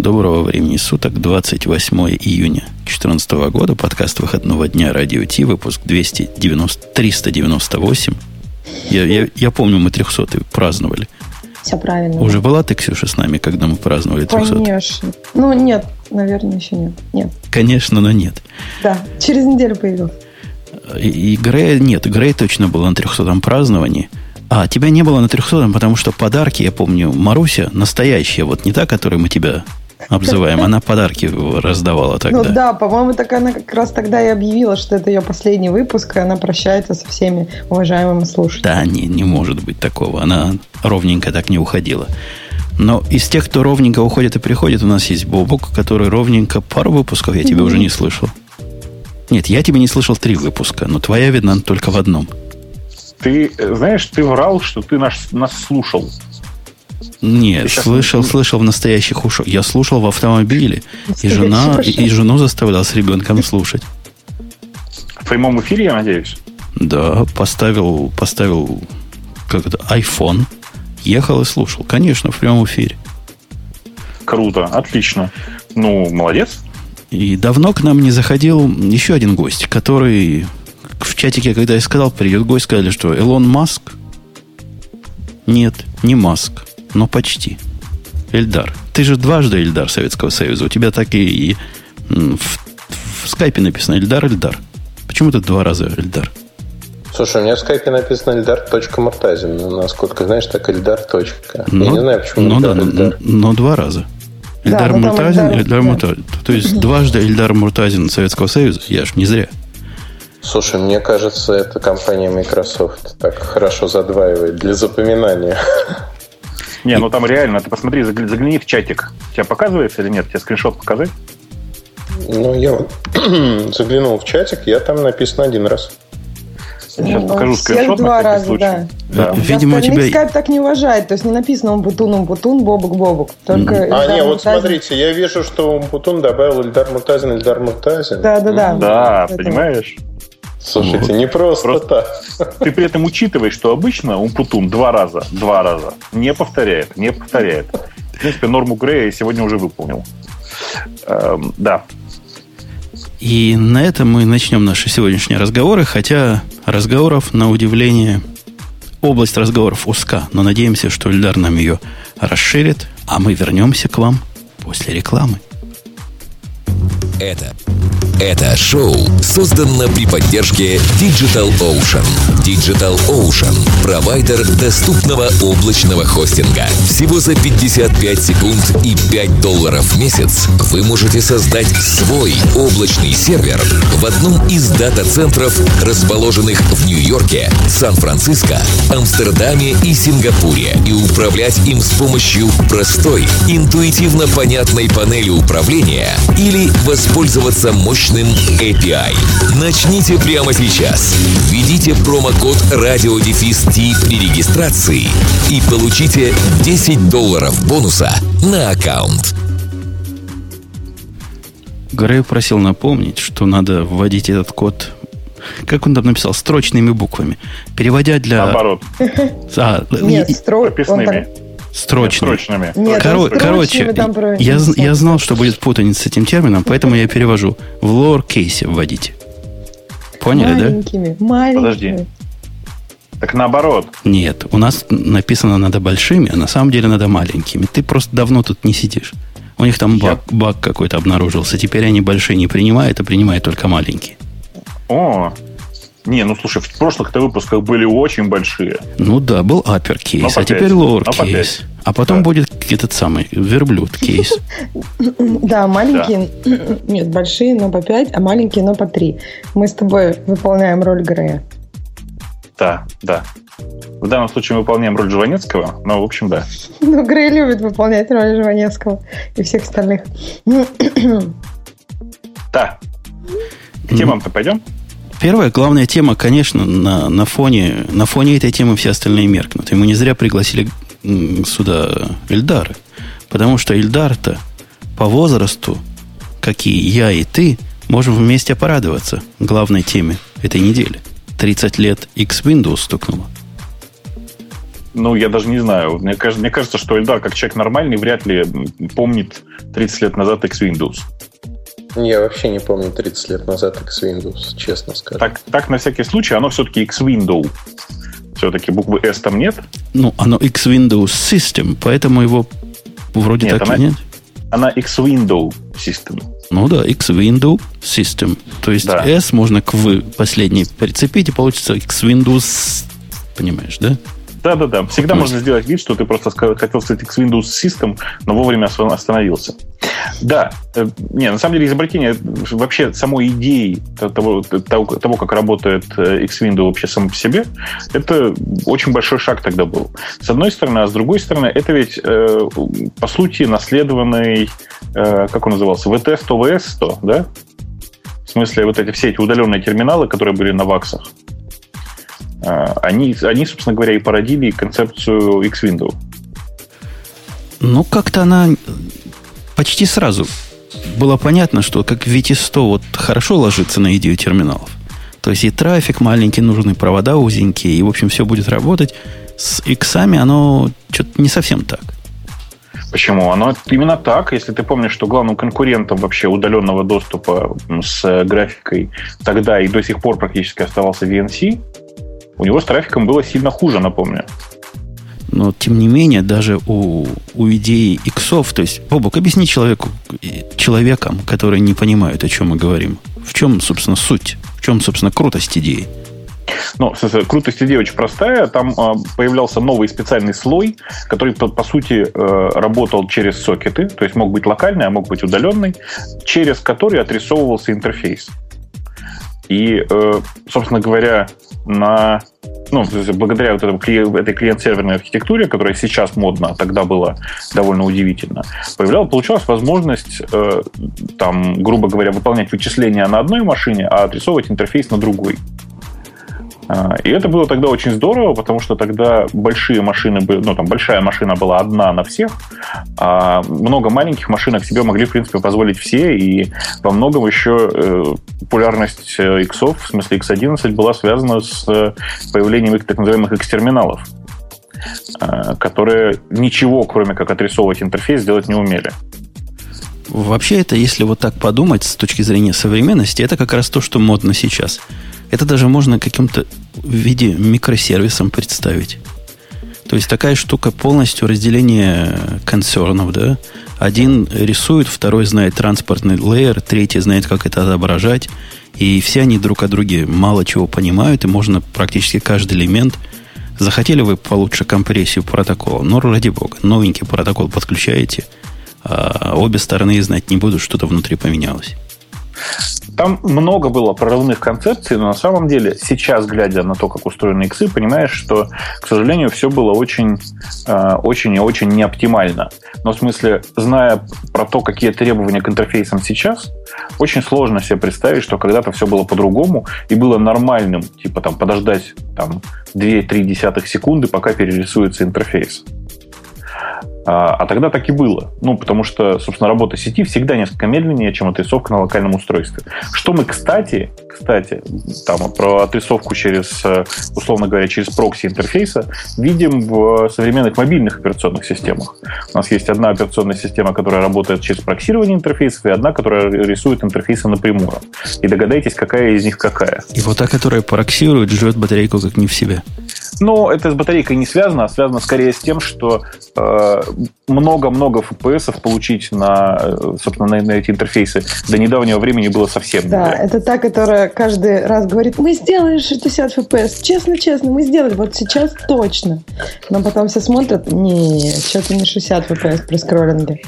Доброго времени суток, 28 июня 2014 года, подкаст выходного дня Радио Ти, выпуск 290, 398. Я, я, я помню, мы 300 праздновали. Все правильно. Уже была ты, Ксюша, с нами, когда мы праздновали 300 Конечно. Ну, нет, наверное, еще нет. Нет. Конечно, но нет. Да, через неделю появился. И, и Грей, нет, Грей точно был на 300-м праздновании. А, тебя не было на 300-м, потому что подарки, я помню, Маруся, настоящая, вот не та, которую мы тебя обзываем, она подарки раздавала тогда. Ну да, по-моему, так она как раз тогда и объявила, что это ее последний выпуск, и она прощается со всеми уважаемыми слушателями. Да, не, не может быть такого. Она ровненько так не уходила. Но из тех, кто ровненько уходит и приходит, у нас есть Бобок, который ровненько пару выпусков я тебя уже не слышал. Нет, я тебя не слышал три выпуска, но твоя видна только в одном. Ты, знаешь, ты врал, что ты нас, нас слушал. Нет, слышал, не... слышал в настоящих ушах. Я слушал в автомобиле. И жена, и жену заставлял с ребенком слушать. В прямом эфире, я надеюсь? Да, поставил, поставил как это, iPhone, ехал и слушал. Конечно, в прямом эфире. Круто, отлично. Ну, молодец. И давно к нам не заходил еще один гость, который в чатике, когда я сказал, придет гость, сказали, что Илон Маск. Нет, не Маск, но почти. Эльдар. Ты же дважды Эльдар Советского Союза. У тебя так и, и в, в скайпе написано Эльдар, Эльдар. Почему ты два раза Эльдар? Слушай, у меня в скайпе написано Эльдар.Муртазин. Насколько знаешь, так Эльдар. Точка. Ну, Я не знаю, почему ну, Эльдар, да, Эльдар. Но, но два раза. Эльдар да, Муртазин, Эльдар, Эльдар да. Муртазин. То есть дважды Эльдар Муртазин Советского Союза. Я ж не зря. Слушай, мне кажется, это компания Microsoft так хорошо задваивает для запоминания. Не, ну там реально, ты посмотри, загляни в чатик. Тебя показывается или нет? Тебе скриншот показать? Ну, я заглянул в чатик, я там написано один раз. Сейчас ну, покажу скриншот два раза, случай. да. да. Видимо, у тебя... скайп так не уважает. То есть не написано Умпутун, Умпутун, Бобук, Бобук. Только mm-hmm. А, нет, вот смотрите, я вижу, что Умпутун добавил Ильдар Муртазин, Ильдар Муртазин. Да, да, да. Да, понимаешь? Слушайте, вот. не просто, просто так. Ты при этом учитываешь, что обычно Умпутун два раза, два раза не повторяет, не повторяет. В принципе, норму Грея я сегодня уже выполнил. Эм, да. И на этом мы начнем наши сегодняшние разговоры, хотя разговоров, на удивление, область разговоров узка, но надеемся, что Ильдар нам ее расширит, а мы вернемся к вам после рекламы. Это это шоу создано при поддержке Digital Ocean. Digital Ocean – провайдер доступного облачного хостинга. Всего за 55 секунд и 5 долларов в месяц вы можете создать свой облачный сервер в одном из дата-центров, расположенных в Нью-Йорке, Сан-Франциско, Амстердаме и Сингапуре, и управлять им с помощью простой, интуитивно понятной панели управления или воспользоваться мощным мощным API. Начните прямо сейчас. Введите промокод радиодефис при регистрации и получите 10 долларов бонуса на аккаунт. Грей просил напомнить, что надо вводить этот код как он там написал, строчными буквами. Переводя для... Наоборот. А, Нет, стро... Строчными. Строчными. Нет, Коро- короче, я, я знал, что будет путаница с этим термином, поэтому я перевожу. В lower кейсе вводите. Поняли, маленькими, да? Маленькими. Подожди. Так наоборот. Нет, у нас написано надо большими, а на самом деле надо маленькими. Ты просто давно тут не сидишь. У них там баг, баг какой-то обнаружился. Теперь они большие не принимают, а принимают только маленькие. О, не, ну слушай, в прошлых-то выпусках были очень большие. Ну да, был upper кейс, а теперь lower кейс. А потом да. будет этот самый верблюд кейс. Да, маленькие, нет, большие, но по 5, а маленькие, но по 3. Мы с тобой выполняем роль Грея. Да, да. В данном случае мы выполняем роль Жванецкого, но, в общем, да. Ну, Грей любит выполнять роль Жванецкого и всех остальных. Да. К темам-то пойдем? Первая главная тема, конечно, на, на, фоне, на фоне этой темы все остальные меркнут. И мы не зря пригласили сюда Эльдара. Потому что Эльдар-то по возрасту, как и я и ты, можем вместе порадоваться главной теме этой недели. 30 лет X Windows стукнуло. Ну, я даже не знаю. Мне кажется, мне кажется, что Эльдар, как человек нормальный, вряд ли помнит 30 лет назад X-Windows. Я вообще не помню 30 лет назад X-Windows, честно скажу. Так, так на всякий случай, оно все-таки X-Window. Все-таки буквы S там нет. Ну, оно X-Windows System, поэтому его вроде Нет, так она- и нет. Она X-Window System. Ну да, X-Window System. То есть Да. S можно к V последней прицепить, и получится X-Windows, понимаешь, да? Да-да-да. Всегда можно сделать вид, что ты просто хотел сказать X-Windows System, но вовремя ос- остановился. Да. Э, Не, на самом деле изобретение вообще самой идеи того, того, того, как работает э, X-Window вообще само по себе, это очень большой шаг тогда был. С одной стороны, а с другой стороны, это ведь, э, по сути, наследованный, э, как он назывался, VT 100 VS 100, да? В смысле, вот эти все эти удаленные терминалы, которые были на ваксах, они, они, собственно говоря, и породили концепцию X-Window. Ну, как-то она почти сразу было понятно, что как VT100 вот хорошо ложится на идею терминалов. То есть и трафик маленький, нужны провода узенькие, и, в общем, все будет работать. С иксами оно что-то не совсем так. Почему? Оно именно так. Если ты помнишь, что главным конкурентом вообще удаленного доступа с графикой тогда и до сих пор практически оставался VNC, у него с трафиком было сильно хуже, напомню. Но, тем не менее, даже у, у идеи иксов, то есть, Бобок, объясни человеку, э, человекам, которые не понимают, о чем мы говорим. В чем, собственно, суть? В чем, собственно, крутость идеи? Ну, крутость идеи очень простая. Там а, появлялся новый специальный слой, который, по, по сути, э, работал через сокеты, то есть мог быть локальный, а мог быть удаленный, через который отрисовывался интерфейс. И, э, собственно говоря, на, ну, благодаря вот этой клиент-серверной архитектуре, которая сейчас модна, тогда была довольно удивительно, появлялась, получалась возможность, э, там, грубо говоря, выполнять вычисления на одной машине, а отрисовывать интерфейс на другой. А, И это было тогда очень здорово, потому что тогда большие машины были, ну, там большая машина была одна на всех, а много маленьких машинок себе могли, в принципе, позволить все, и во многом еще э, популярность э, иксов, в смысле X11, была связана с э, появлением их так называемых X-терминалов, э, которые ничего, кроме как отрисовывать интерфейс, сделать не умели. Вообще это, если вот так подумать с точки зрения современности, это как раз то, что модно сейчас. Это даже можно каким-то в виде микросервисом представить. То есть такая штука полностью разделение концернов, да? Один рисует, второй знает транспортный лейер, третий знает, как это отображать. И все они друг о друге мало чего понимают, и можно практически каждый элемент Захотели вы получше компрессию протокола? Ну, ради бога, новенький протокол подключаете, а обе стороны знать не будут, что-то внутри поменялось. Там много было прорывных концепций, но на самом деле сейчас, глядя на то, как устроены иксы, понимаешь, что, к сожалению, все было очень, э, очень и очень неоптимально. Но в смысле, зная про то, какие требования к интерфейсам сейчас, очень сложно себе представить, что когда-то все было по-другому и было нормальным, типа там подождать там 2-3 десятых секунды, пока перерисуется интерфейс. А, а тогда так и было. Ну, потому что, собственно, работа сети всегда несколько медленнее, чем отрисовка на локальном устройстве. Что мы, кстати, кстати, там про отрисовку через, э, условно говоря, через прокси интерфейса видим в современных мобильных операционных системах. У нас есть одна операционная система, которая работает через проксирование интерфейсов, и одна, которая рисует интерфейсы напрямую. И догадайтесь, какая из них какая. И вот та, которая пароксирует, жрет батарейку как не в себя. Но это с батарейкой не связано, а связано скорее с тем, что э, много-много FPS получить на, э, собственно, на, на эти интерфейсы до недавнего времени было совсем Да, нельзя. это та, которая каждый раз говорит, мы сделали 60 FPS, честно-честно, мы сделали, вот сейчас точно. Но потом все смотрят, не, что-то не 60 FPS при скроллинге.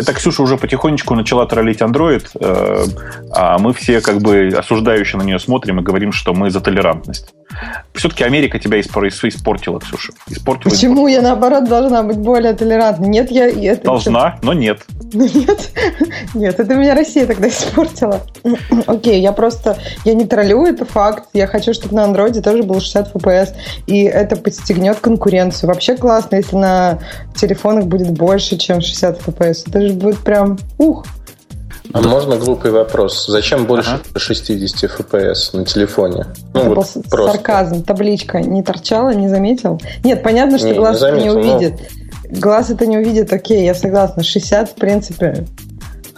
Это Ксюша уже потихонечку начала троллить Android, э, а мы все как бы осуждающе на нее смотрим и говорим, что мы за толерантность. Все-таки Америка тебя испор- испортила, Ксюша. Испортила. Почему я, наоборот, должна быть более толерантной? Нет, я... это- Должна, но нет. Ну, Нет, нет, это меня Россия тогда испортила. Окей, я просто, я не троллю, это факт. Я хочу, чтобы на андроиде тоже было 60 FPS, и это подстегнет конкуренцию. Вообще классно, если на телефонах будет больше, чем 60 FPS. Это же будет прям, ух. А да. можно глупый вопрос? Зачем больше ага. 60 FPS на телефоне? Ну, Это вот был просто. сарказм. Табличка не торчала, не заметил? Нет, понятно, что не, глаз не, заметил, это не увидит. Но... Глаз это не увидит, окей, я согласна. 60, в принципе,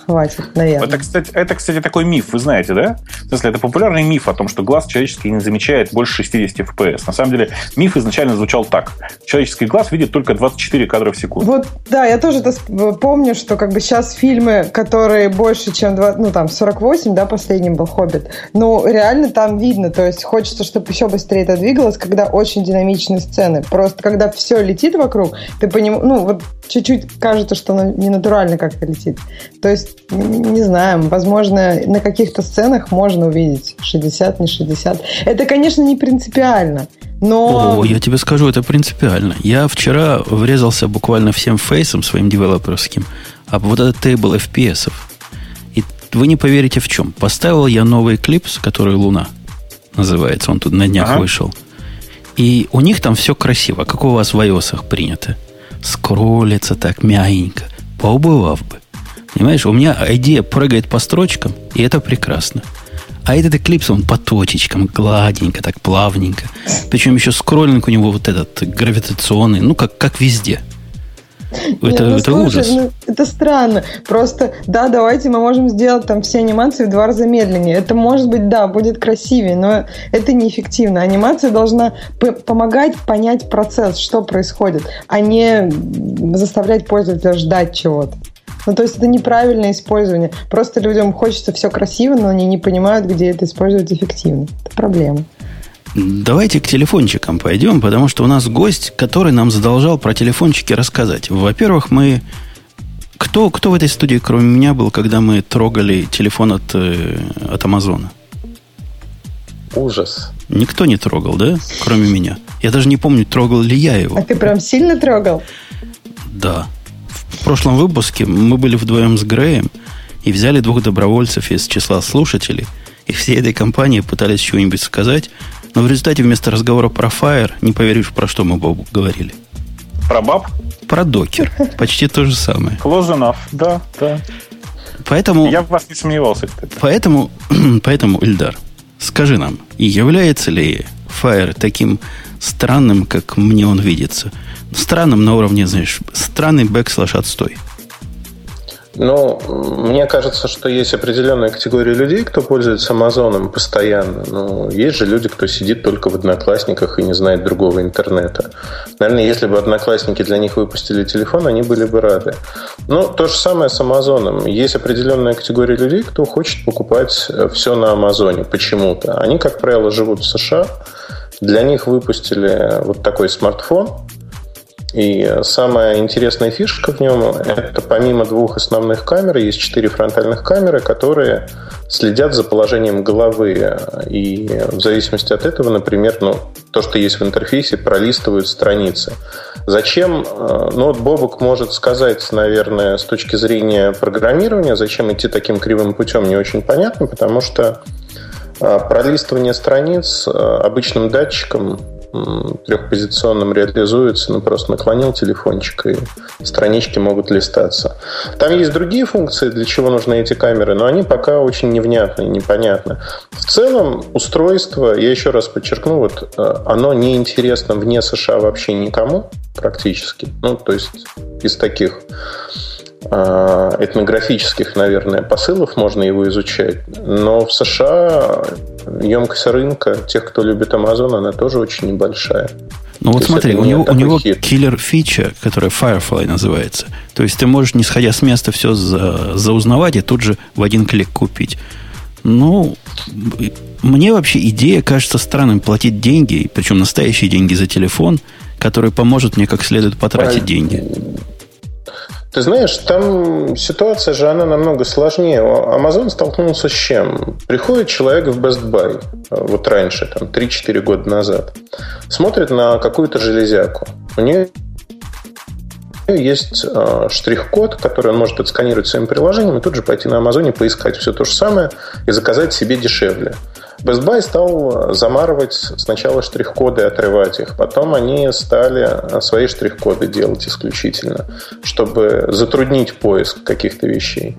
хватит, наверное. Это кстати, это, кстати, такой миф, вы знаете, да? В смысле, это популярный миф о том, что глаз человеческий не замечает больше 60 FPS. На самом деле, миф изначально звучал так. Человеческий глаз видит только 24 кадра в секунду. Вот, да, я тоже это помню, что как бы сейчас фильмы, которые больше, чем 2, ну, там, 48, да, последним был «Хоббит», ну, реально там видно, то есть хочется, чтобы еще быстрее это двигалось, когда очень динамичные сцены. Просто когда все летит вокруг, ты понимаешь, ну, вот чуть-чуть кажется, что оно не натурально как-то летит. То есть не знаю, возможно, на каких-то сценах можно увидеть 60, не 60. Это, конечно, не принципиально, но... О, я тебе скажу, это принципиально. Я вчера врезался буквально всем фейсом своим девелоперским об вот этот тейбл FPS. И вы не поверите в чем. Поставил я новый клипс, который «Луна» называется. Он тут на днях ага. вышел. И у них там все красиво, как у вас в iOS принято. Скроллится так мягенько. Поубывав бы. Понимаешь, у меня идея прыгает по строчкам, и это прекрасно. А этот эклипс, он по точечкам, гладенько, так плавненько. Причем еще скроллинг у него вот этот гравитационный, ну, как, как везде. Это, Нет, ну, это слушай, ужас. Ну, это странно. Просто, да, давайте мы можем сделать там все анимации в два раза медленнее. Это может быть, да, будет красивее, но это неэффективно. Анимация должна помогать понять процесс, что происходит, а не заставлять пользователя ждать чего-то. Ну, то есть это неправильное использование. Просто людям хочется все красиво, но они не понимают, где это использовать эффективно. Это проблема. Давайте к телефончикам пойдем, потому что у нас гость, который нам задолжал про телефончики рассказать. Во-первых, мы... Кто, кто в этой студии, кроме меня, был, когда мы трогали телефон от, э, от Амазона? Ужас. Никто не трогал, да? Кроме меня. Я даже не помню, трогал ли я его. А ты прям сильно трогал? Да. В прошлом выпуске мы были вдвоем с Греем и взяли двух добровольцев из числа слушателей, и всей этой компании пытались чего-нибудь сказать, но в результате вместо разговора про Fire, не поверишь, про что мы Бобу говорили. Про баб? Про докер. Почти то же самое. Close enough, да, да. Поэтому... Я в вас не сомневался, кстати. Поэтому, поэтому Ильдар, скажи нам, является ли Fire таким странным, как мне он видится – странным на уровне, знаешь, странный backslash отстой. Ну, мне кажется, что есть определенная категория людей, кто пользуется Амазоном постоянно. Ну, есть же люди, кто сидит только в Одноклассниках и не знает другого интернета. Наверное, если бы Одноклассники для них выпустили телефон, они были бы рады. Ну, то же самое с Амазоном. Есть определенная категория людей, кто хочет покупать все на Амазоне почему-то. Они, как правило, живут в США. Для них выпустили вот такой смартфон – и самая интересная фишка в нем – это помимо двух основных камер, есть четыре фронтальных камеры, которые следят за положением головы. И в зависимости от этого, например, ну, то, что есть в интерфейсе, пролистывают страницы. Зачем? Э, ну, вот Бобок может сказать, наверное, с точки зрения программирования, зачем идти таким кривым путем, не очень понятно, потому что э, пролистывание страниц э, обычным датчиком трехпозиционным реализуется, ну просто наклонил телефончик, и странички могут листаться. Там есть другие функции, для чего нужны эти камеры, но они пока очень невнятны, непонятны. В целом устройство, я еще раз подчеркну, вот э, оно не интересно вне США вообще никому практически. Ну, то есть из таких Э, этнографических, наверное, посылов можно его изучать. Но в США емкость рынка тех, кто любит Amazon, она тоже очень небольшая. Ну вот смотри, у него, у него киллер фича, которая Firefly называется. То есть ты можешь, не сходя с места, все за, заузнавать и тут же в один клик купить. Ну, мне вообще идея кажется странным платить деньги, причем настоящие деньги за телефон, который поможет мне как следует потратить деньги. Ты знаешь, там ситуация же, она намного сложнее. Amazon столкнулся с чем? Приходит человек в Best Buy, э, вот раньше, там, 3-4 года назад, смотрит на какую-то железяку. У нее есть э, штрих-код, который он может отсканировать своим приложением и тут же пойти на Амазоне поискать все то же самое и заказать себе дешевле. Best Buy стал замарывать сначала штрих-коды, отрывать их. Потом они стали свои штрих-коды делать исключительно, чтобы затруднить поиск каких-то вещей.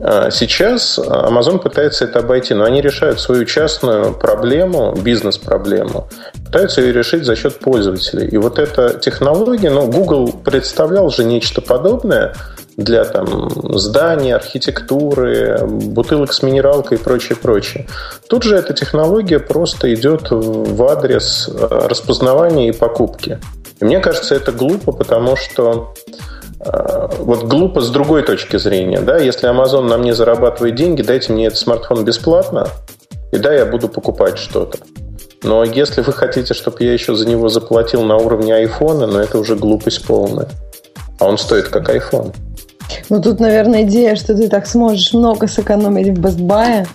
А сейчас Amazon пытается это обойти, но они решают свою частную проблему, бизнес-проблему, пытаются ее решить за счет пользователей. И вот эта технология, ну, Google представлял же нечто подобное для там, зданий, архитектуры, бутылок с минералкой и прочее, прочее. Тут же эта технология просто идет в адрес распознавания и покупки. И мне кажется, это глупо, потому что Э, вот глупо с другой точки зрения. Да? Если Amazon на мне зарабатывает деньги, дайте мне этот смартфон бесплатно, и да, я буду покупать что-то. Но если вы хотите, чтобы я еще за него заплатил на уровне айфона, ну это уже глупость полная. А он стоит как iPhone. Ну тут, наверное, идея, что ты так сможешь много сэкономить в Best Buy.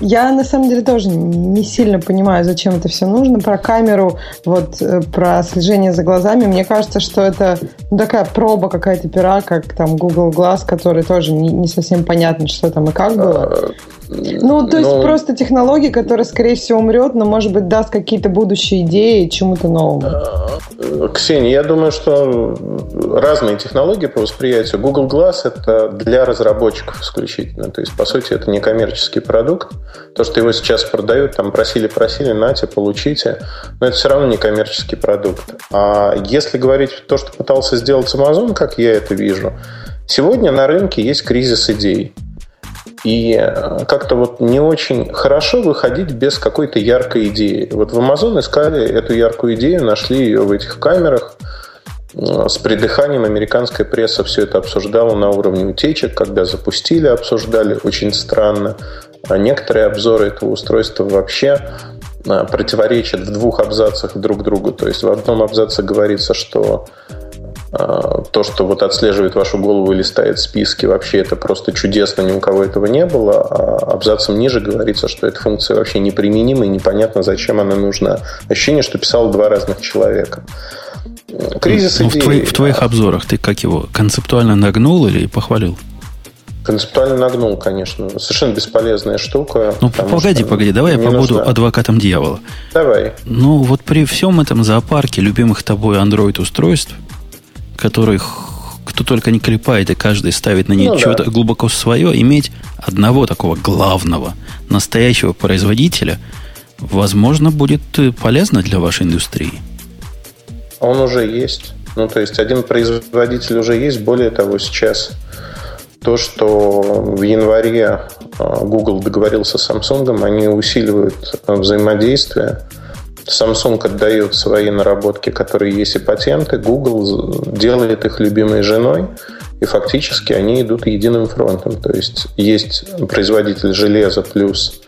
Я на самом деле тоже не сильно понимаю, зачем это все нужно. Про камеру, вот э, про слежение за глазами, мне кажется, что это ну, такая проба какая-то пера, как там Google Glass, который тоже не, не совсем понятно, что там и как было. Ну, то есть но... Просто технология, которая, скорее всего, умрет, но, может быть, даст какие-то будущие идеи чему-то новому. А, Ксения, я думаю, что разные технологии по восприятию. Google Glass – это для разработчиков исключительно. То есть, по сути, это не коммерческий продукт. То, что его сейчас продают, там просили-просили, нате, получите. Но это все равно не коммерческий продукт. А если говорить то, что пытался сделать Amazon, как я это вижу, сегодня на рынке есть кризис идей. И э, как-то вот не очень хорошо выходить без какой-то яркой идеи. Вот в Amazon искали эту яркую идею, нашли ее в этих камерах. Э, с придыханием американская пресса все это обсуждала на уровне утечек, когда запустили, обсуждали, очень странно. А некоторые обзоры этого устройства вообще э, противоречат в двух абзацах друг другу. То есть в одном абзаце говорится, что то, что вот отслеживает вашу голову и листает списки, вообще это просто чудесно, ни у кого этого не было. А абзацем ниже говорится, что эта функция вообще неприменима и непонятно, зачем она нужна. Ощущение, что писал два разных человека. Кризис ну, идей. В, твои, в твоих обзорах ты как его, концептуально нагнул или похвалил? Концептуально нагнул, конечно. Совершенно бесполезная штука. Ну, погоди, погоди, давай я побуду нужна. адвокатом дьявола. Давай. Ну, вот при всем этом зоопарке любимых тобой Android-устройств, которых кто только не клепает, и каждый ставит на них ну, что-то да. глубоко свое, иметь одного такого главного, настоящего производителя, возможно, будет э, полезно для вашей индустрии. Он уже есть. Ну, то есть один производитель уже есть. Более того, сейчас то, что в январе а, Google договорился с Samsung, они усиливают взаимодействие Samsung отдает свои наработки, которые есть и патенты, Google делает их любимой женой, и фактически они идут единым фронтом. То есть есть производитель железа плюс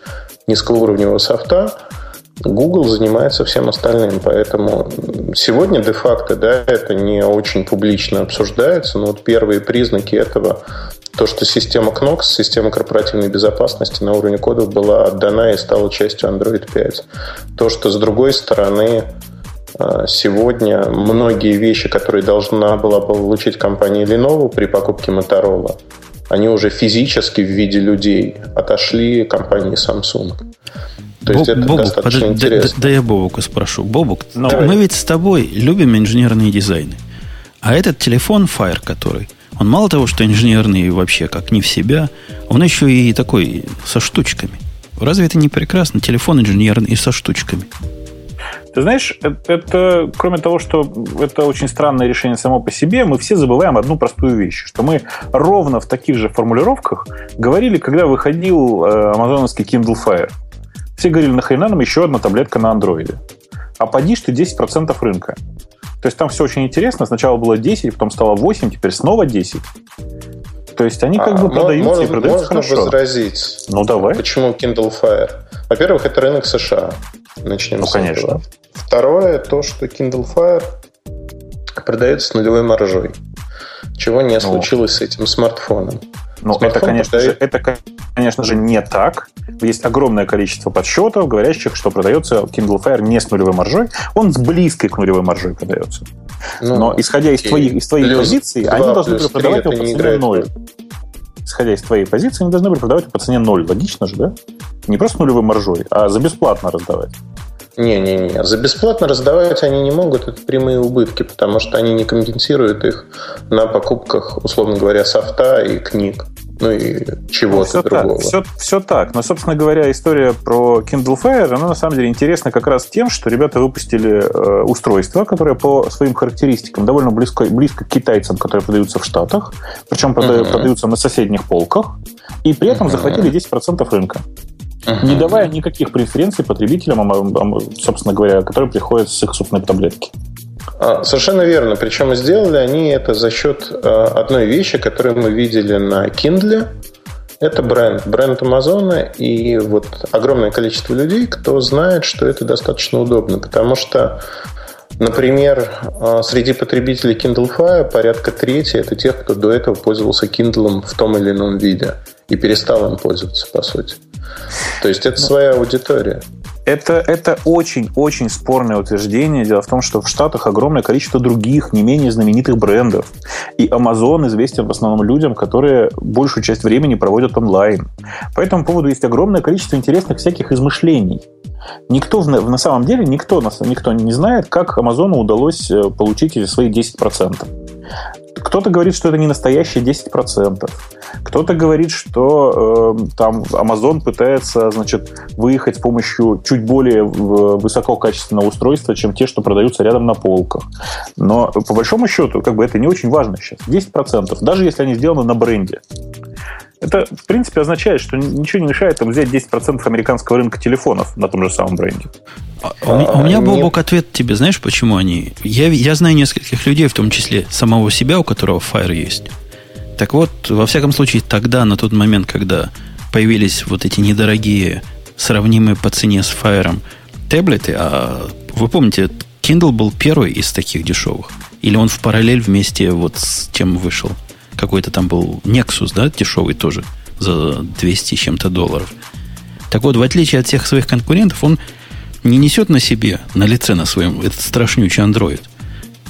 низкоуровневого софта, Google занимается всем остальным, поэтому сегодня де-факто, да, это не очень публично обсуждается, но вот первые признаки этого то, что система Knox, система корпоративной безопасности на уровне кодов была отдана и стала частью Android 5. То, что с другой стороны а, сегодня многие вещи, которые должна была получить компания Lenovo при покупке Motorola, они уже физически в виде людей отошли компании Samsung. То есть это Бобук, достаточно подожди, интересно. Да, да я Бобука спрошу. Бобук, ну, мы ведь с тобой любим инженерные дизайны. А этот телефон Fire, который он мало того, что инженерный вообще как не в себя, он еще и такой со штучками. Разве это не прекрасно? Телефон инженерный и со штучками. Ты знаешь, это, это, кроме того, что это очень странное решение само по себе, мы все забываем одну простую вещь, что мы ровно в таких же формулировках говорили, когда выходил э, амазоновский Kindle Fire. Все говорили, нахрена нам еще одна таблетка на андроиде. А поди ты 10% рынка. То есть там все очень интересно. Сначала было 10, потом стало 8, теперь снова 10. То есть они как а, бы продаются можно, и продаются можно хорошо. возразить. Ну, давай. Почему Kindle Fire? Во-первых, это рынок США. Начнем ну, с конечно. этого. Второе, то, что Kindle Fire продается с нулевой маржой. Чего не ну. случилось с этим смартфоном. Ну, это, конечно, же, это, конечно же, не так. Есть огромное количество подсчетов, говорящих, что продается Kindle Fire не с нулевой маржой, он с близкой к нулевой маржой продается. Ну, Но исходя из твоих, из твоих позиций, они должны были продавать его по цене 0. Исходя из твоей позиции, они должны были продавать его по цене 0. Логично же, да? Не просто нулевой маржой, а за бесплатно раздавать. Не-не-не, за бесплатно раздавать они не могут, это прямые убытки, потому что они не компенсируют их на покупках, условно говоря, софта и книг. ну и чего-то ну, все другого. Так, все, все так. Но, собственно говоря, история про Kindle Fire, она на самом деле интересна как раз тем, что ребята выпустили э, устройство, которое по своим характеристикам довольно близко, близко к китайцам, которые продаются в Штатах, причем uh-huh. продаются на соседних полках, и при этом uh-huh. захватили 10% рынка. Uh-huh. Не давая никаких преференций потребителям, собственно говоря, которые приходят с их собственной таблетки. А, совершенно верно. Причем сделали они это за счет а, одной вещи, которую мы видели на Kindle. Это бренд, бренд Амазона и вот огромное количество людей, кто знает, что это достаточно удобно, потому что Например, а, среди потребителей Kindle Fire порядка трети это тех, кто до этого пользовался Kindle в том или ином виде и перестал им пользоваться, по сути. То есть это своя аудитория. Это, это очень-очень спорное утверждение. Дело в том, что в Штатах огромное количество других, не менее знаменитых брендов. И Amazon известен в основном людям, которые большую часть времени проводят онлайн. По этому поводу есть огромное количество интересных всяких измышлений. Никто, на самом деле, никто, никто не знает, как Амазону удалось э, получить свои 10%. Кто-то говорит, что это не настоящие 10%. Кто-то говорит, что э, там Amazon пытается, значит, выехать с помощью чуть более высококачественного устройства, чем те, что продаются рядом на полках. Но по большому счету, как бы это не очень важно сейчас. 10%, даже если они сделаны на бренде. Это, в принципе, означает, что ничего не мешает там взять 10% американского рынка телефонов на том же самом бренде. А, у, у меня, Бобок, ответ тебе. Знаешь, почему они... Я, я знаю нескольких людей, в том числе самого себя, у которого Fire есть. Так вот, во всяком случае, тогда, на тот момент, когда появились вот эти недорогие, сравнимые по цене с Fire таблеты, а вы помните, Kindle был первый из таких дешевых? Или он в параллель вместе вот с чем вышел? какой-то там был Nexus, да, дешевый тоже, за 200 с чем-то долларов. Так вот, в отличие от всех своих конкурентов, он не несет на себе, на лице на своем, этот страшнючий андроид,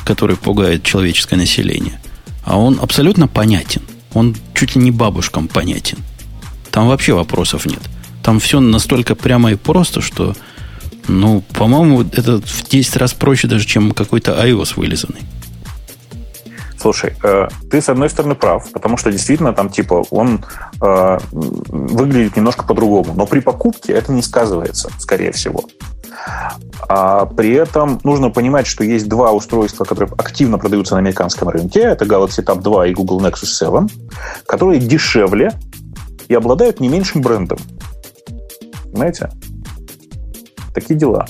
который пугает человеческое население. А он абсолютно понятен. Он чуть ли не бабушкам понятен. Там вообще вопросов нет. Там все настолько прямо и просто, что, ну, по-моему, это в 10 раз проще даже, чем какой-то iOS вылизанный. Слушай, э, ты с одной стороны прав, потому что действительно там типа он э, выглядит немножко по-другому, но при покупке это не сказывается, скорее всего. А при этом нужно понимать, что есть два устройства, которые активно продаются на американском рынке. Это Galaxy Tab 2 и Google Nexus 7, которые дешевле и обладают не меньшим брендом. Понимаете? Такие дела.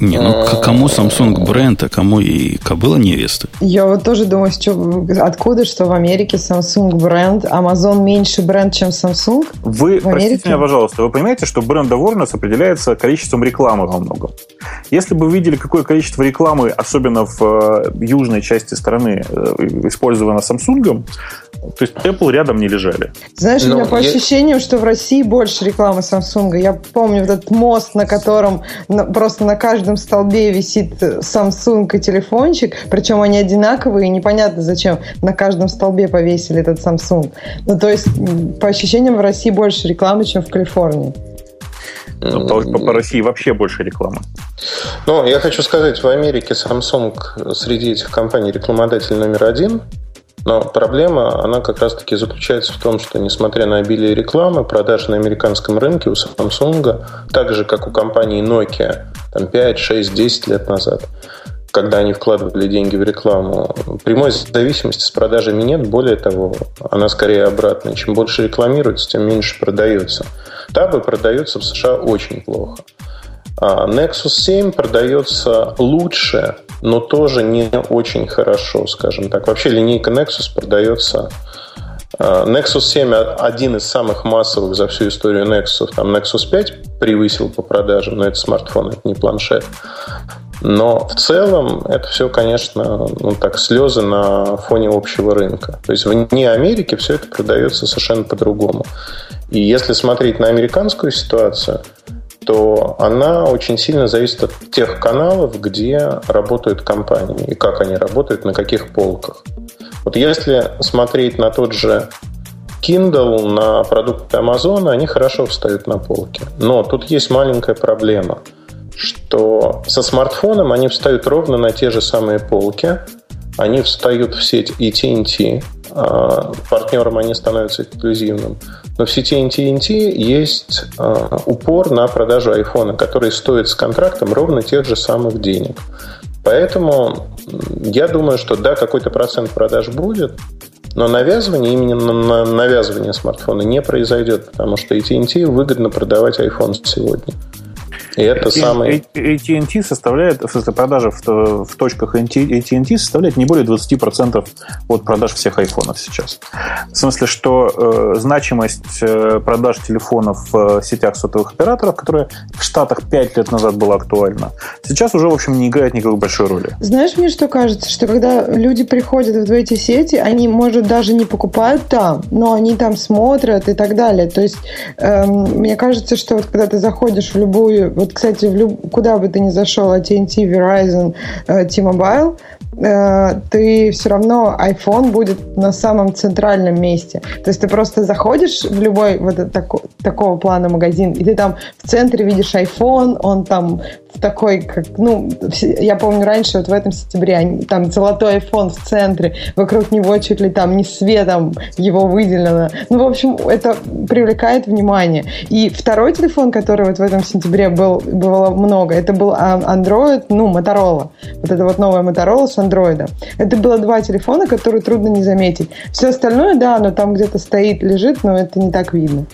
Не, ну а, кому Samsung бренд, а кому и кобыла невесты? Я вот тоже думаю, что, откуда, что в Америке Samsung бренд, Amazon меньше бренд, чем Samsung? Вы, простите меня, пожалуйста, вы понимаете, что бренд awareness определяется количеством рекламы во многом. Если бы вы видели, какое количество рекламы, особенно в э, южной части страны, э, использовано Samsung, то есть Apple рядом не лежали. Знаешь, Но у меня по я... ощущениям, что в России больше рекламы Samsung. Я помню вот этот мост, на котором просто на каждом столбе висит Samsung и телефончик, причем они одинаковые, и непонятно зачем на каждом столбе повесили этот Samsung. Ну, то есть, по ощущениям, в России больше рекламы, чем в Калифорнии. Ну, по, по, по России вообще больше рекламы. Ну, я хочу сказать, в Америке Samsung среди этих компаний рекламодатель номер один. Но проблема, она как раз-таки заключается в том, что несмотря на обилие рекламы, продажи на американском рынке у Samsung, так же, как у компании Nokia, там 5, 6, 10 лет назад, когда они вкладывали деньги в рекламу, прямой зависимости с продажами нет. Более того, она скорее обратная. Чем больше рекламируется, тем меньше продается. Табы продаются в США очень плохо. А Nexus 7 продается лучше, но тоже не очень хорошо, скажем так. Вообще линейка Nexus продается Nexus 7 один из самых массовых за всю историю Nexus. Там Nexus 5 превысил по продажам, но это смартфон, это не планшет. Но в целом это все, конечно, ну так, слезы на фоне общего рынка. То есть вне Америки все это продается совершенно по-другому. И если смотреть на американскую ситуацию, то она очень сильно зависит от тех каналов, где работают компании и как они работают, на каких полках. Вот если смотреть на тот же Kindle, на продукты Amazon, они хорошо встают на полке. Но тут есть маленькая проблема, что со смартфоном они встают ровно на те же самые полки, они встают в сеть AT&T, э, партнерам они становятся эксклюзивным. Но в сети NT&T есть э, упор на продажу айфона, который стоит с контрактом ровно тех же самых денег. Поэтому я думаю, что да, какой-то процент продаж будет, но навязывание, именно на навязывание смартфона не произойдет, потому что AT&T выгодно продавать iPhone сегодня. И это самый... AT&T составляет, в смысле, продажа в, в точках AT&T составляет не более 20% от продаж всех айфонов сейчас. В смысле, что э, значимость э, продаж телефонов в сетях сотовых операторов, которая в Штатах 5 лет назад была актуальна, сейчас уже, в общем, не играет никакой большой роли. Знаешь, мне что кажется, что когда люди приходят в эти сети, они, может, даже не покупают там, но они там смотрят и так далее. То есть, эм, мне кажется, что вот когда ты заходишь в любую вот, кстати, в люб... куда бы ты ни зашел, AT&T, Verizon, э, T-Mobile, э, ты все равно iPhone будет на самом центральном месте. То есть ты просто заходишь в любой вот тако, такого плана магазин, и ты там в центре видишь iPhone, он там такой, как, ну, я помню раньше, вот в этом сентябре, там золотой iPhone в центре, вокруг него чуть ли там не светом его выделено. Ну, в общем, это привлекает внимание. И второй телефон, который вот в этом сентябре был, было много, это был Android, ну, Motorola. Вот это вот новая Motorola с Android. Это было два телефона, которые трудно не заметить. Все остальное, да, оно там где-то стоит, лежит, но это не так видно.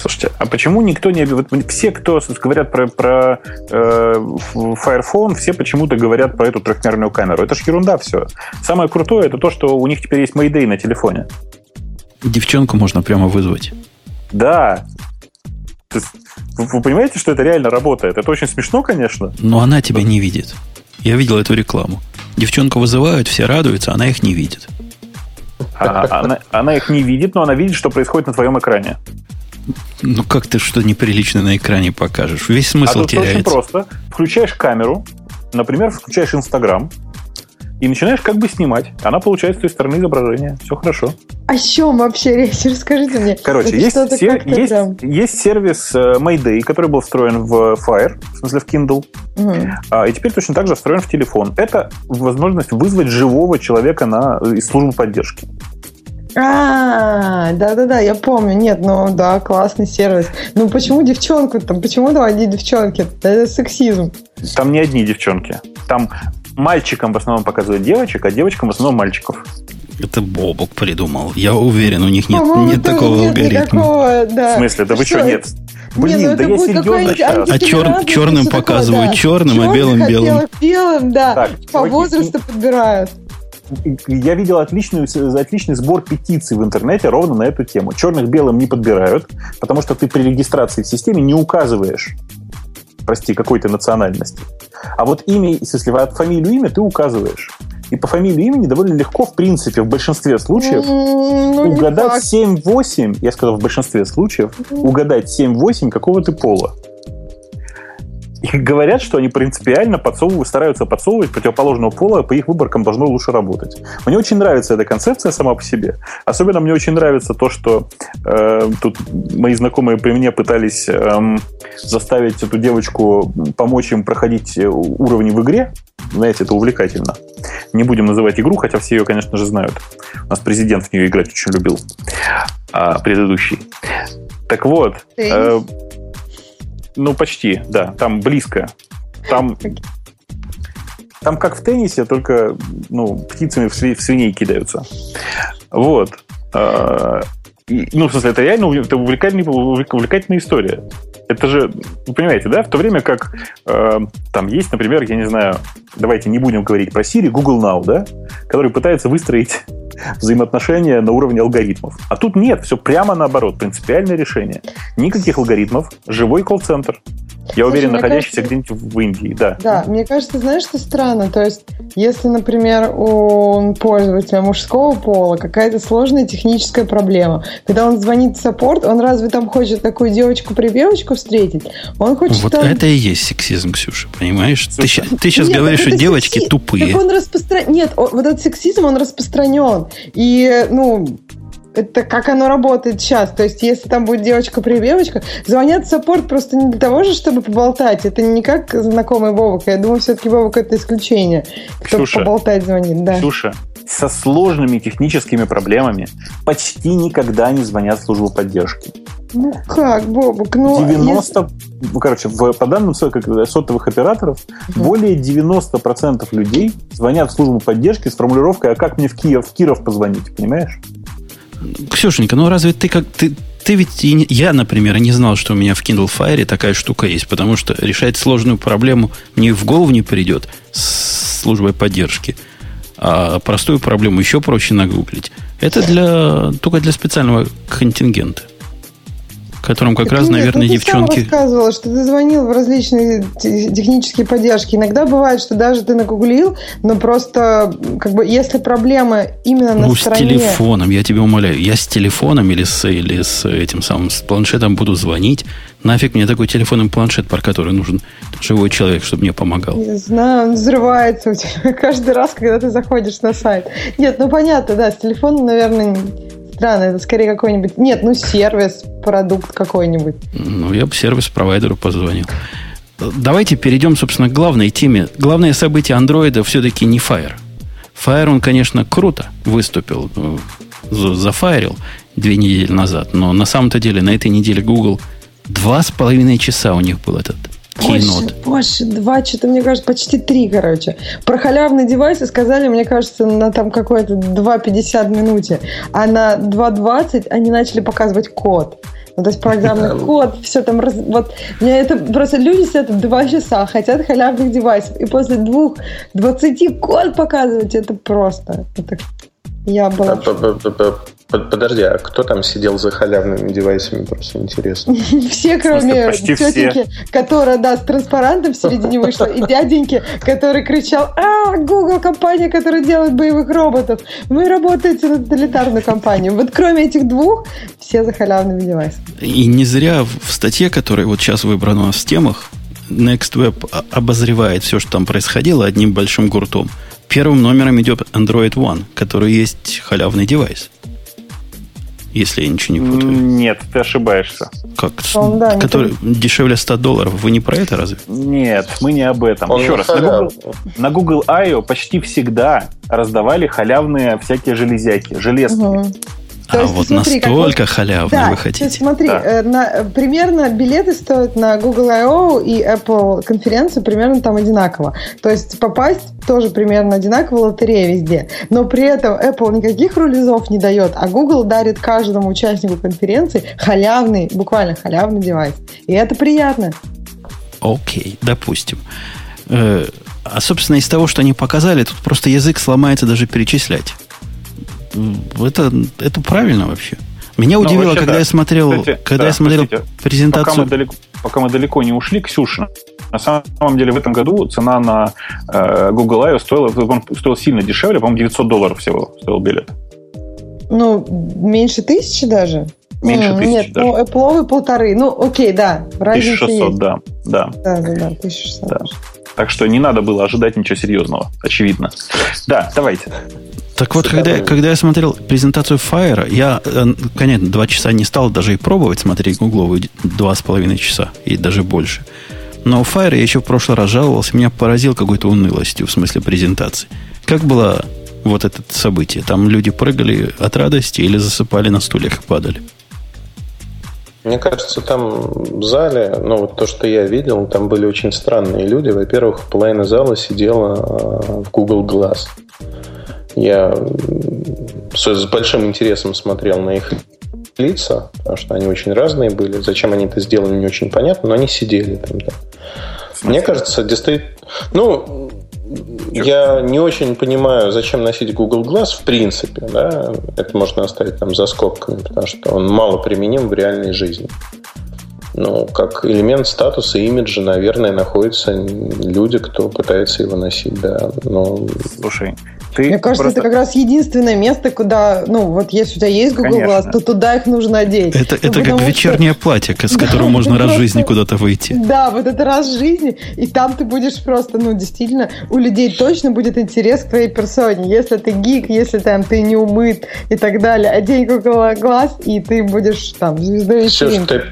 Слушайте, а почему никто не... Вот все, кто говорят про, про э, Fire Phone, все почему-то говорят про эту трехмерную камеру. Это ж ерунда все. Самое крутое это то, что у них теперь есть Mayday на телефоне. Девчонку можно прямо вызвать. Да. Вы, вы понимаете, что это реально работает? Это очень смешно, конечно. Но она тебя не видит. Я видел эту рекламу. Девчонку вызывают, все радуются, она их не видит. А, она, она их не видит, но она видит, что происходит на твоем экране. Ну, как ты что неприличное на экране покажешь? Весь смысл а теряется. очень просто. Включаешь камеру, например, включаешь Инстаграм, и начинаешь как бы снимать. Она получает с той стороны изображение. Все хорошо. О чем вообще речь? Расскажите мне. Короче, есть, сер- есть, есть сервис э, Mayday, который был встроен в Fire, в смысле в Kindle. Угу. А, и теперь точно так же встроен в телефон. Это возможность вызвать живого человека на, из службы поддержки. А, да-да-да, я помню. Нет, ну да, классный сервис. Ну почему девчонку там? Почему там одни девчонки? Это сексизм. Там не одни девчонки. Там мальчикам в основном показывают девочек, а девочкам в основном мальчиков. Это Бобок придумал. Я уверен, у них нет, нет такого нет алгоритма. Никакого, да. В смысле, да вы что, нет? Блин, не, ну да я серьезно сейчас. А чер, черным показывают такое, да. черным, а белым белым. Белым, да. Так, По возрасту подбирают я видел отличную, отличный сбор петиций в интернете ровно на эту тему. Черных белым не подбирают, потому что ты при регистрации в системе не указываешь, прости, какой-то национальности. А вот имя, если от фамилию имя ты указываешь. И по фамилии имени довольно легко, в принципе, в большинстве случаев ну, угадать 7-8, я сказал в большинстве случаев, угадать 7-8 какого ты пола. И говорят, что они принципиально подсовывают, стараются подсовывать противоположного пола, по их выборкам должно лучше работать. Мне очень нравится эта концепция сама по себе. Особенно мне очень нравится то, что э, тут мои знакомые при мне пытались э, заставить эту девочку помочь им проходить уровни в игре. Знаете, это увлекательно. Не будем называть игру, хотя все ее, конечно же, знают. У нас президент в нее играть очень любил. А, предыдущий. Так вот, э, ну, почти, да. Там близко. Там, там как в теннисе, только ну, птицами в, сви- в свиней кидаются. Вот. А, и, ну, в смысле, это реально это увлекательная, увлекательная история. Это же, вы понимаете, да, в то время как э, там есть, например, я не знаю, давайте не будем говорить про Siri, Google Now, да, который пытается выстроить взаимоотношения на уровне алгоритмов. А тут нет, все прямо наоборот, принципиальное решение. Никаких алгоритмов, живой колл-центр. Я Слушай, уверен, находящийся где-нибудь в Индии, да. Да, мне кажется, знаешь, что странно? То есть, если, например, у пользователя мужского пола какая-то сложная техническая проблема, когда он звонит в support, он разве там хочет такую девочку-припевочку встретить? Он хочет Вот там... это и есть сексизм, Ксюша, понимаешь? Ты, ты сейчас Нет, говоришь, что девочки секси... тупые. Так он распостра... Нет, вот этот сексизм, он распространен. И, ну, это как оно работает сейчас. То есть, если там будет девочка-припевочка, звонят в support просто не для того же, чтобы поболтать. Это не как знакомый Бобук. Я думаю, все-таки Бобук это исключение. Кто Ксюша, поболтать звонит. Да. Ксюша, со сложными техническими проблемами почти никогда не звонят в службу поддержки. Ну как, Бобок? Ну, 90, если... ну, короче, в, по данным сотовых операторов, угу. более 90% людей звонят в службу поддержки с формулировкой «А как мне в Киев, в Киров позвонить?» Понимаешь? Ксюшенька, ну разве ты как... Ты, ты ведь... Не, я, например, не знал, что у меня в Kindle Fire такая штука есть, потому что решать сложную проблему мне в голову не придет с службой поддержки. А простую проблему еще проще нагуглить. Это для, только для специального контингента котором как так раз, нет, наверное, ну, девчонки... Ты сам рассказывала, что ты звонил в различные технические поддержки. Иногда бывает, что даже ты нагуглил, но просто, как бы, если проблема именно на ну, стороне... с телефоном, я тебя умоляю. Я с телефоном или с, или с этим самым, с планшетом буду звонить. Нафиг мне такой телефон и планшет, про который нужен живой человек, чтобы мне помогал. Не знаю, он взрывается у тебя каждый раз, когда ты заходишь на сайт. Нет, ну понятно, да, с телефоном, наверное, странно. Это скорее какой-нибудь... Нет, ну сервис, продукт какой-нибудь. Ну, я бы сервис-провайдеру позвонил. Давайте перейдем, собственно, к главной теме. Главное событие андроида все-таки не Fire. Fire, он, конечно, круто выступил, э, зафайрил две недели назад, но на самом-то деле на этой неделе Google два с половиной часа у них был этот Keynote. Больше, больше, два, что-то, мне кажется, почти три, короче. Про халявные девайсы сказали, мне кажется, на там какой-то 2,50 минуте. А на 2,20 они начали показывать код. Ну, то есть программный код, все там, раз, вот, мне это просто люди сидят два часа, хотят халявных девайсов, и после двух, двадцати код показывать, это просто, это я была... Подожди, а кто там сидел за халявными девайсами, просто интересно? Все, кроме тетеньки, которая, да, с транспарантом в середине вышла, и дяденьки, который кричал, а, Google компания, которая делает боевых роботов, вы работаете на тоталитарную компанию. Вот кроме этих двух, все за халявными девайсами. И не зря в статье, которая вот сейчас выбрана у нас в темах, NextWeb обозревает все, что там происходило одним большим гуртом. Первым номером идет Android One, который есть халявный девайс если я ничего не путаю. Нет, ты ошибаешься. Как? Он, да, Который не дешевле 100 долларов. Вы не про это разве? Нет, мы не об этом. Он Еще раз, на Google, на Google I.O. почти всегда раздавали халявные всякие железяки, железки. Угу. То а есть, вот смотри, настолько как... халявно да, вы хотите. Есть, смотри, да. э, на, примерно билеты стоят на Google I.O. и Apple конференцию примерно там одинаково. То есть попасть тоже примерно одинаково лотерея везде. Но при этом Apple никаких рулизов не дает, а Google дарит каждому участнику конференции халявный, буквально халявный девайс. И это приятно. Окей, допустим. Э, а, собственно, из того, что они показали, тут просто язык сломается даже перечислять это, это правильно вообще. Меня ну, удивило, вообще, когда да. я смотрел, кстати, когда да, я смотрел простите, презентацию. Пока мы, далеко, пока мы далеко не ушли, Ксюша, на самом деле в этом году цена на э, Google I.O. стоила, он стоил сильно дешевле, по-моему, 900 долларов всего стоил билет. Ну, меньше тысячи даже? Меньше тысячи Нет, даже. ну, Apple полторы. Ну, окей, да. 1600, есть. да. Да, да, да, да 1600. Да. Так что не надо было ожидать ничего серьезного, очевидно. Да, давайте. Так вот, когда, когда я смотрел презентацию Fire, я, э, конечно, два часа не стал даже и пробовать смотреть гугловую два с половиной часа, и даже больше. Но Fire я еще в прошлый раз жаловался, меня поразил какой-то унылостью в смысле презентации. Как было вот это событие? Там люди прыгали от радости или засыпали на стульях и падали? Мне кажется, там в зале, ну вот то, что я видел, там были очень странные люди. Во-первых, половина зала сидела а, в Google Glass. Я с большим интересом смотрел на их лица, потому что они очень разные были. Зачем они это сделали, не очень понятно, но они сидели там. Да. Мне кажется, действительно... Ну, я не очень понимаю, зачем носить Google Glass в принципе. Да? Это можно оставить там за скобками, потому что он мало применим в реальной жизни. Ну, как элемент статуса, имиджа, наверное, находятся люди, кто пытается его носить, да. Но... Слушай, ты Мне кажется, просто... это как раз единственное место, куда, ну, вот если у тебя есть Google Конечно. Glass, то туда их нужно одеть. Это, ну, это как вечернее что... платье, с которым можно раз в жизни куда-то выйти. Да, вот это раз в жизни, и там ты будешь просто, ну, действительно, у людей точно будет интерес к твоей персоне. Если ты гик, если там ты не умыт и так далее, одень Google Glass, и ты будешь там звездой вечеринки. Ты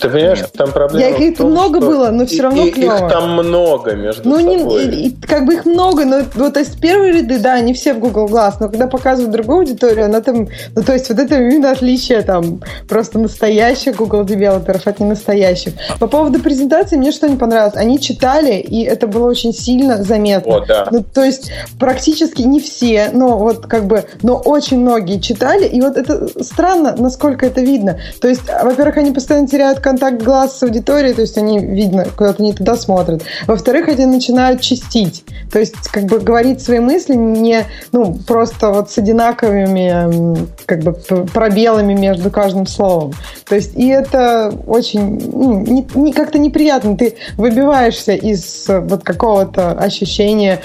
понимаешь, Нет. там проблема Я, их том, много что... было, но все равно и, клево. Их там много между ну, собой. Не, и, как бы их много, но вот, то есть первые ряды, да, они все в Google Glass, но когда показывают другую аудиторию, она там, ну, то есть вот это именно отличие там просто настоящих Google девелоперов от не настоящих. По поводу презентации мне что не понравилось. Они читали, и это было очень сильно заметно. О, да. Ну, то есть практически не все, но вот как бы, но очень многие читали, и вот это странно, насколько это видно. То есть, во-первых, они постоянно теряют контакт глаз с аудиторией, то есть они, видно, куда-то не туда смотрят. Во-вторых, они начинают чистить. То есть, как бы говорить свои мысли не, ну, просто вот с одинаковыми, как бы, пробелами между каждым словом. То есть, и это очень, ну, не, не, как-то неприятно. Ты выбиваешься из вот какого-то ощущения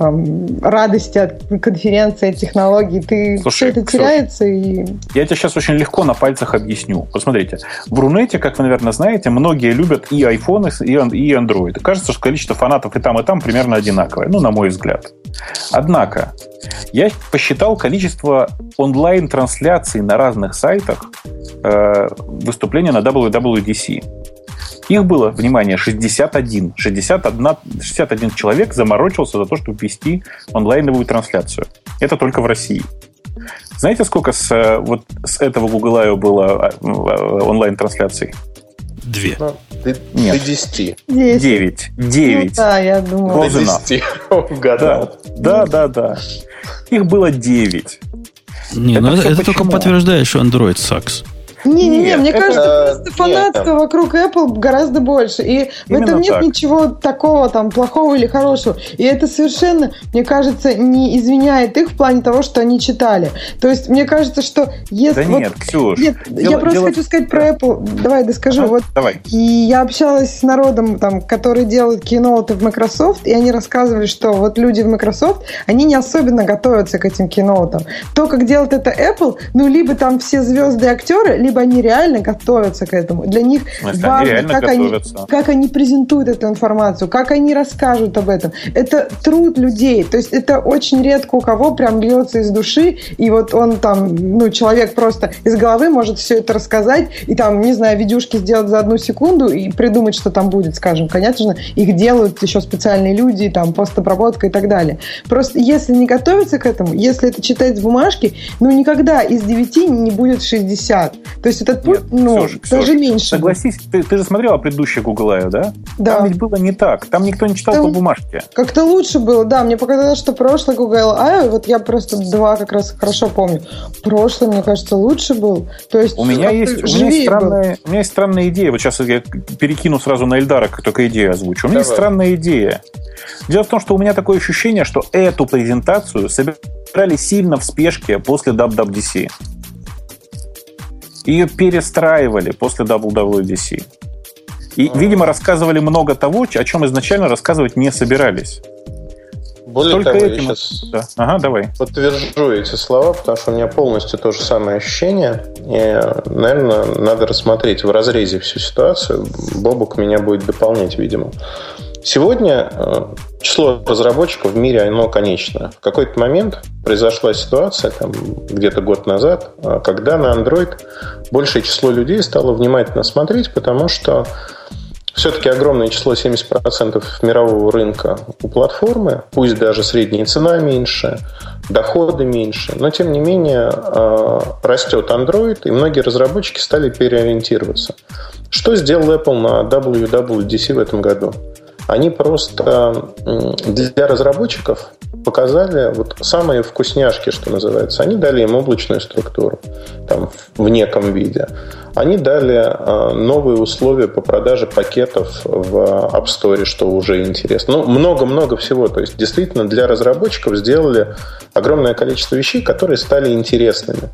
там, радости от конференции, от технологий, ты Слушай, все это теряется. И... Я тебе сейчас очень легко на пальцах объясню. Посмотрите, в Рунете, как вы, наверное, знаете, многие любят и iPhone, и, и Android. кажется, что количество фанатов и там, и там примерно одинаковое, ну, на мой взгляд. Однако, я посчитал количество онлайн-трансляций на разных сайтах э, выступления на WWDC. Их было, внимание, 61. 61, 61 человек заморочился за то, чтобы вести онлайновую трансляцию. Это только в России. Знаете, сколько с, э, вот с этого Google I.O. было э, онлайн-трансляций? Две. Ну, до, Нет. До 10. Девять. Девять. Ну, да, я думаю. До 10. Угадал. Да, да, да, да. Их было девять. Не, это ну это, это только подтверждает, что Android sucks. Не-не-не, мне это, кажется, просто фанатство нет. вокруг Apple гораздо больше. И Именно в этом нет так. ничего такого там плохого или хорошего. И это совершенно, мне кажется, не извиняет их в плане того, что они читали. То есть, мне кажется, что если... Да вот, нет, Ксюш. Нет, дело, я просто дело... хочу сказать про Apple. Давай доскажу. Ага, вот, давай. И я общалась с народом, там, который делает киноуты в Microsoft, и они рассказывали, что вот люди в Microsoft, они не особенно готовятся к этим киноутам. То, как делает это Apple, ну, либо там все звезды актеры, либо либо они реально готовятся к этому. Для них смысле, важно, они как, они, как они презентуют эту информацию, как они расскажут об этом. Это труд людей. То есть это очень редко у кого прям льется из души, и вот он там, ну, человек просто из головы может все это рассказать, и там, не знаю, видюшки сделать за одну секунду и придумать, что там будет, скажем. Конечно, их делают еще специальные люди, там, постобработка и так далее. Просто если не готовиться к этому, если это читать с бумажки, ну, никогда из 9 не будет 60. То есть этот путь, Нет, ну, Ксюша, даже Ксюша, меньше. Согласись, ты, ты же смотрела предыдущий Google I.O., да? Да. Там ведь было не так. Там никто не читал Там по бумажке. Как-то лучше было, да. Мне показалось, что прошлый Google I.O., вот я просто два как раз хорошо помню. Прошлый, мне кажется, лучше был. То есть у меня есть, у меня есть, странная, у меня есть странная идея. Вот сейчас я перекину сразу на Эльдара, как только идею озвучу. У меня Давай. есть странная идея. Дело в том, что у меня такое ощущение, что эту презентацию собирали сильно в спешке после WWDC. Ее перестраивали после WWDC. И, а. видимо, рассказывали много того, о чем изначально рассказывать не собирались. Более Только того, этим... я сейчас да. ага, давай. подтвержу эти слова, потому что у меня полностью то же самое ощущение. И, наверное, надо рассмотреть в разрезе всю ситуацию. Бобук меня будет дополнять, видимо. Сегодня э, число разработчиков в мире, оно конечное. В какой-то момент произошла ситуация, там, где-то год назад, э, когда на Android большее число людей стало внимательно смотреть, потому что все-таки огромное число, 70% мирового рынка у платформы, пусть даже средняя цена меньше, доходы меньше, но тем не менее э, растет Android, и многие разработчики стали переориентироваться. Что сделал Apple на WWDC в этом году? Они просто для разработчиков показали вот самые вкусняшки, что называется. Они дали им облачную структуру там, в неком виде. Они дали а, новые условия по продаже пакетов в App Store, что уже интересно. Ну, много-много всего. То есть, действительно, для разработчиков сделали огромное количество вещей, которые стали интересными.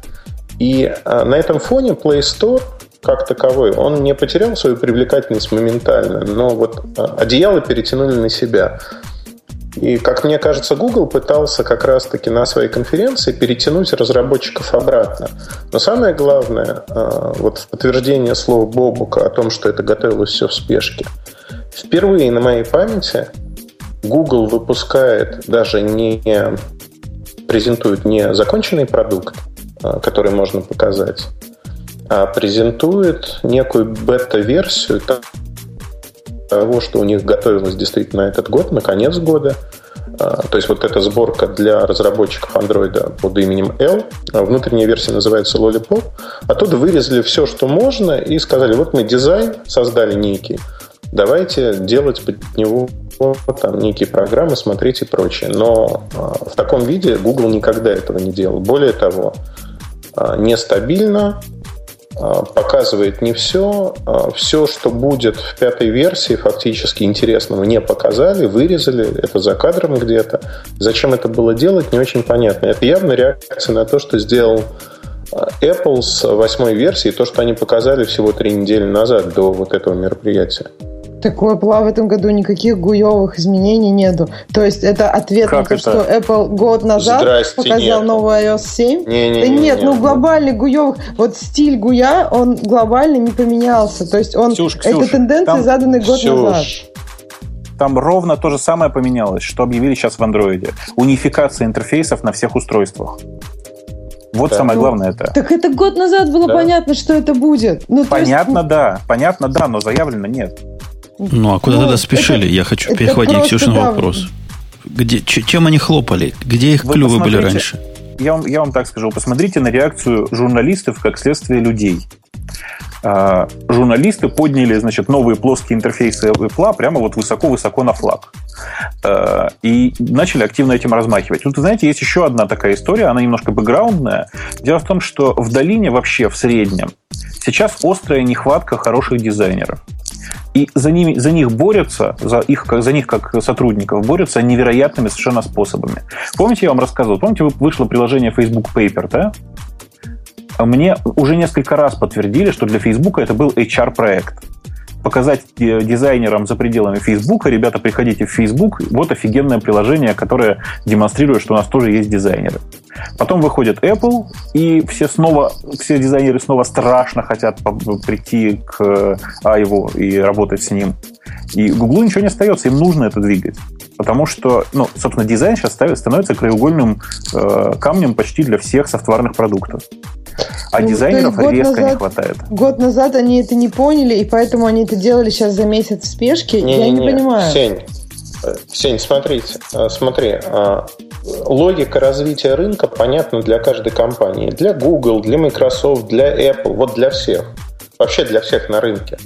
И а, на этом фоне Play Store как таковой, он не потерял свою привлекательность моментально, но вот а, одеяло перетянули на себя. И, как мне кажется, Google пытался как раз-таки на своей конференции перетянуть разработчиков обратно. Но самое главное, а, вот в подтверждение слов Бобука о том, что это готовилось все в спешке, впервые на моей памяти Google выпускает даже не презентует не законченный продукт, а, который можно показать, презентует некую бета-версию того, что у них готовилось действительно этот год, на конец года. А, то есть вот эта сборка для разработчиков Android под именем L, а внутренняя версия называется Lollipop, оттуда вырезали все, что можно, и сказали, вот мы дизайн создали некий, давайте делать под него там некие программы, смотреть и прочее. Но в таком виде Google никогда этого не делал. Более того, нестабильно, а, показывает не все. А все, что будет в пятой версии, фактически интересного не показали, вырезали, это за кадром где-то. Зачем это было делать, не очень понятно. Это явно реакция на то, что сделал а, Apple с восьмой версией, то, что они показали всего три недели назад до вот этого мероприятия. Так у Apple в этом году никаких гуевых изменений нету. То есть это ответ как на то, это? что Apple год назад Здрасте, показал нет. новый iOS 7. Не, не, да не, нет, не, ну глобальный гуевых, вот стиль гуя, он глобально не поменялся. То есть он, Ксюш, Ксюш, это тенденции, там, заданные год Ксюш, назад. Там ровно то же самое поменялось, что объявили сейчас в Android. Унификация интерфейсов на всех устройствах. Вот да. самое главное это. Так это год назад было да. понятно, что это будет. Ну, понятно, есть... да. Понятно, да, но заявлено нет. Ну, а куда ну, тогда спешили? Это, Я хочу перехватить Ксюшин да. вопрос. Где, чем они хлопали? Где их Вы клювы были раньше? Я вам, я вам так скажу. Посмотрите на реакцию журналистов как следствие людей. А, журналисты подняли, значит, новые плоские интерфейсы Apple прямо вот высоко-высоко на флаг. А, и начали активно этим размахивать. Тут, знаете, есть еще одна такая история, она немножко бэкграундная. Дело в том, что в долине вообще в среднем сейчас острая нехватка хороших дизайнеров. И за, ними, за них борются, за, их, за них как сотрудников борются невероятными совершенно способами. Помните, я вам рассказывал, помните, вышло приложение Facebook Paper, да? Мне уже несколько раз подтвердили, что для Facebook это был HR-проект показать дизайнерам за пределами Facebook, ребята, приходите в Facebook, вот офигенное приложение, которое демонстрирует, что у нас тоже есть дизайнеры. Потом выходит Apple, и все снова, все дизайнеры снова страшно хотят прийти к Айву и работать с ним. И Google ничего не остается, им нужно это двигать. Потому что, ну, собственно, дизайн сейчас становится краеугольным э, камнем почти для всех софтварных продуктов. А ну, дизайнеров резко назад, не хватает. Год назад они это не поняли, и поэтому они это делали сейчас за месяц в спешке. Не, Я не, не понимаю. Сень, э, Сень, смотрите, э, смотри, э, логика развития рынка понятна для каждой компании. Для Google, для Microsoft, для Apple, вот для всех. Вообще для всех на рынке.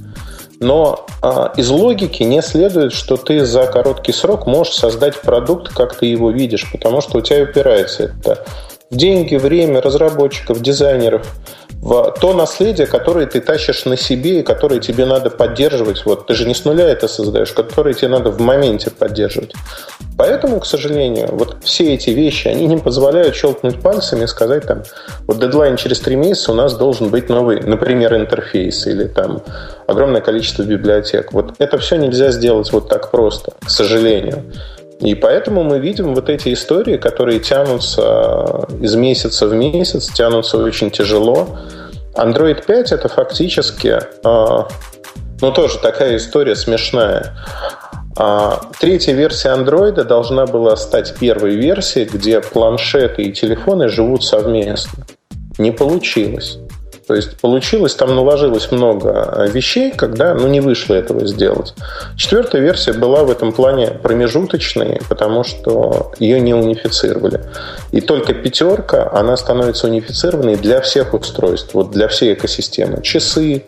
Но а, из логики не следует, что ты за короткий срок можешь создать продукт, как ты его видишь, потому что у тебя упирается это деньги, время разработчиков, дизайнеров в то наследие, которое ты тащишь на себе и которое тебе надо поддерживать. Вот ты же не с нуля это создаешь, которое тебе надо в моменте поддерживать. Поэтому, к сожалению, вот все эти вещи, они не позволяют щелкнуть пальцами и сказать там, вот дедлайн через три месяца у нас должен быть новый, например, интерфейс или там огромное количество библиотек. Вот это все нельзя сделать вот так просто, к сожалению. И поэтому мы видим вот эти истории, которые тянутся из месяца в месяц, тянутся очень тяжело. Android 5 это фактически, а, ну тоже такая история смешная. А, третья версия Android должна была стать первой версией, где планшеты и телефоны живут совместно. Не получилось. То есть получилось, там наложилось много вещей, когда ну, не вышло этого сделать. Четвертая версия была в этом плане промежуточной, потому что ее не унифицировали. И только пятерка, она становится унифицированной для всех устройств, вот для всей экосистемы. Часы,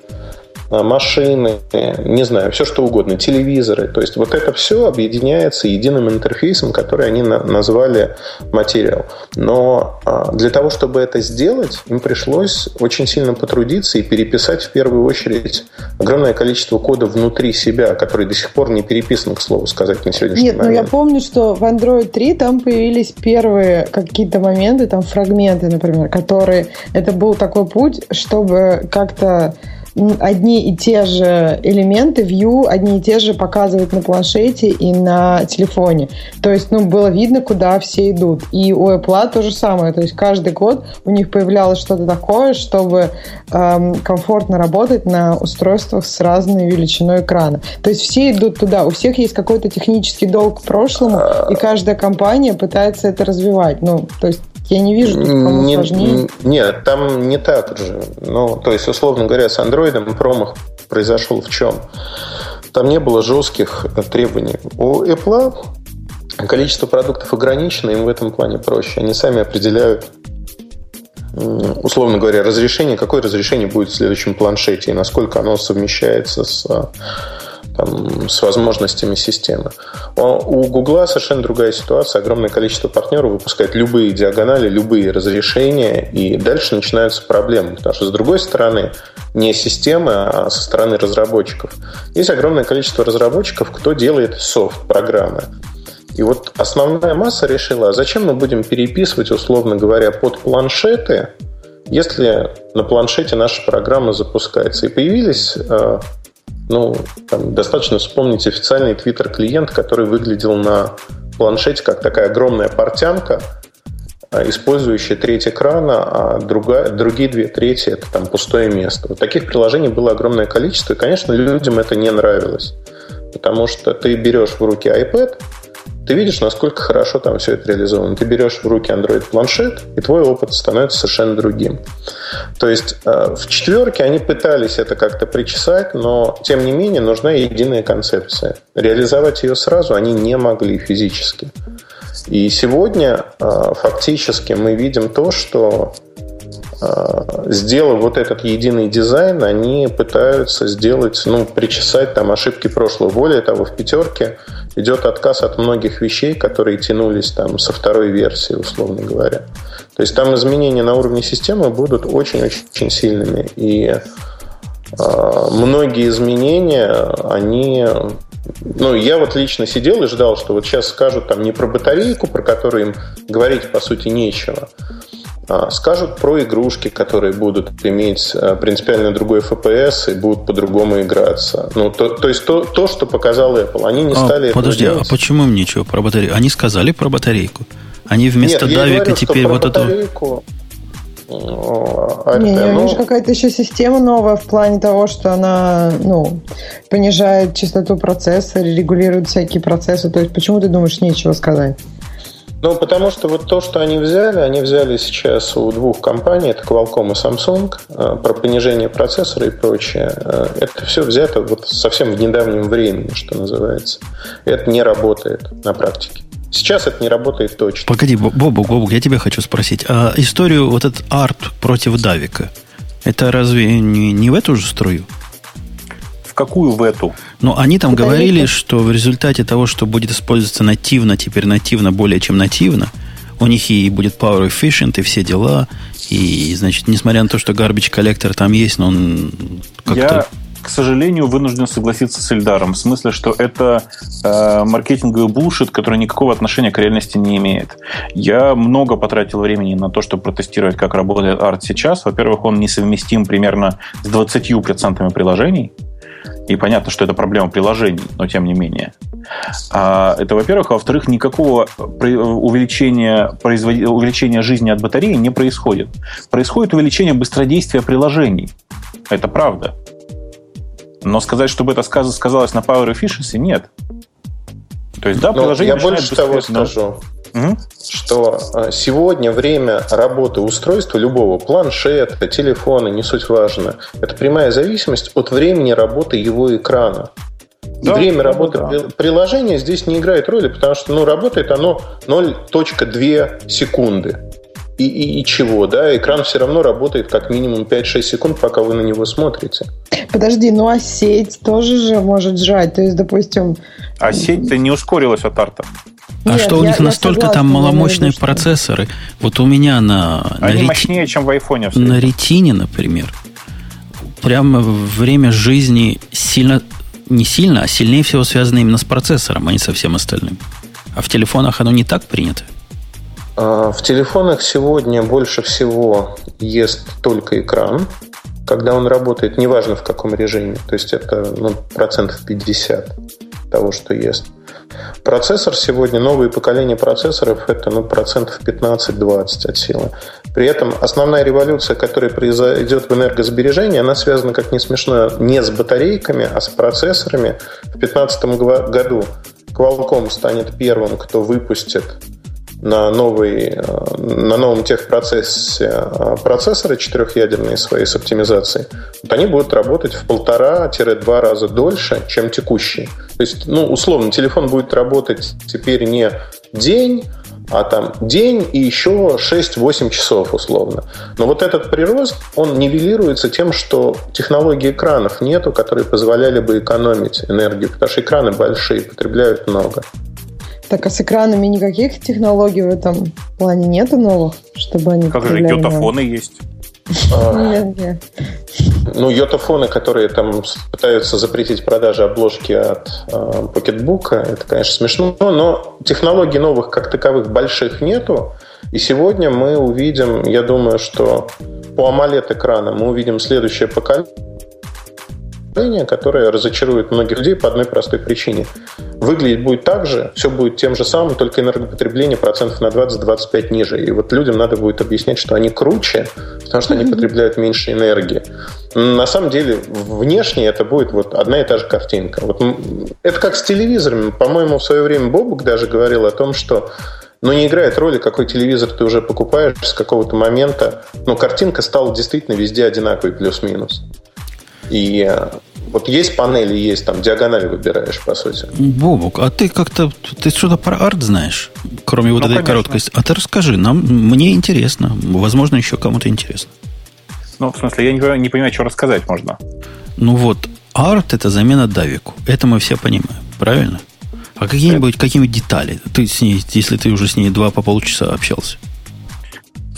машины, не знаю, все что угодно, телевизоры. То есть вот это все объединяется единым интерфейсом, который они назвали материал. Но а, для того, чтобы это сделать, им пришлось очень сильно потрудиться и переписать в первую очередь огромное количество кода внутри себя, который до сих пор не переписан, к слову сказать, на сегодняшний Нет, момент. но я помню, что в Android 3 там появились первые какие-то моменты, там фрагменты, например, которые... Это был такой путь, чтобы как-то одни и те же элементы View, одни и те же показывать на планшете и на телефоне. То есть, ну, было видно, куда все идут. И у Apple то же самое. То есть, каждый год у них появлялось что-то такое, чтобы эм, комфортно работать на устройствах с разной величиной экрана. То есть, все идут туда. У всех есть какой-то технический долг к прошлому, и каждая компания пытается это развивать. Ну, то есть, Я не вижу, тут кому не, сложнее. Нет, там не так же. Ну, то есть, условно говоря, с андроидом промах произошел в чем? Там не было жестких требований. У Apple количество продуктов ограничено, им в этом плане проще. Они сами определяют условно говоря, разрешение, какое разрешение будет в следующем планшете и насколько оно совмещается с, там, с возможностями системы. У Гугла совершенно другая ситуация. Огромное количество партнеров выпускает любые диагонали, любые разрешения, и дальше начинаются проблемы. Потому что, с другой стороны, не системы, а со стороны разработчиков. Есть огромное количество разработчиков, кто делает софт, программы. И вот основная масса решила, а зачем мы будем переписывать, условно говоря, под планшеты, если на планшете наша программа запускается. И появились, э, ну, там, достаточно вспомнить официальный твиттер-клиент, который выглядел на планшете как такая огромная портянка, э, использующая треть экрана, а другая, другие две трети это там пустое место. Вот таких приложений было огромное количество, и, конечно, людям это не нравилось. Потому что ты берешь в руки iPad, ты видишь, насколько хорошо там все это реализовано. Ты берешь в руки Android-планшет, и твой опыт становится совершенно другим. То есть э, в четверке они пытались это как-то причесать, но тем не менее нужна единая концепция. Реализовать ее сразу они не могли физически. И сегодня э, фактически мы видим то, что сделав вот этот единый дизайн, они пытаются сделать, ну, причесать там ошибки прошлого. Более того, в пятерке идет отказ от многих вещей, которые тянулись там со второй версии, условно говоря. То есть там изменения на уровне системы будут очень-очень сильными. И э, многие изменения, они... Ну, я вот лично сидел и ждал, что вот сейчас скажут там не про батарейку, про которую им говорить, по сути, нечего, скажут про игрушки, которые будут иметь э, принципиально другой FPS и будут по-другому играться. Ну, то, то есть то, то, что показал Apple. Они не а, стали Подожди, а почему им ничего про батарейку? Они сказали про батарейку. Они вместо Нет, Давика говорю, теперь вот батарейку... это... Не, я ну... вижу какая-то еще система новая в плане того, что она ну, понижает частоту процессора, регулирует всякие процессы. То есть почему ты думаешь, нечего сказать? Ну, потому что вот то, что они взяли, они взяли сейчас у двух компаний, это Qualcomm и Samsung, э, про понижение процессора и прочее. Э, это все взято вот совсем в недавнем времени, что называется. Это не работает на практике. Сейчас это не работает точно. Погоди, Бобук, Бобук, я тебя хочу спросить. А историю вот этот арт против Давика, это разве не, не в эту же струю? В какую в эту? Но они там говорили, это? что в результате того, что будет использоваться нативно, теперь нативно более чем нативно, у них и будет power efficient, и все дела. И, значит, несмотря на то, что garbage коллектор там есть, но он как-то... Я, к сожалению, вынужден согласиться с Эльдаром. В смысле, что это э, маркетинговый булшит, который никакого отношения к реальности не имеет. Я много потратил времени на то, чтобы протестировать, как работает арт сейчас. Во-первых, он несовместим примерно с 20% приложений. И понятно, что это проблема приложений, но тем не менее. А, это, во-первых. А во-вторых, никакого увеличения, производ... увеличения жизни от батареи не происходит. Происходит увеличение быстродействия приложений. Это правда. Но сказать, чтобы это сказалось на Power Efficiency, нет. То есть, да, ну, приложение Я больше того скажу угу. что э, сегодня время работы устройства любого, планшета, телефона, не суть важно, это прямая зависимость от времени работы его экрана. И да, время работы да. приложения здесь не играет роли, потому что ну, работает оно 0.2 секунды. И, и, и чего, да? Экран все равно работает как минимум 5-6 секунд, пока вы на него смотрите. Подожди, ну а сеть тоже же может жрать. То есть, допустим... А сеть-то не ускорилась от арта. А Нет, что у них настолько согласна, там маломощные процессоры? Вот у меня на... Они на мощнее, чем в айфоне. На ретине, например, прямо время жизни сильно... Не сильно, а сильнее всего связано именно с процессором, а не со всем остальным. А в телефонах оно не так принято? А, в телефонах сегодня больше всего ест только экран, когда он работает, неважно в каком режиме. То есть это ну, процентов 50 того, что ест. Процессор сегодня, новые поколения процессоров, это ну, процентов 15-20 от силы. При этом основная революция, которая произойдет в энергосбережении, она связана, как не смешно, не с батарейками, а с процессорами. В 2015 году Qualcomm станет первым, кто выпустит на, новый, э, на новом техпроцессе э, процессоры четырехъядерные свои с оптимизацией, вот они будут работать в полтора-два раза дольше, чем текущие. То есть, ну, условно, телефон будет работать теперь не день, а там день и еще 6-8 часов условно. Но вот этот прирост, он нивелируется тем, что технологий экранов нету, которые позволяли бы экономить энергию, потому что экраны большие, потребляют много. Так, а с экранами никаких технологий в этом плане нету новых, чтобы они... Как же йотафоны есть? Нет, нет. Ну, йотафоны, которые там пытаются запретить продажи обложки от э, покетбука, это, конечно, смешно, но технологий новых как таковых больших нету. И сегодня мы увидим, я думаю, что по AMOLED экрана мы увидим следующее поколение, которое разочарует многих людей по одной простой причине. Выглядеть будет так же, все будет тем же самым, только энергопотребление процентов на 20-25 ниже. И вот людям надо будет объяснять, что они круче, потому что они потребляют меньше энергии. На самом деле, внешне это будет вот одна и та же картинка. Вот это как с телевизорами. По-моему, в свое время Бобук даже говорил о том, что но не играет роли, какой телевизор ты уже покупаешь с какого-то момента. Но картинка стала действительно везде одинаковой плюс-минус. И э, вот есть панели, есть там диагонали выбираешь, по сути. Бобук, а ты как-то, ты что-то про арт знаешь, кроме вот ну, этой конечно. короткости. А ты расскажи, нам, мне интересно, возможно, еще кому-то интересно. Ну, в смысле, я не, не понимаю, что рассказать можно. Ну вот, арт это замена Давику. Это мы все понимаем, правильно? А какие-нибудь, какие-нибудь детали? Ты с ней, если ты уже с ней два по полчаса общался.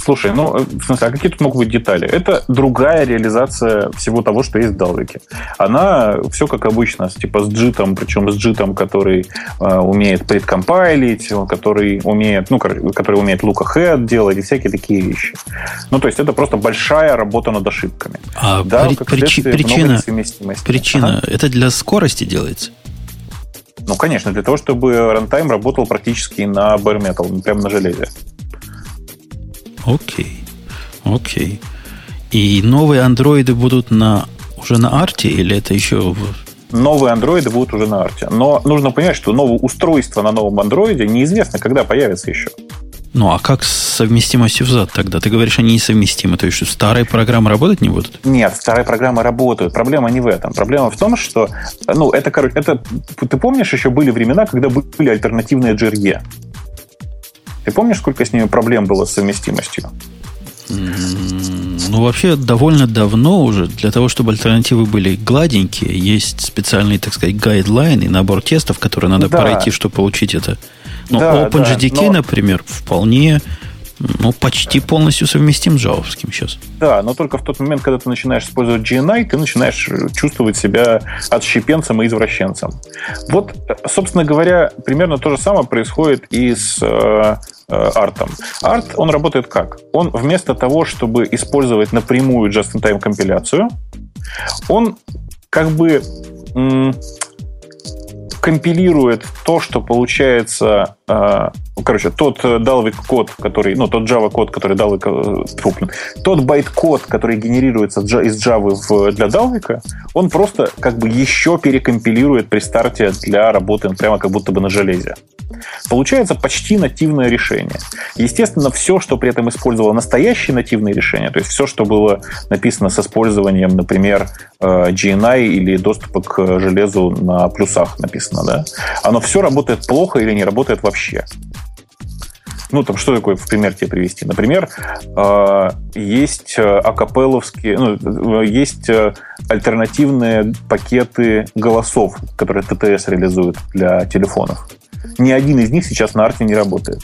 Слушай, ну, э, в смысле, а какие тут могут быть детали? Это другая реализация всего того, что есть в Далвике. Она все как обычно, типа с джитом, причем с джитом, который э, умеет предкомпайлить, который умеет, ну, который умеет look ahead делать и всякие такие вещи. Ну, то есть это просто большая работа над ошибками. А да, при, причи, причина, причина ага. это для скорости делается? Ну, конечно, для того, чтобы рантайм работал практически на bare metal, прямо на железе. Окей. Окей. И новые андроиды будут на уже на арте или это еще в... Новые андроиды будут уже на арте. Но нужно понять, что новое устройство на новом андроиде неизвестно, когда появится еще. Ну, а как с совместимостью взад тогда? Ты говоришь, они несовместимы. То есть, старые программы работать не будут? Нет, старые программы работают. Проблема не в этом. Проблема в том, что, ну, это, короче, это, ты помнишь, еще были времена, когда были альтернативные GRE? Ты помнишь, сколько с ними проблем было с совместимостью? Ну, вообще, довольно давно уже для того, чтобы альтернативы были гладенькие, есть специальный, так сказать, гайдлайн и набор тестов, которые надо да. пройти, чтобы получить это. Но да, OpenJDK, да, но... например, вполне ну, почти полностью совместим с джавовским сейчас. Да, но только в тот момент, когда ты начинаешь использовать GNI, ты начинаешь чувствовать себя отщепенцем и извращенцем. Вот, собственно говоря, примерно то же самое происходит и с э, э, артом. Арт, он работает как? Он вместо того, чтобы использовать напрямую just-in-time компиляцию, он как бы компилирует то, что получается, э, короче, тот Dalvik код, который, ну, тот Java код, который Dalvik, э, тот байт код, который генерируется из Java в, для Dalvik, он просто как бы еще перекомпилирует при старте для работы прямо как будто бы на железе. Получается почти нативное решение. Естественно, все, что при этом использовало настоящие нативные решения, то есть все, что было написано с использованием, например, э, GNI или доступа к железу на плюсах написано, да, оно все работает плохо или не работает вообще. Ну, там, что такое в пример тебе привести? Например, э, есть э, акапелловские, ну, есть альтернативные пакеты голосов, которые ТТС реализует для телефонов ни один из них сейчас на арте не работает.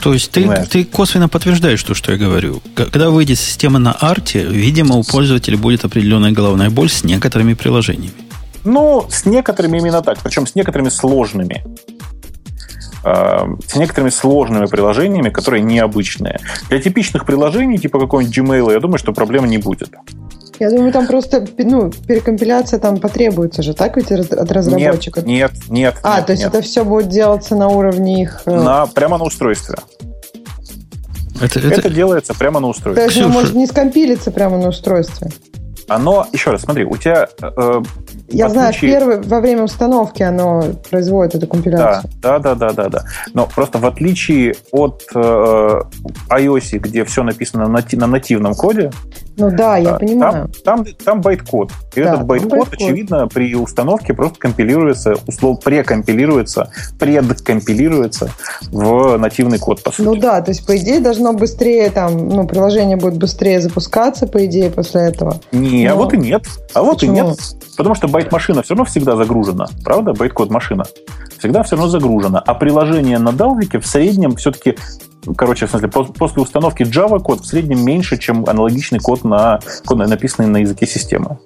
То есть ты, ты косвенно подтверждаешь то, что я говорю. Когда выйдет система на арте, видимо, у пользователя будет определенная головная боль с некоторыми приложениями. Ну, с некоторыми именно так, причем с некоторыми сложными. А, с некоторыми сложными приложениями, которые необычные. Для типичных приложений, типа какого-нибудь Gmail, я думаю, что проблемы не будет. Я думаю, там просто ну, перекомпиляция там потребуется же, так ведь от разработчика? Нет, нет, нет. А, нет, то есть нет. это все будет делаться на уровне их... Э, на, прямо на устройстве. Это, это... это делается прямо на устройстве. То есть оно может не скомпилиться прямо на устройстве? Оно, еще раз, смотри, у тебя... Э, Я знаю, отличие... первый, во время установки оно производит эту компиляцию. Да, да, да, да, да. Но просто в отличие от э, iOS, где все написано на, на нативном коде, ну да, я да, понимаю. Там, там, там байт-код. И да, этот байт-код, очевидно, при установке просто компилируется, условно, прекомпилируется, предкомпилируется в нативный код, по сути. Ну да, то есть, по идее, должно быстрее там, ну, приложение будет быстрее запускаться, по идее, после этого. Не, Но... а вот и нет. А вот Почему? и нет. Потому что байт-машина все равно всегда загружена. Правда? Байт-код машина. Всегда все равно загружена. А приложение на Dalvik е в среднем все-таки короче, в смысле, после установки Java код в среднем меньше, чем аналогичный код, на, код написанный на языке системы.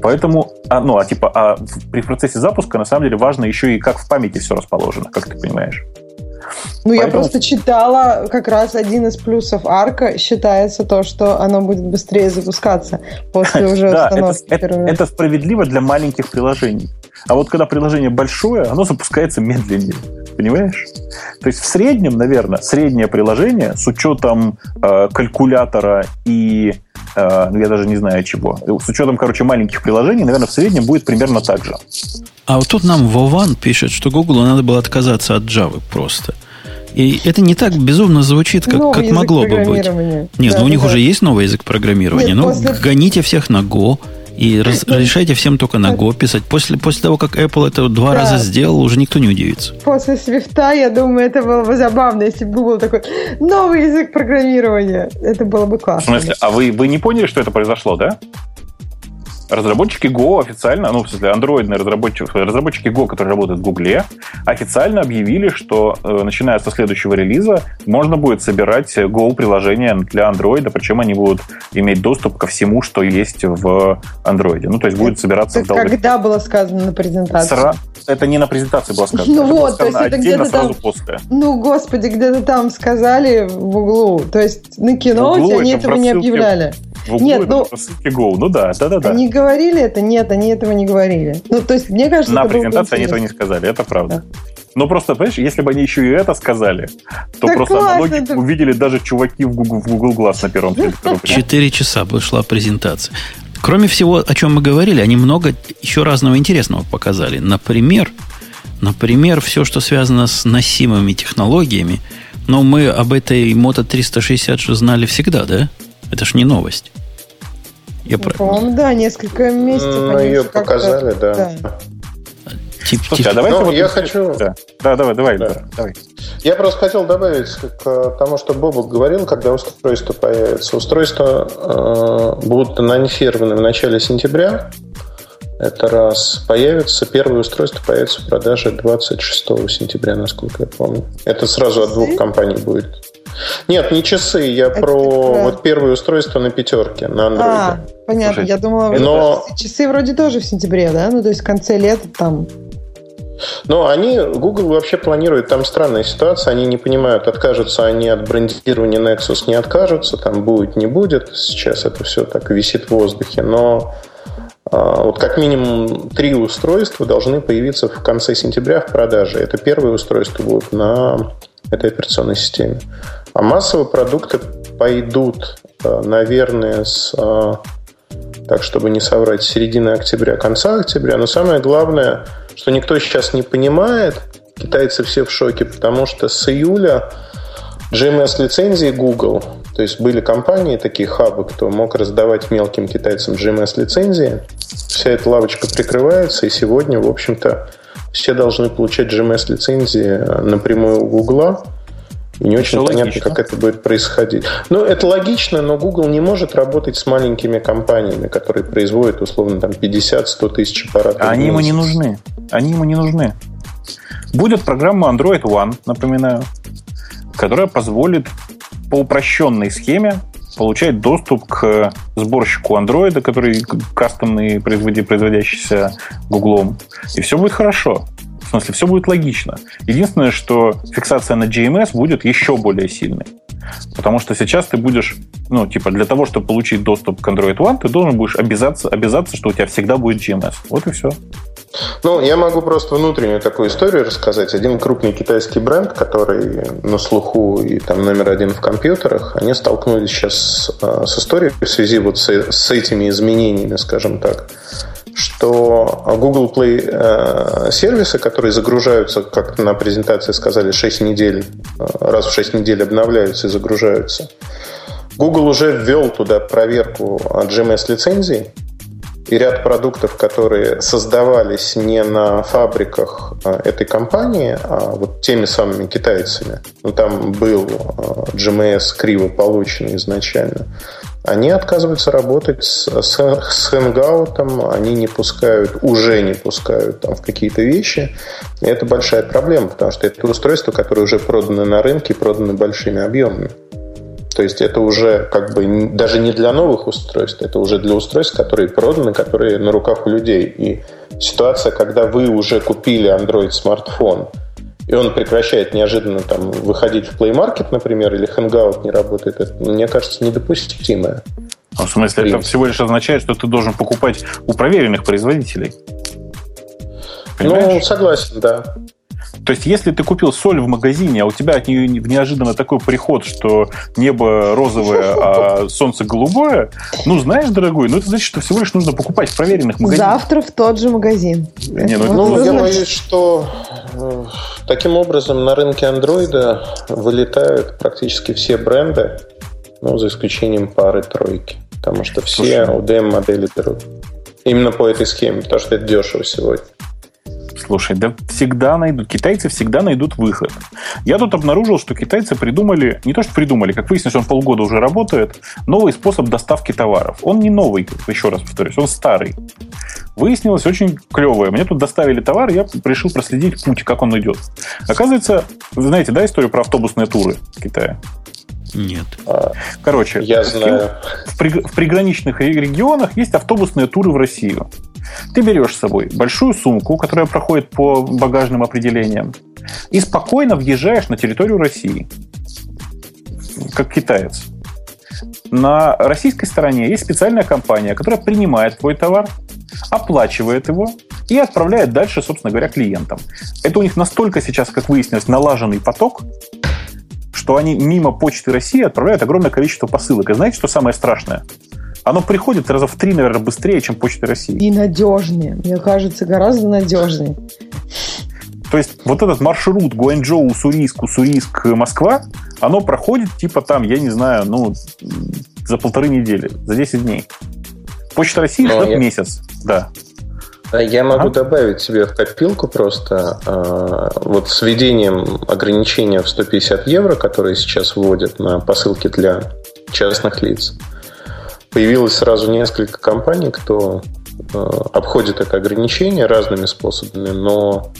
Поэтому, а, ну, а типа, а при процессе запуска на самом деле важно еще и как в памяти все расположено, как ты понимаешь. Ну, Поэтому... я просто читала, как раз один из плюсов арка считается то, что оно будет быстрее запускаться после уже установки. Это, это, это справедливо для маленьких приложений. А вот когда приложение большое, оно запускается медленнее. Понимаешь? То есть в среднем, наверное, среднее приложение с учетом э, калькулятора и э, ну, я даже не знаю чего. С учетом, короче, маленьких приложений, наверное, в среднем будет примерно так же. А вот тут нам Вован пишет, что Google надо было отказаться от Java просто. И это не так безумно звучит, как, как могло бы быть. Нет, да, ну у них да. уже есть новый язык программирования. Нет, ну, после... гоните всех на Go. И раз, разрешайте всем только на Go писать. После, после того, как Apple это два да. раза сделал, уже никто не удивится. После свифта, я думаю, это было бы забавно, если бы был такой новый язык программирования. Это было бы классно. В смысле, а вы, вы не поняли, что это произошло, да? Разработчики Go официально, ну, в смысле, андроидные разработчики, разработчики Go, которые работают в Гугле, официально объявили, что э, начиная со следующего релиза можно будет собирать Go-приложения для андроида, причем они будут иметь доступ ко всему, что есть в андроиде. Ну, то есть будет собираться это в Когда было сказано на презентации? Сра... Это не на презентации было сказано. Ну это вот, то есть это где-то там... после. Ну, господи, где-то там сказали в углу. То есть на кино они этого не объявляли. В углу Нет, ну, Go. Ну да, да, да, да. Они говорили это? Нет, они этого не говорили. Ну, то есть, мне кажется, На презентации они этого не сказали, это правда. Да. Но просто, понимаешь, если бы они еще и это сказали, то так просто классно, аналоги это... увидели даже чуваки в Google, в Google Glass на первом Четыре часа шла презентация. Кроме всего, о чем мы говорили, они много еще разного интересного показали. Например, например, все, что связано с носимыми технологиями. Но мы об этой Moto 360 же знали всегда, да? Это ж не новость. Я ну, По-моему, да, несколько месяцев. Ну, ее показали, да. да. Тип, Слушай, тип. а давайте ну, вот я хочу... Да. да, давай, давай, да. давай. Я просто хотел добавить к тому, что Бобок говорил, когда устройство появится. Устройства э, будут анонсированы в начале сентября. Это раз. Появится, первое устройство появится в продаже 26 сентября, насколько я помню. Это сразу от двух компаний будет. Нет, не часы, я это про такое... вот первое устройство на пятерке, на андроиде. А, понятно, Слушайте, я думала, но... часы вроде тоже в сентябре, да? Ну, то есть в конце лета там но они, Google вообще планирует, там странная ситуация, они не понимают, откажутся они от брендирования Nexus, не откажутся, там будет, не будет. Сейчас это все так висит в воздухе, но а, вот как минимум три устройства должны появиться в конце сентября в продаже. Это первые устройства будут на этой операционной системе. А массовые продукты пойдут, э, наверное, с э, так, чтобы не соврать, середины октября, конца октября. Но самое главное, что никто сейчас не понимает, китайцы все в шоке, потому что с июля GMS лицензии Google, то есть были компании, такие хабы, кто мог раздавать мелким китайцам GMS лицензии, вся эта лавочка прикрывается, и сегодня, в общем-то, все должны получать GMS лицензии напрямую у Google. И не очень понятно, логично. как это будет происходить. Ну, это логично, но Google не может работать с маленькими компаниями, которые производят, условно, там 50-100 тысяч аппаратов. А они ему не нужны. Они ему не нужны. Будет программа Android One, напоминаю, которая позволит по упрощенной схеме получать доступ к сборщику андроида, который кастомный, производящийся Гуглом. И все будет хорошо. В смысле, все будет логично. Единственное, что фиксация на GMS будет еще более сильной. Потому что сейчас ты будешь, ну, типа, для того, чтобы получить доступ к Android One, ты должен будешь обязаться, обязаться, что у тебя всегда будет GMS. Вот и все. Ну, я могу просто внутреннюю такую историю рассказать. Один крупный китайский бренд, который на слуху и там номер один в компьютерах, они столкнулись сейчас э, с историей в связи вот с, этими изменениями, скажем так, что Google Play э, сервисы, которые загружаются, как на презентации сказали, 6 недель, э, раз в 6 недель обновляются и загружаются, Google уже ввел туда проверку GMS лицензий, и ряд продуктов, которые создавались не на фабриках а, этой компании, а вот теми самыми китайцами, ну, там был а, GMS криво полученный изначально, они отказываются работать с, с, с Hangout, они не пускают, уже не пускают там в какие-то вещи. И это большая проблема, потому что это устройство, которое уже продано на рынке, продано большими объемами. То есть это уже как бы даже не для новых устройств, это уже для устройств, которые проданы, которые на руках у людей. И ситуация, когда вы уже купили Android смартфон, и он прекращает неожиданно там выходить в Play Market, например, или Hangout не работает, это, мне кажется, недопустимое. Ну, в смысле, это всего лишь означает, что ты должен покупать у проверенных производителей. Ну, Понимаешь? Ну, согласен, да. То есть, если ты купил соль в магазине, а у тебя от нее неожиданно такой приход, что небо розовое, а солнце голубое, ну, знаешь, дорогой, ну, это значит, что всего лишь нужно покупать в проверенных магазинах. Завтра в тот же магазин. Не, ну, ну я боюсь, что э, таким образом на рынке андроида вылетают практически все бренды, ну, за исключением пары-тройки. Потому что все UDM-модели берут. Именно по этой схеме, потому что это дешево сегодня. Слушай, да всегда найдут. Китайцы всегда найдут выход. Я тут обнаружил, что китайцы придумали, не то что придумали, как выяснилось, он полгода уже работает, новый способ доставки товаров. Он не новый, еще раз повторюсь, он старый. Выяснилось очень клевое. Мне тут доставили товар, я решил проследить путь, как он идет. Оказывается, вы знаете, да, историю про автобусные туры в Китае? Нет. Короче, я знаю. В, в приграничных регионах есть автобусные туры в Россию. Ты берешь с собой большую сумку, которая проходит по багажным определениям, и спокойно въезжаешь на территорию России, как китаец. На российской стороне есть специальная компания, которая принимает твой товар, оплачивает его и отправляет дальше, собственно говоря, клиентам. Это у них настолько сейчас, как выяснилось, налаженный поток, что они мимо Почты России отправляют огромное количество посылок. И знаете, что самое страшное? Оно приходит раза в три, наверное, быстрее, чем Почта России. И надежнее. Мне кажется, гораздо надежнее. То есть вот этот маршрут Гуанчжоу, Уссурийск, Уссурийск, Москва, оно проходит типа там, я не знаю, ну, за полторы недели, за 10 дней. Почта России ждет я... месяц, да. Я могу ага. добавить себе в копилку просто э, вот с введением ограничения в 150 евро, которые сейчас вводят на посылки для частных лиц, появилось сразу несколько компаний, кто э, обходит это ограничение разными способами, но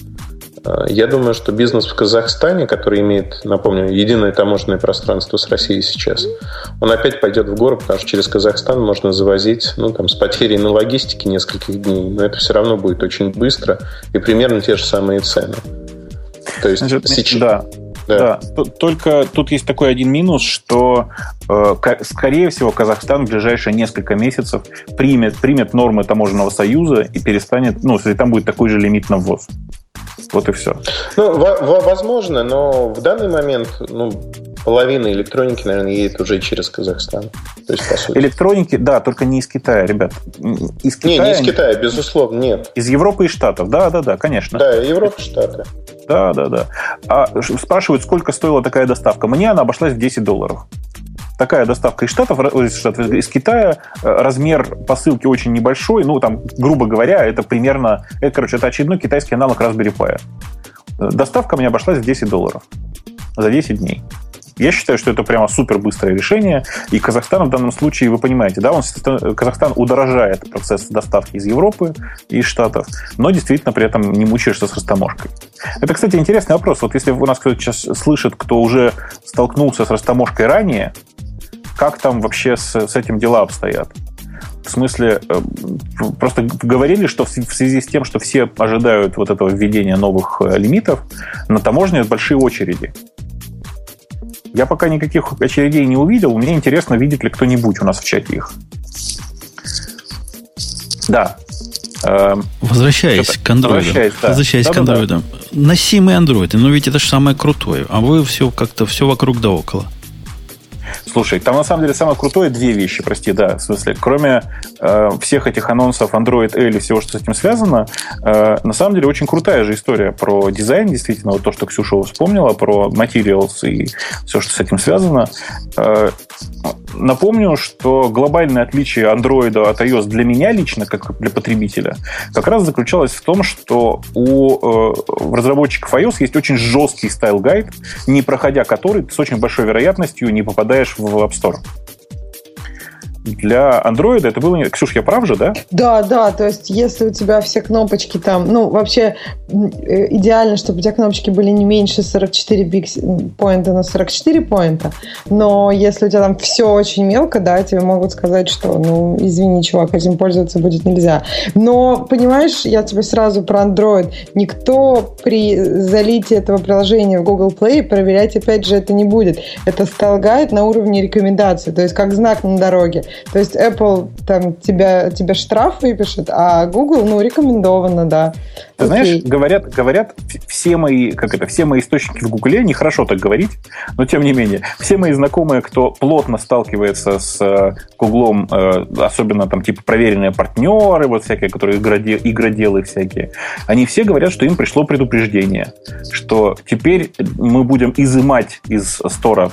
Э, я думаю, что бизнес в Казахстане, который имеет, напомню, единое таможенное пространство с Россией сейчас, он опять пойдет в гору, потому что через Казахстан можно завозить ну, там, с потерей на логистике нескольких дней, но это все равно будет очень быстро и примерно те же самые цены. То есть Значит, сейчас... Да. Да. да. Только тут есть такой один минус, что, э, скорее всего, Казахстан в ближайшие несколько месяцев примет, примет нормы таможенного союза и перестанет, ну, если там будет такой же лимит на ввоз. Вот и все. Ну, возможно, но в данный момент ну, половина электроники, наверное, едет уже через Казахстан. То есть, по сути. Электроники, да, только не из Китая, ребят. Из Китая, не, не из Китая, безусловно, нет. Из Европы и Штатов, да, да, да, конечно. Да, Европа и Штаты. Да, да, да. А спрашивают, сколько стоила такая доставка. Мне она обошлась в 10 долларов такая доставка из Штатов, из, Штатов, из Китая, э, размер посылки очень небольшой, ну, там, грубо говоря, это примерно, это, короче, это очередной китайский аналог Raspberry Pi. Э, доставка мне обошлась в 10 долларов за 10 дней. Я считаю, что это прямо супер быстрое решение. И Казахстан в данном случае, вы понимаете, да, он, Казахстан удорожает процесс доставки из Европы и Штатов, но действительно при этом не мучаешься с растаможкой. Это, кстати, интересный вопрос. Вот если у нас кто-то сейчас слышит, кто уже столкнулся с растаможкой ранее, как там вообще с, с этим дела обстоят? В смысле, э, просто говорили, что в связи с тем, что все ожидают вот этого введения новых э, лимитов, на таможне большие очереди. Я пока никаких очередей не увидел. Мне интересно, видит ли кто-нибудь у нас в чате их. Да. Э, возвращаясь к андроидам. Возвращаясь, да. возвращаясь да, к андроидам. Да, да. Носимые андроиды, но ведь это же самое крутое. А вы все как-то все вокруг да около. Слушай, там на самом деле самое крутое две вещи, прости, да, в смысле, кроме э, всех этих анонсов Android L и всего, что с этим связано, э, на самом деле очень крутая же история про дизайн, действительно, вот то, что Ксюша вспомнила, про Material и все, что с этим связано. Э, напомню, что глобальное отличие Android от iOS для меня лично, как для потребителя, как раз заключалось в том, что у э, разработчиков iOS есть очень жесткий style guide, не проходя который ты с очень большой вероятностью не попадаешь в App Store для Android это было... Ксюш, я прав же, да? Да, да, то есть если у тебя все кнопочки там... Ну, вообще э, идеально, чтобы у тебя кнопочки были не меньше 44 бикс... поинта на 44 поинта, но если у тебя там все очень мелко, да, тебе могут сказать, что, ну, извини, чувак, этим пользоваться будет нельзя. Но, понимаешь, я тебе сразу про Android. Никто при залитии этого приложения в Google Play проверять, опять же, это не будет. Это стал гайд на уровне рекомендаций, то есть как знак на дороге. То есть Apple там тебя, тебе штраф выпишет, а Google, ну, рекомендовано, да. Ты Окей. знаешь, говорят, говорят, все мои, как это, все мои источники в Гугле, нехорошо так говорить, но тем не менее, все мои знакомые, кто плотно сталкивается с э, Гуглом, э, особенно там типа проверенные партнеры, вот всякие, которые игродел, игроделы всякие, они все говорят, что им пришло предупреждение, что теперь мы будем изымать из стора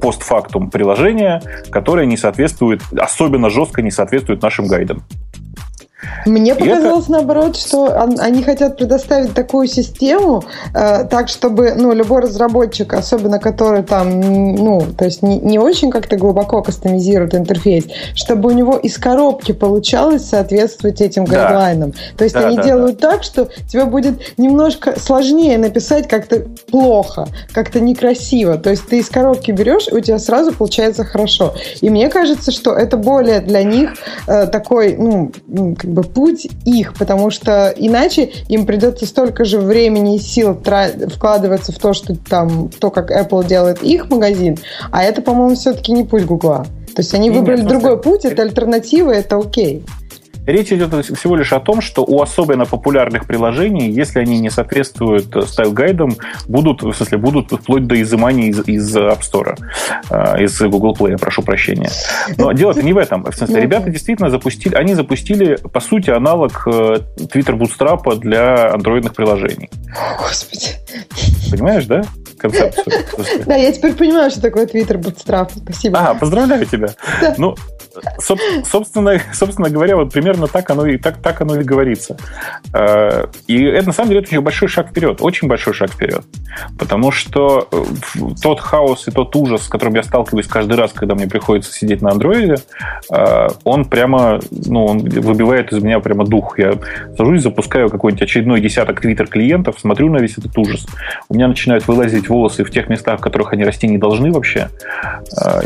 постфактум приложения, которое не соответствует, особенно жестко не соответствует нашим гайдам. Мне показалось это... наоборот, что они хотят предоставить такую систему, э, так чтобы ну, любой разработчик, особенно который там, ну, то есть не, не очень как-то глубоко кастомизирует интерфейс, чтобы у него из коробки получалось соответствовать этим да. гайдлайнам. То есть да, они да, делают да. так, что тебе будет немножко сложнее написать как-то плохо, как-то некрасиво. То есть ты из коробки берешь, и у тебя сразу получается хорошо. И мне кажется, что это более для них э, такой, ну, как бы путь их, потому что иначе им придется столько же времени и сил вкладываться в то, что там, то, как Apple делает их магазин, а это, по-моему, все-таки не путь Гугла. То есть они выбрали Нет, другой путь, это альтернатива, это окей. Речь идет всего лишь о том, что у особенно популярных приложений, если они не соответствуют style guide ам, будут, в смысле, будут вплоть до изымания из, из App Store, э, из Google Play, прошу прощения. Но дело-то не в этом. В смысле, ребята действительно запустили, они запустили, по сути, аналог э, Twitter Bootstrap для андроидных приложений. Господи. Понимаешь, да? Концепцию. Да, я теперь понимаю, что такое Twitter Bootstrap. Спасибо. А, поздравляю тебя. Ну, собственно, собственно говоря, вот примерно так оно и так, так оно и говорится. Э, и это на самом деле очень большой шаг вперед, очень большой шаг вперед. Потому что э, тот хаос и тот ужас, с которым я сталкиваюсь каждый раз, когда мне приходится сидеть на андроиде, э, он прямо, ну, он выбивает из меня прямо дух. Я сажусь, запускаю какой-нибудь очередной десяток твиттер-клиентов, смотрю на весь этот ужас. У меня начинают вылазить волосы в тех местах, в которых они расти не должны вообще.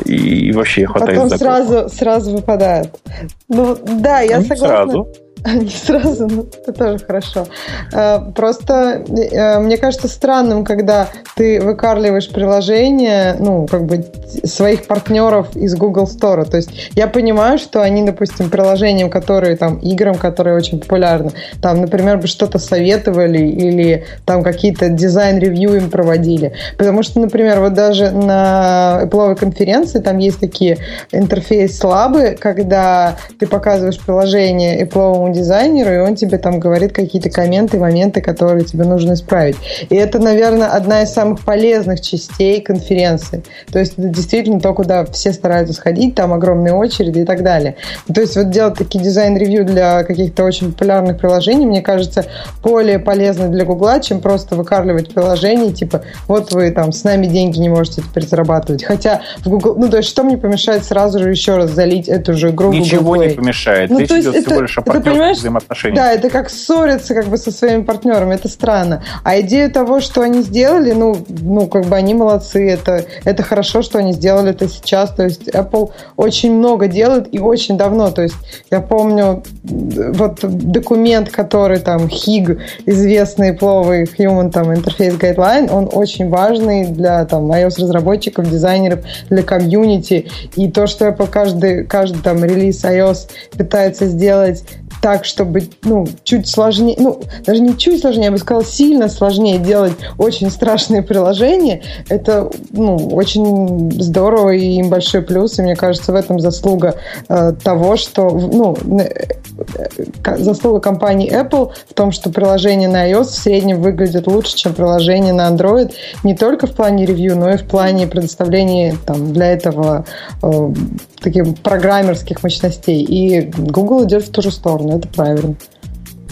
И, вообще хватает Потом сразу, сразу сразу выпадает. Ну, да, я Не согласна. Сразу. Не сразу, но это тоже хорошо. Э, просто э, мне кажется странным, когда ты выковыриваешь приложение, ну, как бы своих партнеров из Google Store. То есть я понимаю, что они, допустим, приложениям, которые там, играм, которые очень популярны, там, например, бы что-то советовали или там какие-то design review им проводили. Потому что, например, вот даже на Apple конференции там есть такие interface labs ы, когда ты показываешь приложение Apple дизайнеру, и он тебе там говорит какие-то комменты, моменты, которые тебе нужно исправить. И это, наверное, одна из самых полезных частей конференции. То есть это действительно то, куда все стараются сходить, там огромные очереди и так далее. То есть вот делать такие design review для каких-то очень популярных приложений, мне кажется, более полезно для Гугла, чем просто выковыривать приложение, типа, вот вы там с нами деньги не можете теперь зарабатывать. Хотя в Google, ну то есть что мне помешает сразу же еще раз залить эту же игру Ничего не помешает. Ну, Речь идет это, всего лишь о понимаешь, взаимоотношения. Да, это как ссориться как бы со своими партнерами, это странно. А идея того, что они сделали, ну, ну как бы они молодцы, это, это хорошо, что они сделали это сейчас. То есть Apple очень много делает и очень давно. То есть я помню вот документ, который там HIG, известный пловый Human там Interface Guideline, он очень важный для там iOS-разработчиков, дизайнеров, для комьюнити. И то, что Apple каждый, каждый там релиз iOS пытается сделать так, так, чтобы, ну, чуть сложнее, ну, даже не чуть сложнее, я бы сказала, сильно сложнее делать очень страшные приложения, это, ну, очень здорово и им большой плюс, и мне кажется, в этом заслуга э, того, что, ну, э, заслуга компании Apple в том, что приложение на iOS в среднем выглядит лучше, чем приложение на Android, не только в плане ревью, но и в плане предоставления там, для этого э, таких программерских мощностей. И Google идет в ту же сторону, это правильно.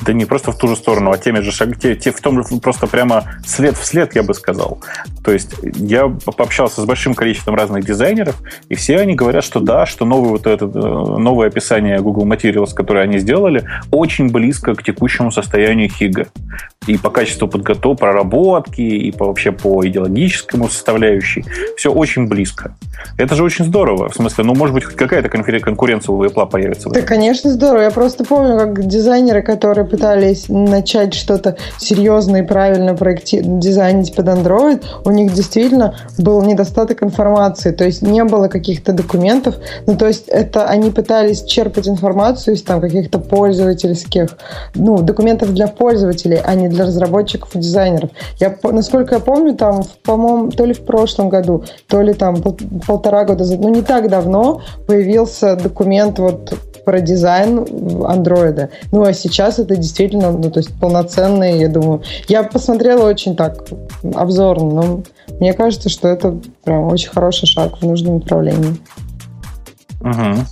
Да не просто в ту же сторону, а теми же шагами, те, те в том просто прямо след в след, я бы сказал. То есть я пообщался с большим количеством разных дизайнеров, и все они говорят, что да, что новое вот это э, новое описание Google Materials, которое они сделали, очень близко к текущему состоянию Хига. И по качеству подготовки, проработки, и по, вообще по идеологическому составляющей. Все очень близко. Это же очень здорово. В смысле, ну, может быть, какая-то конкуренция у Apple появится. Да, конечно, здорово. Я просто помню, как дизайнеры, которые пытались начать что-то серьезное и правильно проекти... дизайнить под Android, у них действительно был недостаток информации, то есть не было каких-то документов, ну, то есть это они пытались черпать информацию из там каких-то пользовательских, ну, документов для пользователей, а не для разработчиков и дизайнеров. Я, насколько я помню, там, по-моему, то ли в прошлом году, то ли там полтора года, ну, не так давно появился документ вот про дизайн андроида. Ну, а сейчас это действительно, ну, то есть полноценный, я думаю. Я посмотрела очень так обзорно, но мне кажется, что это прям очень хороший шаг в нужном направлении. Угу.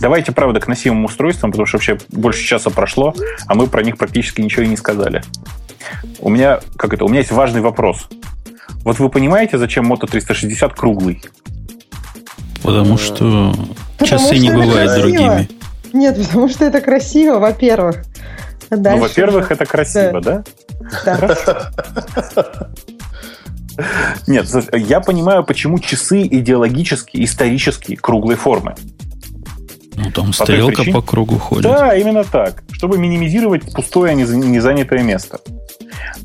Давайте, правда, к носимым устройствам, потому что вообще больше часа прошло, а мы про них практически ничего и не сказали. У меня, как это, у меня есть важный вопрос. Вот вы понимаете, зачем Moto 360 круглый? Потому что потому часы что не бывают красиво. другими. Нет, потому что это красиво, во-первых. А ну, во-первых, это красиво, да? Да. Нет, я понимаю, почему часы идеологически, исторически круглой формы. Ну, там по стрелка по кругу ходит. Да, именно так. Чтобы минимизировать пустое незанятое место.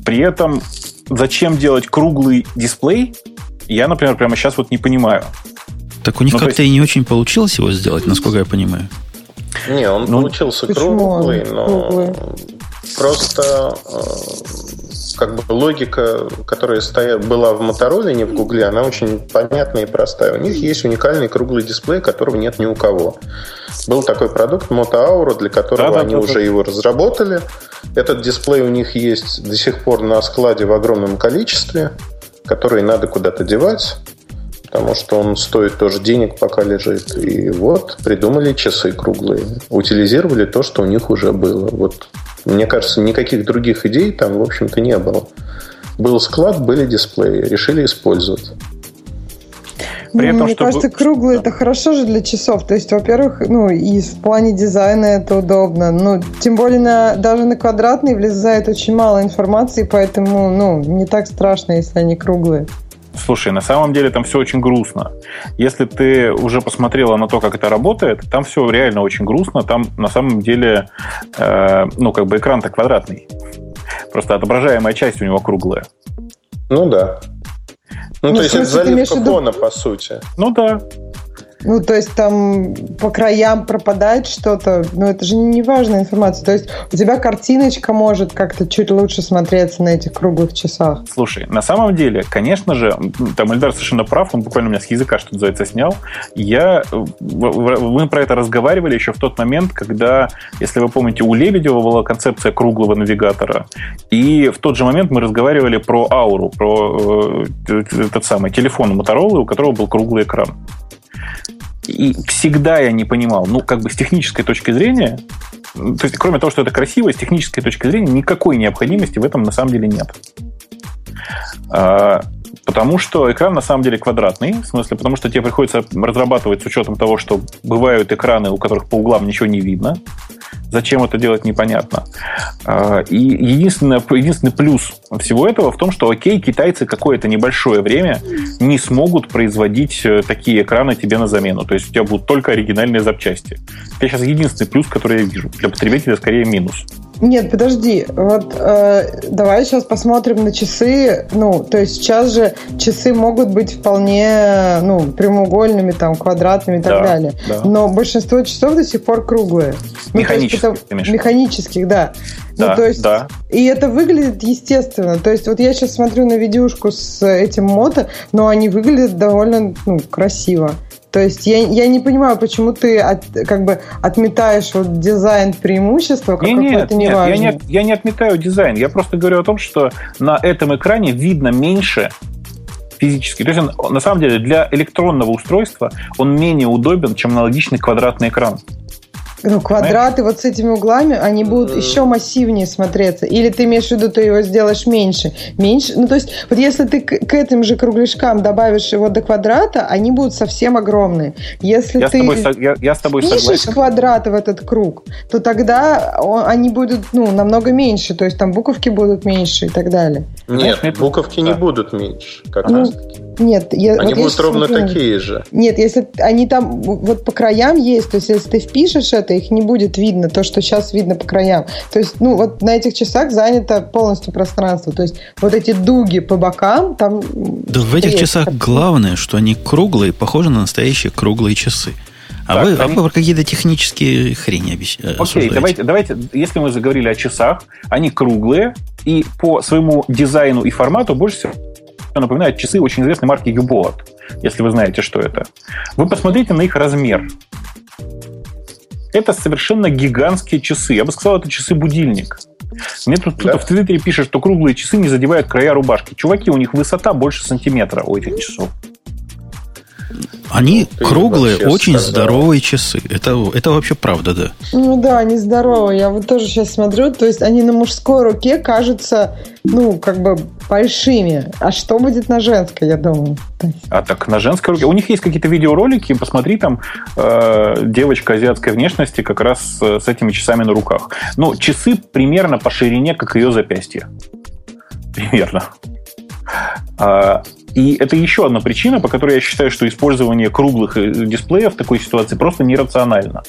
При этом, зачем делать круглый дисплей, я, например, прямо сейчас вот не понимаю. Так у них ну, как-то есть... и не очень получилось его сделать, насколько я понимаю. Не, он ну, получился круглый, но круглый? просто э, как бы логика, которая стояла, была в Мотороле, не в Гугле, она очень понятная и простая. У них есть уникальный круглый дисплей, которого нет ни у кого. Был такой продукт Aura, для которого да, они да, уже да. его разработали. Этот дисплей у них есть до сих пор на складе в огромном количестве, который надо куда-то девать потому что он стоит тоже денег, пока лежит. И вот придумали часы круглые, утилизировали то, что у них уже было. Вот мне кажется, никаких других идей там, в общем-то, не было. Был склад, были дисплеи, решили использовать. При этом, Мне чтобы... кажется, круглый это хорошо же для часов. То есть, во-первых, ну, и в плане дизайна это удобно. Ну, тем более, на, даже на квадратный влезает очень мало информации, поэтому, ну, не так страшно, если они круглые. Слушай, на самом деле там все очень грустно. Если ты уже посмотрела на то, как это работает, там все реально очень грустно. Там на самом деле, э, ну, как бы экран-то квадратный. Просто отображаемая часть у него круглая. Ну да. Ну, ну то есть это заливка фона, по сути. Ну да. Ну, то есть там по краям пропадает что-то, но это же не важная информация. То есть у тебя картиночка может как-то чуть лучше смотреться на этих круглых часах. Слушай, на самом деле, конечно же, там Эльдар совершенно прав, он буквально у меня с языка, что называется, снял. Я, мы про это разговаривали еще в тот момент, когда, если вы помните, у Лебедева была концепция круглого навигатора, и в тот же момент мы разговаривали про ауру, про э, этот самый телефон Motorola, у которого был круглый экран. И всегда я не понимал, ну, как бы с технической точки зрения, то есть, кроме того, что это красиво, с технической точки зрения никакой необходимости в этом на самом деле нет. Потому что экран на самом деле квадратный, в смысле, потому что тебе приходится разрабатывать с учетом того, что бывают экраны, у которых по углам ничего не видно. Зачем это делать, непонятно. А, и единственное, единственный плюс всего этого в том, что, окей, китайцы какое-то небольшое время не смогут производить э, такие экраны тебе на замену. То есть у тебя будут только оригинальные запчасти. Это сейчас единственный плюс, который я вижу. Для потребителя скорее минус. Нет, подожди. Вот э, давай сейчас посмотрим на часы. Ну, то есть сейчас же часы могут быть вполне ну, прямоугольными, там, квадратными и так Да, далее. да. Но большинство часов до сих пор круглые. Ну, Механических, это- в виду? Механических, да. Да, ну, то есть, да. И это выглядит естественно. То есть вот я сейчас смотрю на видюшку с этим мото, но они выглядят довольно ну, красиво. То есть я, я не понимаю, почему ты от- как бы отметаешь вот дизайн преимущества, как Не, нет, какое-то нет, я неважное. не, я не отметаю дизайн. Я просто говорю о том, что на этом экране видно меньше физически. То есть он, на самом деле для электронного устройства он менее удобен, чем аналогичный квадратный экран. Ну, квадраты вот с этими углами, они будут еще массивнее смотреться. Или ты имеешь в виду, ты его сделаешь меньше? Меньше? Ну, то есть, вот если ты к, к этим же кругляшкам добавишь его до квадрата, они будут совсем огромные. Если Я с ты тобой, со- я, я с тобой согласен. квадраты в этот круг, то тогда о- они будут ну, намного меньше. То есть, там буковки будут меньше и так далее. Нет, это- буковки не да. будут меньше, как Ну, раз таки. Нет, я, Они вот я будут щас ровно смотрю такие же. Нет, если они там вот по краям есть, то есть если ты впишешь это, их не будет видно, то, что сейчас видно по краям. То есть, ну, вот на этих часах занято полностью пространство. То есть вот эти дуги по бокам, там... Да в этих часах главное, что они круглые, похожи на настоящие круглые часы. А Так, вы, а они- вы про какие-то технические хрени обещ... Окей, обсуждаете. давайте, давайте, если мы заговорили о часах, они круглые и по своему дизайну и формату больше всего напоминают часы очень известной марки Hublot, если вы знаете, что это. Вы посмотрите на их размер. Это совершенно гигантские часы. Я бы сказал, это часы-будильник. Мне тут Да. кто-то в Твиттере пишет, что круглые часы не задевают края рубашки. Чуваки, у них высота больше сантиметра у этих часов. Они Ты круглые, очень сказал. здоровые часы. Это, это вообще правда, да. Ну да, они здоровые. Я вот тоже сейчас смотрю, то есть они на мужской руке кажутся, ну, как бы большими. А что будет на женской, я думаю? А так на женской руке. У них есть какие-то видеоролики, посмотри, там э, девочка азиатской внешности как раз с этими часами на руках. Ну, часы примерно по ширине, как ее запястье. Примерно. И это еще одна причина, по которой я считаю, что использование круглых э, дисплеев в такой ситуации просто нерационально.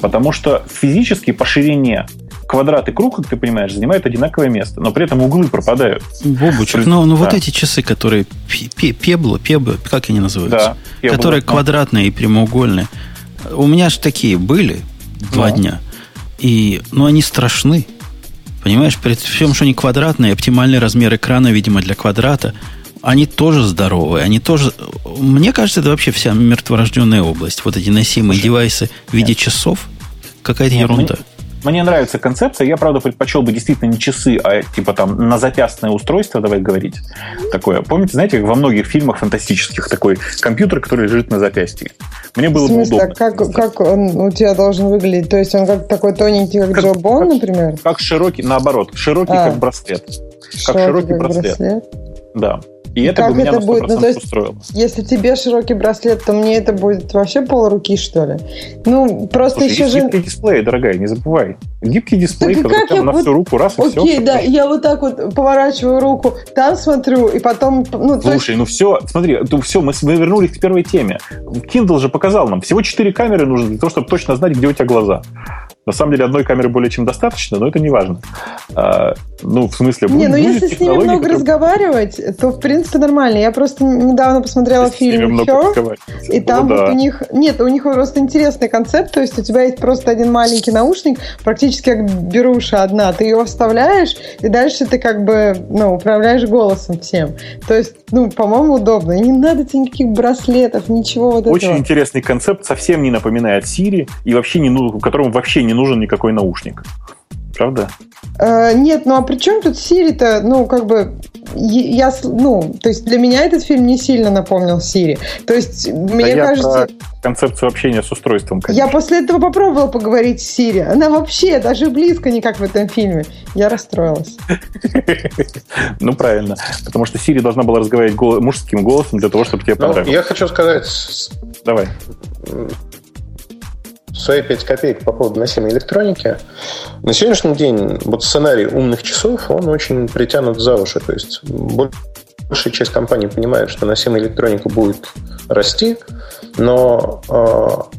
Потому что физически по ширине квадрат и круг, как ты понимаешь, занимают одинаковое место, но при этом углы пропадают. Бобучек, ну, ну вот Да. эти часы, которые пе- пе- пебло, пебло, как они называются? Да, я которые ну, квадратные и прямоугольные. У меня же такие были два Ну. дня. И, ну, они страшны. Понимаешь, при всем, что они квадратные, оптимальный размер экрана, видимо, для квадрата, они тоже здоровые, они тоже... Мне кажется, это вообще вся мертворожденная область. Вот эти носимые девайсы в виде часов, какая-то Нет, ерунда. Мне нравится концепция. Я, правда, предпочел бы действительно не часы, а типа там на запястное устройство, давай говорить. Такое. Помните, знаете, как во многих фильмах фантастических такой компьютер, который лежит на запястье. Мне было бы смысле, удобно. а как, как он у тебя должен выглядеть? То есть он как такой тоненький, как, Как- Джо Бон, как- например? Как широкий, наоборот, широкий, А. как браслет. Широкий, широкий браслет. Да. И это как бы меня это на 100% будет? Ну, то есть- устроило. Если тебе широкий браслет, то мне это будет вообще полруки, что ли? Ну, просто Слушай, еще же... гибкий дисплей, дорогая, не забывай. Гибкий дисплей, Так который я на вот- всю руку, раз и все. Окей, да, я вот так вот поворачиваю руку, там смотрю, и потом... Ну, то есть- Слушай, ну все, смотри, ну все, мы, мы вернулись к первой теме. Kindle же показал нам, всего 4 камеры нужно для того, чтобы точно знать, где у тебя глаза. На самом деле одной камеры более чем достаточно, но это не важно. А, ну, в смысле, Не, ну если с ними много которая- разговаривать, то в принципе нормально. Я просто недавно посмотрела ними фильм разговаривать. и там Ну вот да. у них... Нет, у них просто интересный концепт, то есть у тебя есть просто один маленький наушник, практически как беруша одна. Ты его вставляешь, и дальше ты как бы, ну, управляешь голосом всем. То есть, ну, по-моему, удобно. И не надо тебе никаких браслетов, ничего вот Очень этого. интересный концепт, совсем не напоминает Siri, и вообще не, ну, которому вообще не нужен никакой наушник. Правда? Э, нет, ну а при чем тут Сири-то? Ну, как бы, я, ну, то есть для меня этот фильм не сильно напомнил Сири. То есть, мне я кажется, концепцию общения с устройством, я конечно. после этого попробовала поговорить с Сири. Она вообще даже близко не как в этом фильме. Я расстроилась. Ну, правильно. Потому что Siri должна была разговаривать мужским голосом для того, чтобы тебе Ну, понравилось. я хочу сказать Давай. Свои 5 копеек по поводу носимой электроники. На сегодняшний день вот сценарий умных часов, он очень притянут за уши. То есть большая часть компаний понимает, что носимая электроника будет расти, но э,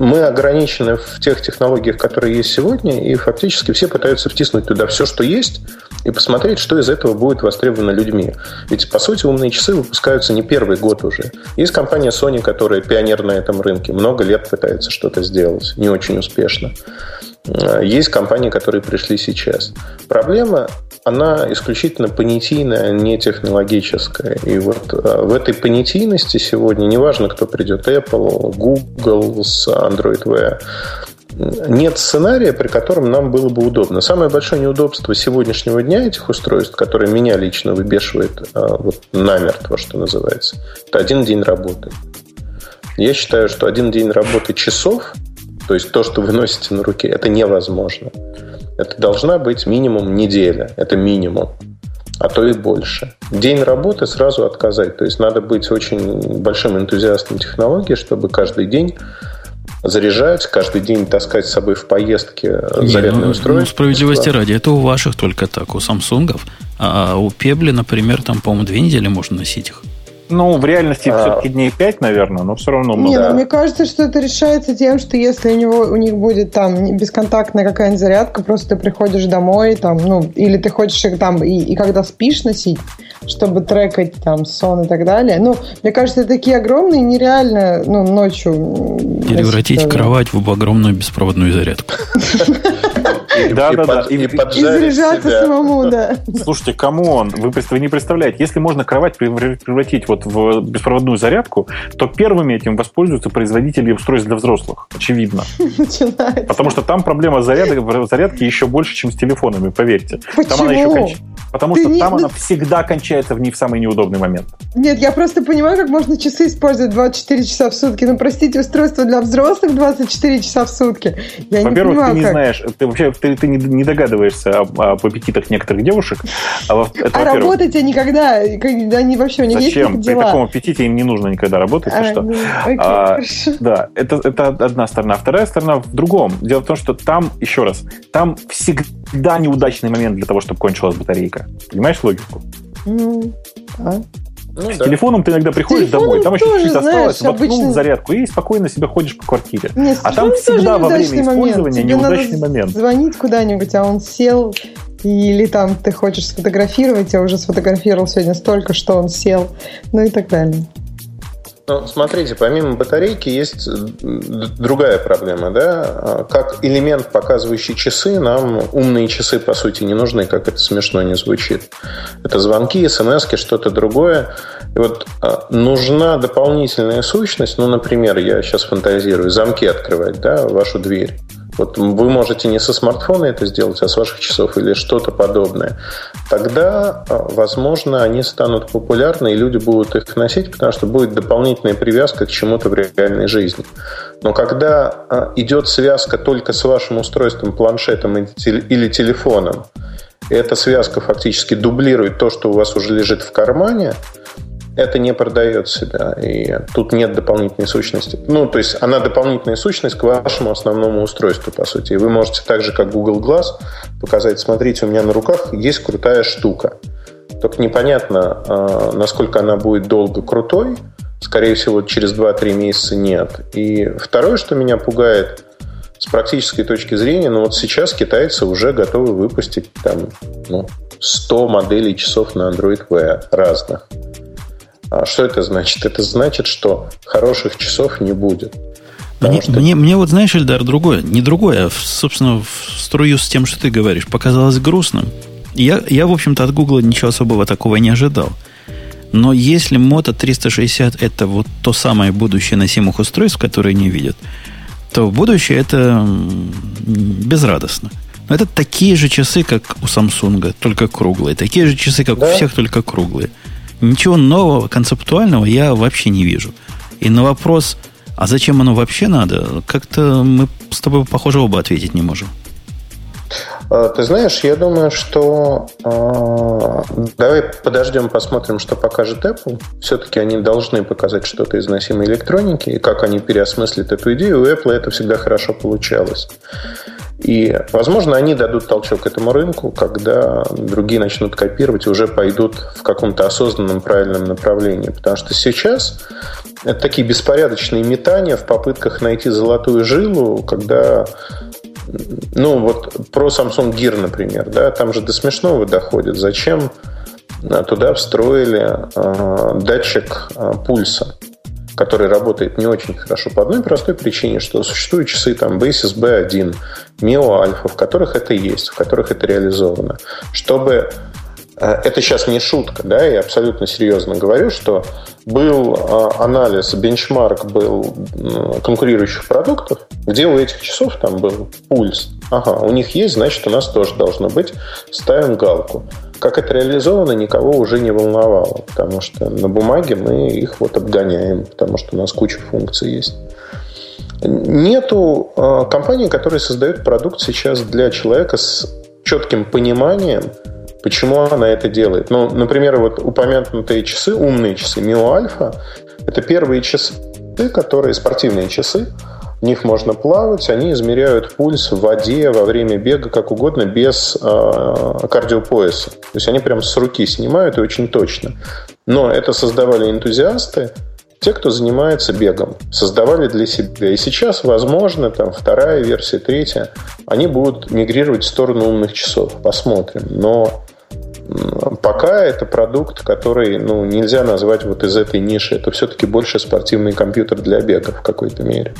мы ограничены в тех технологиях, которые есть сегодня, и фактически все пытаются втиснуть туда все, что есть, и посмотреть, что из этого будет востребовано людьми. Ведь, по сути, умные часы выпускаются не первый год уже. Есть компания Sony, которая пионер на этом рынке, много лет пытается что-то сделать, не очень успешно. Есть компании, которые пришли сейчас. Проблема, она исключительно понятийная, а не технологическая. И вот э, в этой понятийности сегодня, неважно, кто придет, Apple, Google с Android Wear, нет сценария, при котором нам было бы удобно. Самое большое неудобство сегодняшнего дня этих устройств, которые меня лично выбешивает а, вот, намертво, что называется, это один день работы. Я считаю, что один день работы часов, то есть то, что вы носите на руке, это невозможно. Это должна быть минимум неделя. Это минимум а то и больше. День работы сразу отказать. То есть надо быть очень большим энтузиастом технологии, чтобы каждый день заряжать, каждый день таскать с собой в поездке Не, зарядное ну, устройство. Ну, справедливости ради, это у ваших только так, у Самсунгов. А у Пебли, например, там, по-моему, две недели можно носить их. Ну, в реальности а... все-таки дней 5, наверное, но все равно много. Не, ну, мне кажется, что это решается тем, что если у него у них будет там бесконтактная какая-нибудь зарядка, просто ты приходишь домой, там, ну, или ты хочешь их там и, и когда спишь носить, чтобы трекать там сон и так далее. Ну, мне кажется, такие огромные нереально, ну, ночью. Превратить кровать в огромную беспроводную зарядку. Да, да, да. И заряжаться самому, да. Слушайте, кому он? Вы не представляете, если можно кровать превратить вот в беспроводную зарядку, то первыми этим воспользуются производители устройств для взрослых. Очевидно. Начинается. Потому что там проблема зарядки, зарядки еще больше, чем с телефонами, поверьте. Почему? Там она еще конч... Потому Ты что не... там она всегда кончается в не в самый неудобный момент. Нет, я просто понимаю, как можно часы использовать 24 часа в сутки. Ну, простите, устройство для взрослых 24 часа в сутки. Я Во-первых, не понимаю, ты не как. знаешь, ты вообще ты, ты не, не догадываешься об, об аппетитах некоторых девушек. А, это, а работать они когда? Они вообще у них Зачем? есть При таком аппетите им не нужно никогда работать. А, что? Ну, окей, а, да, это, это одна сторона. Вторая сторона в другом. Дело в том, что там, еще раз, там всегда неудачный момент для того, чтобы кончилась батарейка. Понимаешь логику? Ну, да. Ну, с да. телефоном ты иногда приходишь домой, там еще чуть-чуть осталось, воткнул обычно... зарядку и спокойно себе ходишь по квартире. Нет, а там всегда во время использования Тебе неудачный момент. Звонить куда-нибудь, а он сел, или там ты хочешь сфотографировать, я уже сфотографировал сегодня столько, что он сел, ну и так далее. Ну, смотрите, помимо батарейки есть другая проблема, да? Как элемент, показывающий часы, нам умные часы, по сути, не нужны, как это смешно не звучит. Это звонки, смс что-то другое. И вот а, нужна дополнительная сущность, ну, например, я сейчас фантазирую, замки открывать, да, вашу дверь. Вот вы можете не со смартфона это сделать, а с ваших часов или что-то подобное. Тогда, а, возможно, они станут популярны, и люди будут их носить, потому что будет дополнительная привязка к чему-то в реальной жизни. Но когда а, идет связка только с вашим устройством, планшетом или телефоном, и эта связка фактически дублирует то, что у вас уже лежит в кармане, это не продает себя, и тут нет дополнительной сущности. Ну, то есть она дополнительная сущность к вашему основному устройству, по сути. И вы можете так же, как Google Glass, показать, смотрите, у меня на руках есть крутая штука. Только непонятно, а, насколько она будет долго крутой. Скорее всего, через 2-3 месяца нет. И второе, что меня пугает, с практической точки зрения, ну вот сейчас китайцы уже готовы выпустить там, ну, 100 моделей часов на Android Wear разных. А что это значит? Это значит, что хороших часов не будет. Мне, что... мне, мне вот, знаешь, Эльдар, другое, не другое, а, собственно, в струю с тем, что ты говоришь, показалось грустным. Я, я в общем-то, от Гугла ничего особого такого не ожидал. Но если Moto 360 это вот то самое будущее носимых устройств, которые не видят, то будущее это безрадостно. Но это такие же часы, как у Samsung, только круглые. Такие же часы, как да? у всех, только круглые. Ничего нового, концептуального я вообще не вижу. И на вопрос, а зачем оно вообще надо, как-то мы с тобой, похоже, оба ответить не можем. А, ты знаешь, я думаю, что э, давай подождем, посмотрим, что покажет Apple. Все-таки они должны показать что-то из носимой электроники, и как они переосмыслят эту идею. У Apple это всегда хорошо получалось. И, возможно, они дадут толчок этому рынку, когда другие начнут копировать и уже пойдут в каком-то осознанном правильном направлении. Потому что сейчас это такие беспорядочные метания в попытках найти золотую жилу, когда ну, вот про Samsung Gear, например, да, там же до смешного доходит. Зачем туда встроили э, датчик э, пульса? Который работает не очень хорошо по одной простой причине, что существуют часы там Basis B1, Mio Alpha, в которых это есть, в которых это реализовано. Чтобы э, это сейчас не шутка, да, я абсолютно серьезно говорю, что был э, анализ, бенчмарк был конкурирующих продуктов, где у этих часов там был пульс. Ага, у них есть, значит, у нас тоже должно быть. Ставим галку. Как это реализовано, никого уже не волновало, потому что на бумаге мы их вот обгоняем, потому что у нас куча функций есть. Нету э, компании, которые создают продукт сейчас для человека с четким пониманием, почему она это делает. Ну, например, вот упомянутые часы, умные часы Mio Alpha, это первые часы, которые спортивные часы, в них можно плавать, они измеряют пульс в воде во время бега как угодно, без э, кардиопояса. То есть они прям с руки снимают и очень точно. Но это создавали энтузиасты, те, кто занимается бегом, создавали для себя. И сейчас, возможно, там вторая версия, третья, они будут мигрировать в сторону умных часов. Посмотрим. Но пока это продукт, который ну, нельзя назвать вот из этой ниши. Это все-таки больше спортивный компьютер для бега в какой-то мере.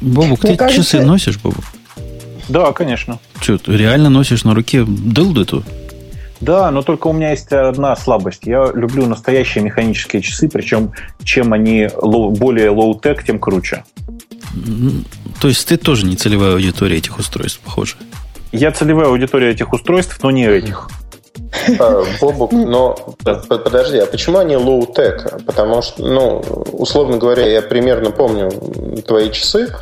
Бобук, ты кажется... часы носишь, Бобук? Да, конечно. Что, ты реально носишь на руке дылду эту? Да, но только у меня есть одна слабость. Я люблю настоящие механические часы, причем чем они low, более low-tech, тем круче. То есть ты тоже не целевая аудитория этих устройств, похоже? Я целевая аудитория этих устройств, но не этих. А, Бобук, но подожди, а почему они low-tech? Потому что, ну, условно говоря, я примерно помню твои часы.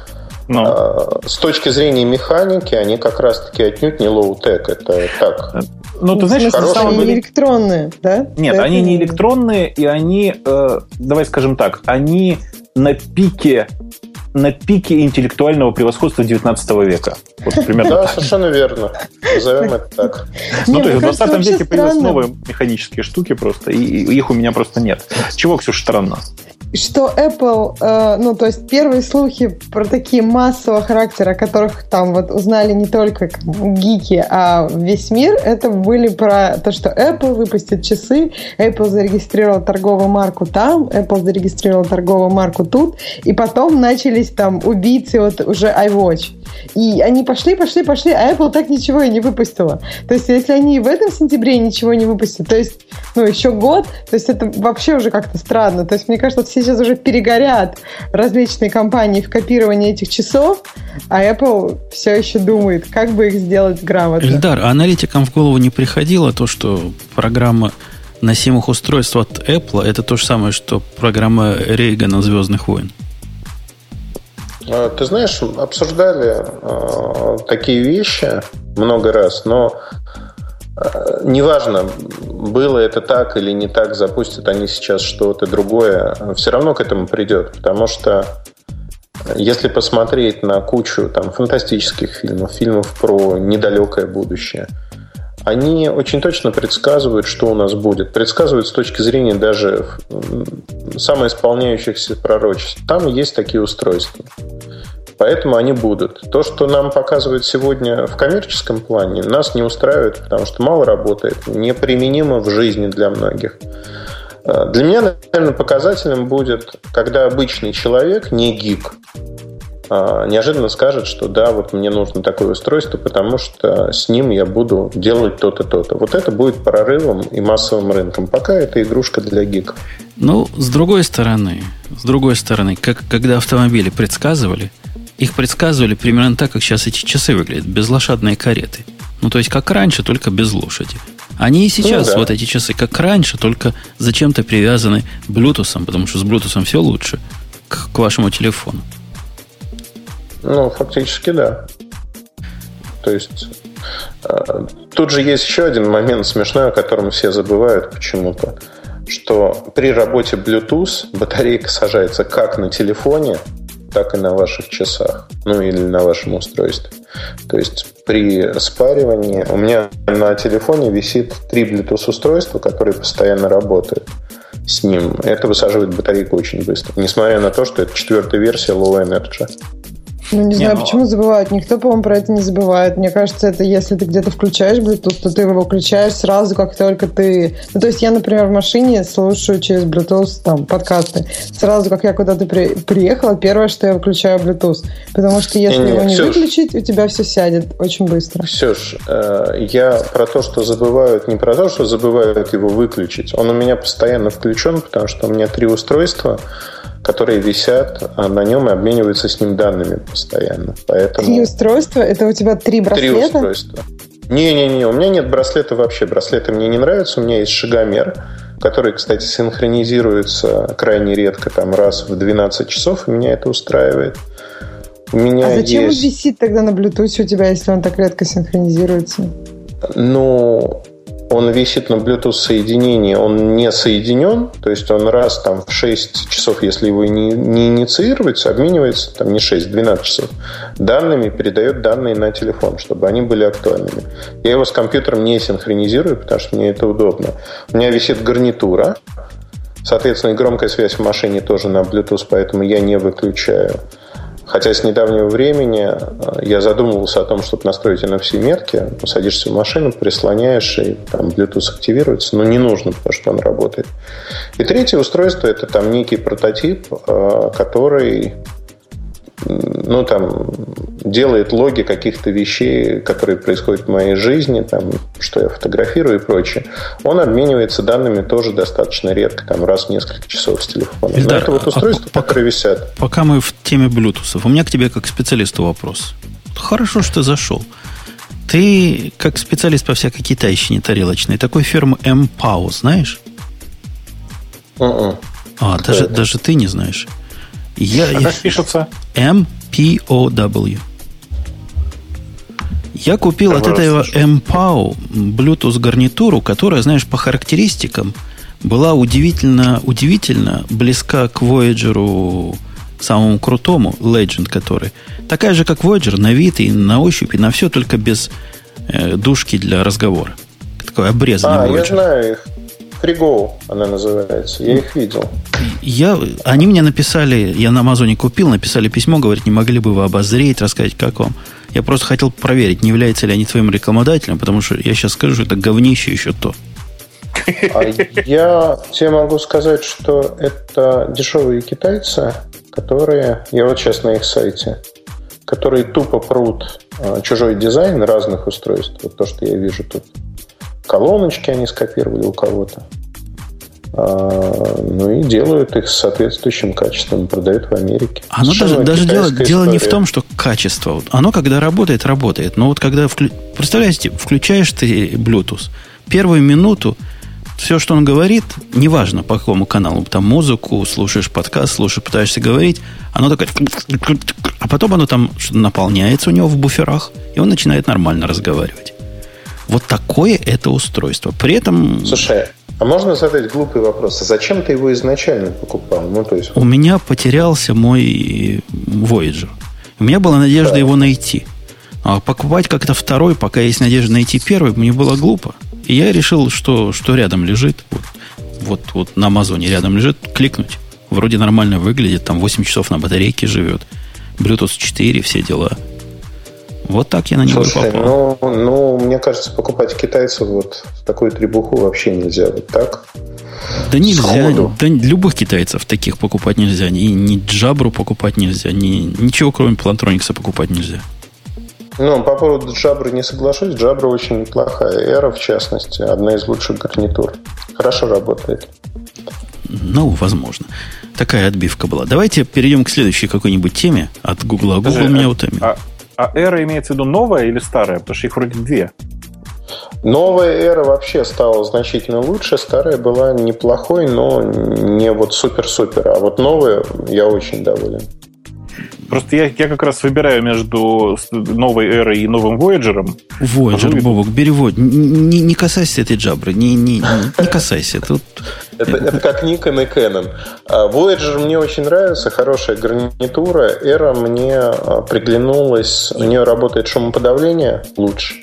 Ну. А, с точки зрения механики, они как раз-таки отнюдь не low-tech. Это так. Ну, ты знаешь, на самом деле... электронные, да? Нет, они не электронные, и они, э, давай скажем так, они на пике на пике интеллектуального превосходства 19 века. Вот примерно да, так. совершенно верно. Назовем это так. Ну, то есть в 20 веке появились новые механические штуки просто, и их у меня просто нет. Чего, Ксюша, странно? Что Apple, э, ну, то есть первые слухи про такие массового характера, которых там вот узнали не только гики, а весь мир, это были про то, что Apple выпустит часы, Apple зарегистрировал торговую марку там, Apple зарегистрировал торговую марку тут, и потом начались там убийцы вот уже iWatch. И они пошли, пошли, пошли, а Apple так ничего и не выпустила. То есть, если они в этом сентябре ничего не выпустят, то есть, ну, еще год, то есть, это вообще уже как-то странно. То есть, мне кажется, все сейчас уже перегорят различные компании в копировании этих часов, а Apple все еще думает, как бы их сделать грамотно. Эльдар, а аналитикам в голову не приходило то, что программа носимых устройств от Apple это то же самое, что программа Рейгана «Звездных войн»? А, ты знаешь, обсуждали э, такие вещи много раз, но неважно, было это так или не так, запустят они сейчас что-то другое, все равно к этому придет, потому что если посмотреть на кучу там, фантастических фильмов, фильмов про недалекое будущее – они очень точно предсказывают, что у нас будет. Предсказывают с точки зрения даже самоисполняющихся пророчеств. Там есть такие устройства. Поэтому они будут. То, что нам показывают сегодня в коммерческом плане, нас не устраивает, потому что мало работает, неприменимо в жизни для многих. Для меня, наверное, показательным будет, когда обычный человек, не гик, а, неожиданно скажет, что да, вот мне нужно такое устройство, потому что с ним я буду делать то-то, то-то. Вот это будет прорывом и массовым рынком. Пока это игрушка для гиков. Ну, с другой стороны, с другой стороны, как, когда автомобили предсказывали, их предсказывали примерно так, как сейчас эти часы выглядят, без лошадной кареты. Ну, то есть, как раньше, только без лошади. Они и сейчас, ну, да. вот эти часы, как раньше, только зачем-то привязаны Bluetooth, потому что с Bluetooth все лучше к, к вашему телефону. Ну, фактически, да. То есть э, тут же есть еще один момент смешной, о котором все забывают почему-то, что при работе Bluetooth батарейка сажается как на телефоне, так и на ваших часах, ну или на вашем устройстве. То есть при спаривании у меня на телефоне висит три Bluetooth устройства, которые постоянно работают с ним. Это высаживает батарейку очень быстро. Несмотря на то, что это четвертая версия Low Energy. Ну, не, не знаю, но... почему забывают. Никто, по-моему, про это не забывает. Мне кажется, это если ты где-то включаешь Bluetooth, то ты его включаешь сразу, как только ты... Ну, то есть я, например, в машине слушаю через Bluetooth там подкасты. Сразу, как я куда-то при... приехала, первое, что я выключаю Bluetooth. Потому что если не, его не Ксюш, выключить, у тебя все сядет очень быстро. Ксюш, э, я про то, что забывают, не про то, что забывают его выключить. Он у меня постоянно включен, потому что у меня три устройства, которые висят а на нем и обмениваются с ним данными постоянно. Поэтому... Три устройства? Это у тебя три браслета? Три устройства. Не-не-не, у меня нет браслета вообще. Браслеты мне не нравятся. У меня есть шагомер, который, кстати, синхронизируется крайне редко, там раз в 12 часов, и меня это устраивает. У меня а зачем есть... он висит тогда на Bluetooth у тебя, если он так редко синхронизируется? Ну, он висит на Bluetooth соединении, он не соединен, то есть он раз там в 6 часов, если его не, не инициируется, обменивается, там не 6, 12 часов, данными, передает данные на телефон, чтобы они были актуальными. Я его с компьютером не синхронизирую, потому что мне это удобно. У меня висит гарнитура, соответственно, и громкая связь в машине тоже на Bluetooth, поэтому я не выключаю. Хотя с недавнего времени э, я задумывался о том, чтобы настроить NFC метки. Садишься в машину, прислоняешь, и там Bluetooth активируется, но не нужно, потому что он работает. И третье устройство – это там некий прототип, э, который ну, там, делает логи каких-то вещей, которые происходят в моей жизни, там, что я фотографирую и прочее, он обменивается данными тоже достаточно редко, там, раз в несколько часов с телефона. Ильдар, это вот устройства, а, которые висят. Пока мы в теме Bluetooth, у меня к тебе как специалисту вопрос. Хорошо, что зашел. Ты, как специалист по всякой китайщине тарелочной, такой фирмы MPOW знаешь? Uh-uh. А, даже, даже ты не знаешь. Я, а как пишется? MPOW. Я купил Первый от этого MPOW Bluetooth гарнитуру, которая, знаешь, по характеристикам была удивительно, удивительно близка к Voyager самому крутому, Legend который. Такая же, как Voyager, на вид и на ощупь, и на все, только без э, душки для разговора. Такой обрезанный а, Voyager. я знаю их. FreeGo она называется. Я их видел. Я, они мне написали, я на Амазоне купил, написали письмо, говорят, не могли бы вы обозреть, рассказать, как вам. Я просто хотел проверить, не является ли они твоим рекламодателем, потому что я сейчас скажу, что это говнище еще то. А я тебе могу сказать, что это дешевые китайцы, которые, я вот сейчас на их сайте, которые тупо прут а, чужой дизайн разных устройств. Вот то, что я вижу тут. Колоночки они скопировали у кого-то. А, ну и делают их с соответствующим качеством, продают в Америке. Оно даже, даже дело, дело не в том, что качество. Оно когда работает, работает. Но вот когда, вклю... представляете, включаешь ты Bluetooth, первую минуту все, что он говорит, неважно по какому каналу, там музыку, слушаешь подкаст, слушаешь, пытаешься говорить, оно такое... А потом оно там наполняется у него в буферах, и он начинает нормально разговаривать. Вот такое это устройство. При этом... Слушай, а можно задать глупый вопрос? А зачем ты его изначально покупал? Ну, то есть... У меня потерялся мой Voyager. У меня была надежда да. его найти. А покупать как-то второй, пока есть надежда найти первый, мне было глупо. И я решил, что, что рядом лежит. Вот, вот, вот на Амазоне рядом лежит, кликнуть. Вроде нормально выглядит, там 8 часов на батарейке живет. Bluetooth 4, все дела. Вот так я на него Слушай, попал. Ну, ну, мне кажется, покупать китайцев вот в такую требуху вообще нельзя. Вот так? Да нельзя. Да, любых китайцев таких покупать нельзя. Ни, ни Джабру покупать нельзя. Ни, ничего, кроме Плантроникса, покупать нельзя. Ну, по поводу Джабры не соглашусь. Джабра очень неплохая. Эра, в частности, одна из лучших гарнитур. Хорошо работает. Ну, возможно. Такая отбивка была. Давайте перейдем к следующей какой-нибудь теме от Гугла. Google меня утомил. А, а эра имеется в виду новая или старая? Потому что их вроде две. Новая эра вообще стала значительно лучше. Старая была неплохой, но не вот супер-супер. А вот новая я очень доволен. Просто я, я как раз выбираю между новой эрой и новым Voyager. Voyager, Бобок, бери Не, не касайся этой джабры. Не, не, не, касайся. Тут Это, это как Nikon и Canon. А Voyager мне очень нравится, хорошая гарнитура. Era мне а, приглянулась, у нее работает шумоподавление лучше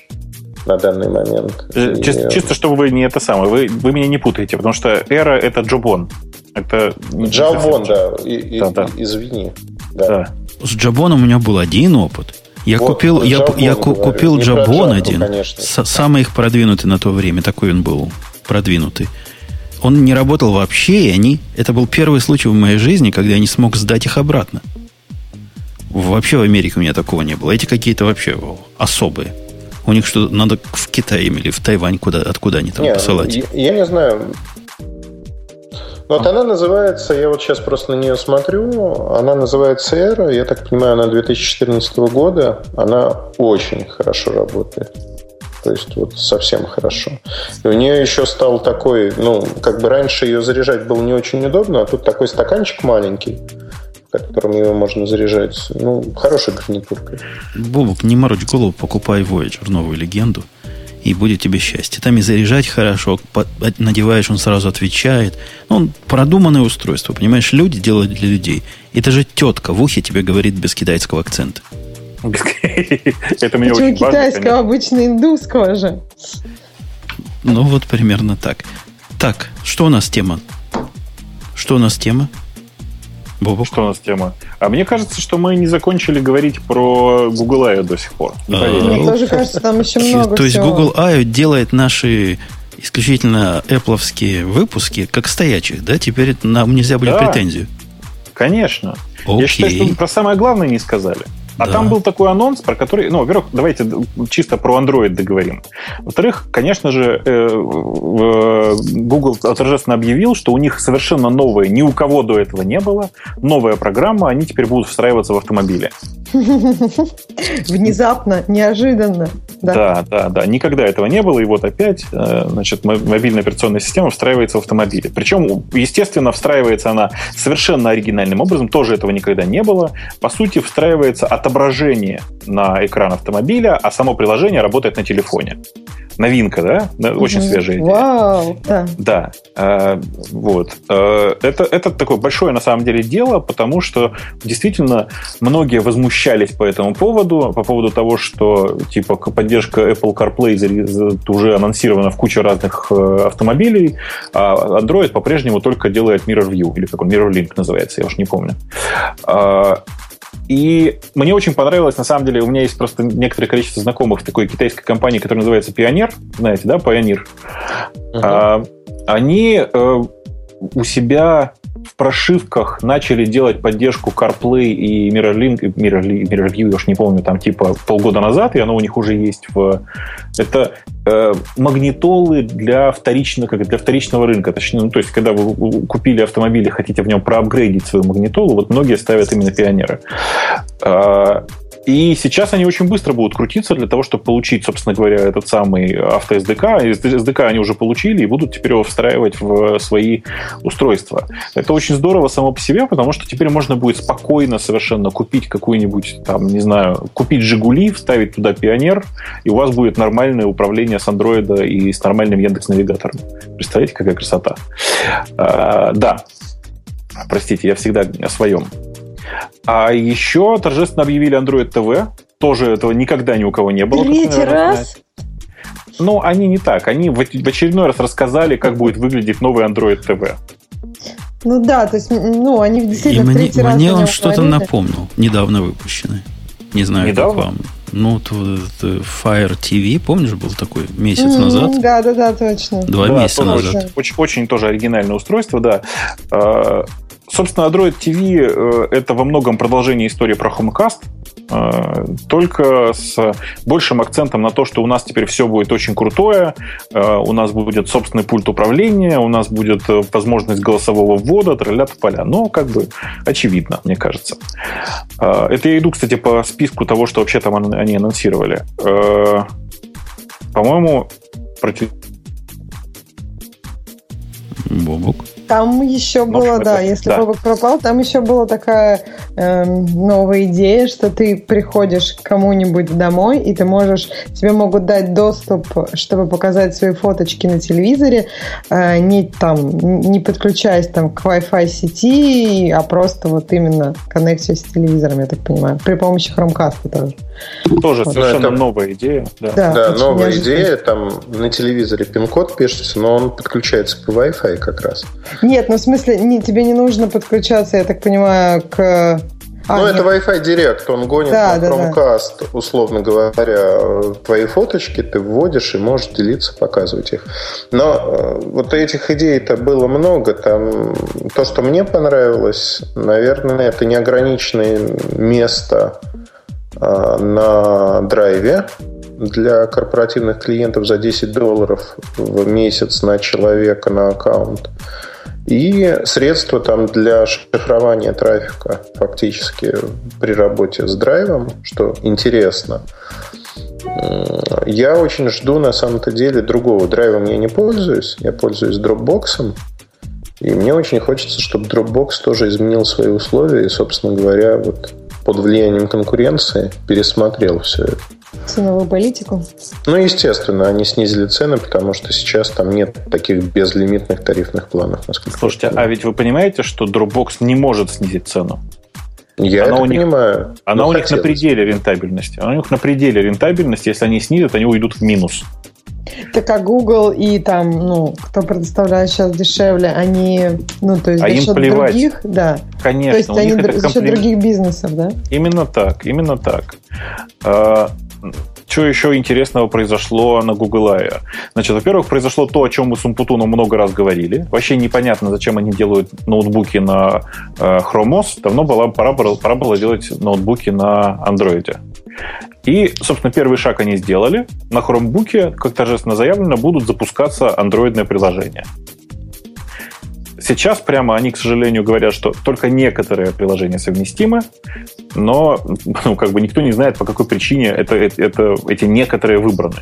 на данный момент. Э, чисто, и... чисто чтобы вы не это самое, вы, вы меня не путаете, потому что Era это Джобон. Это Джабон, да. И, и, да, да. Извини. Да. да. С Джабоном у меня был один опыт. Я вот, купил, я, я купил Джабон один, конечно. самый их продвинутый на то время, такой он был продвинутый. Он не работал вообще, и они... Это был первый случай в моей жизни, когда я не смог сдать их обратно. Вообще в Америке у меня такого не было. Эти какие-то вообще особые. У них что надо в Китай или в Тайвань, куда, откуда они там не, посылать? Я, я не знаю. Вот она называется, я вот сейчас просто на нее смотрю, она называется Эра, я так понимаю, она 2014 года, она очень хорошо работает. То есть вот совсем хорошо. И у нее еще стал такой, ну, как бы раньше ее заряжать было не очень удобно, а тут такой стаканчик маленький, которым его можно заряжать. Ну, хорошая гарнитурка. Бобок, не морочь голову, покупай Voyager, новую легенду, и будет тебе счастье. Там и заряжать хорошо, надеваешь, он сразу отвечает. Ну, он продуманное устройство, понимаешь, люди делают для людей. Это же тетка в ухе тебе говорит без китайского акцента. Это меня очень китайского, обычно индусского же. Ну, вот примерно так. Так, что у нас тема? Что у нас тема? Бобок? Что у нас тема? А мне кажется, что мы не закончили говорить про Google I.O. до сих пор. Не Мне тоже кажется, там еще много То есть Google I.O. делает наши исключительно Apple выпуски как стоячих, да? Теперь нам нельзя будет претензию. Конечно. Я считаю, что про самое главное не сказали. А да. там был такой анонс, про который, ну, во-первых, давайте чисто про Android договорим. Во-вторых, конечно же, э, Google торжественно объявил, что у них совершенно новая, ни у кого до этого не было, новая программа, они теперь будут встраиваться в автомобиле. Внезапно, неожиданно. Да. да, да, да. Никогда этого не было, и вот опять, э, значит, мобильная операционная система встраивается в автомобиле. Причем, естественно, встраивается она совершенно оригинальным образом, тоже этого никогда не было. По сути, встраивается отображение на экран автомобиля, а само приложение работает на телефоне новинка, да? Очень mm-hmm. свежая идея. Вау, да. Да. Э, вот. Э, это, это такое большое на самом деле дело, потому что действительно многие возмущались по этому поводу, по поводу того, что типа поддержка Apple CarPlay уже анонсирована в куче разных э, автомобилей, а Android по-прежнему только делает Mirror View, или как он, Mirror Link называется, я уж не помню. А, и мне очень понравилось, на самом деле, у меня есть просто некоторое количество знакомых в такой китайской компании, которая называется Пионер, знаете, да, Пионер. Uh-huh. А, они э, у себя в прошивках начали делать поддержку CarPlay и MirrorLink, Mirror, MirrorView, я уж не помню, там типа полгода назад, и оно у них уже есть в... Это э, магнитолы для вторичного, как для вторичного рынка. Точнее, ну, то есть, когда вы купили автомобиль и хотите в нем проапгрейдить свою магнитолу, вот многие ставят именно пионеры. Э, и сейчас они очень быстро будут крутиться для того, чтобы получить, собственно говоря, этот самый авто SDK. SDK они уже получили и будут теперь его встраивать в свои устройства. Это очень здорово само по себе, потому что теперь можно будет спокойно совершенно купить какую-нибудь, там, не знаю, купить Жигули, вставить туда Пионер, и у вас будет нормальное управление с Андроида и с нормальным Яндекс Навигатором. Представляете, какая красота? А, да. Простите, я всегда о своем. А еще торжественно объявили Android TV. Тоже этого никогда ни у кого не было. Третий раз? Ну, они не так. Они в очередной раз рассказали, как будет выглядеть новый Android TV. Ну да, то есть, ну, они действительно И мне, третий раз Мне он что-то напомнил, недавно выпущенный. Не знаю, недавно? как вам. Ну, Fire TV, помнишь, был такой месяц mm-hmm, назад? Да, да, да, точно. Два да, месяца назад. Очень, очень тоже оригинальное устройство, да. Собственно, Android TV э, это во многом продолжение истории про Homecast, э, только с большим акцентом на то, что у нас теперь все будет очень крутое, э, у нас будет собственный пульт управления, у нас будет возможность голосового ввода, тролля поля. Но как бы очевидно, мне кажется. Это я иду, кстати, по списку того, что вообще там они анонсировали. По-моему, против... Бобок. Там еще было, да, если да. Бобок пропал, там еще была такая э, новая идея, что ты приходишь к кому-нибудь домой, и ты можешь, тебе могут дать доступ, чтобы показать свои фоточки на телевизоре, э, не там, не подключаясь там к Wi-Fi сети, а просто вот именно коннекция с телевизором, я так понимаю, при помощи Chromecast тоже. Тоже вот. совершенно это... новая идея. Да, да, да новая неожиданно. идея. Там на телевизоре пин-код пишется, но он подключается по Wi-Fi как раз. Нет, ну в смысле, не, тебе не нужно подключаться, я так понимаю, к а, ну, нет. это Wi-Fi Direct, он гонит да, на Chromecast, да, условно говоря, твои фоточки ты вводишь и можешь делиться, показывать их. Но э, вот этих идей-то было много. Там то, что мне понравилось, наверное, это неограниченное место э, на драйве для корпоративных клиентов за 10 долларов в месяц на человека на аккаунт. И средства там для шифрования трафика фактически при работе с драйвом, что интересно. Я очень жду на самом-то деле другого. Драйвом я не пользуюсь, я пользуюсь Dropbox. И мне очень хочется, чтобы Dropbox тоже изменил свои условия и, собственно говоря, вот под влиянием конкуренции пересмотрел все это ценовую политику? Ну, естественно, они снизили цены, потому что сейчас там нет таких безлимитных тарифных планов. Насколько Слушайте, а ведь вы понимаете, что Dropbox не может снизить цену? Я она это у них, понимаю. Она у них на пределе рентабельности. Она у них на пределе рентабельности. Если они снизят, они уйдут в минус. Так как Google и там, ну, кто предоставляет сейчас дешевле, они, ну, то есть а за счет плевать. других, да. Конечно. То есть они за счет других бизнесов, да? Именно так, именно так. А, что еще интересного произошло на Google I? Значит, во-первых, произошло то, о чем мы с Умпутуном много раз говорили. Вообще непонятно, зачем они делают ноутбуки на э, Chrome OS. Давно была, пора, пора было делать ноутбуки на Android. И, собственно, первый шаг они сделали. На Chromebook, как торжественно заявлено, будут запускаться андроидные приложения. Сейчас прямо они, к сожалению, говорят, что только некоторые приложения совместимы, но ну, как бы никто не знает, по какой причине это, это, эти некоторые выбраны.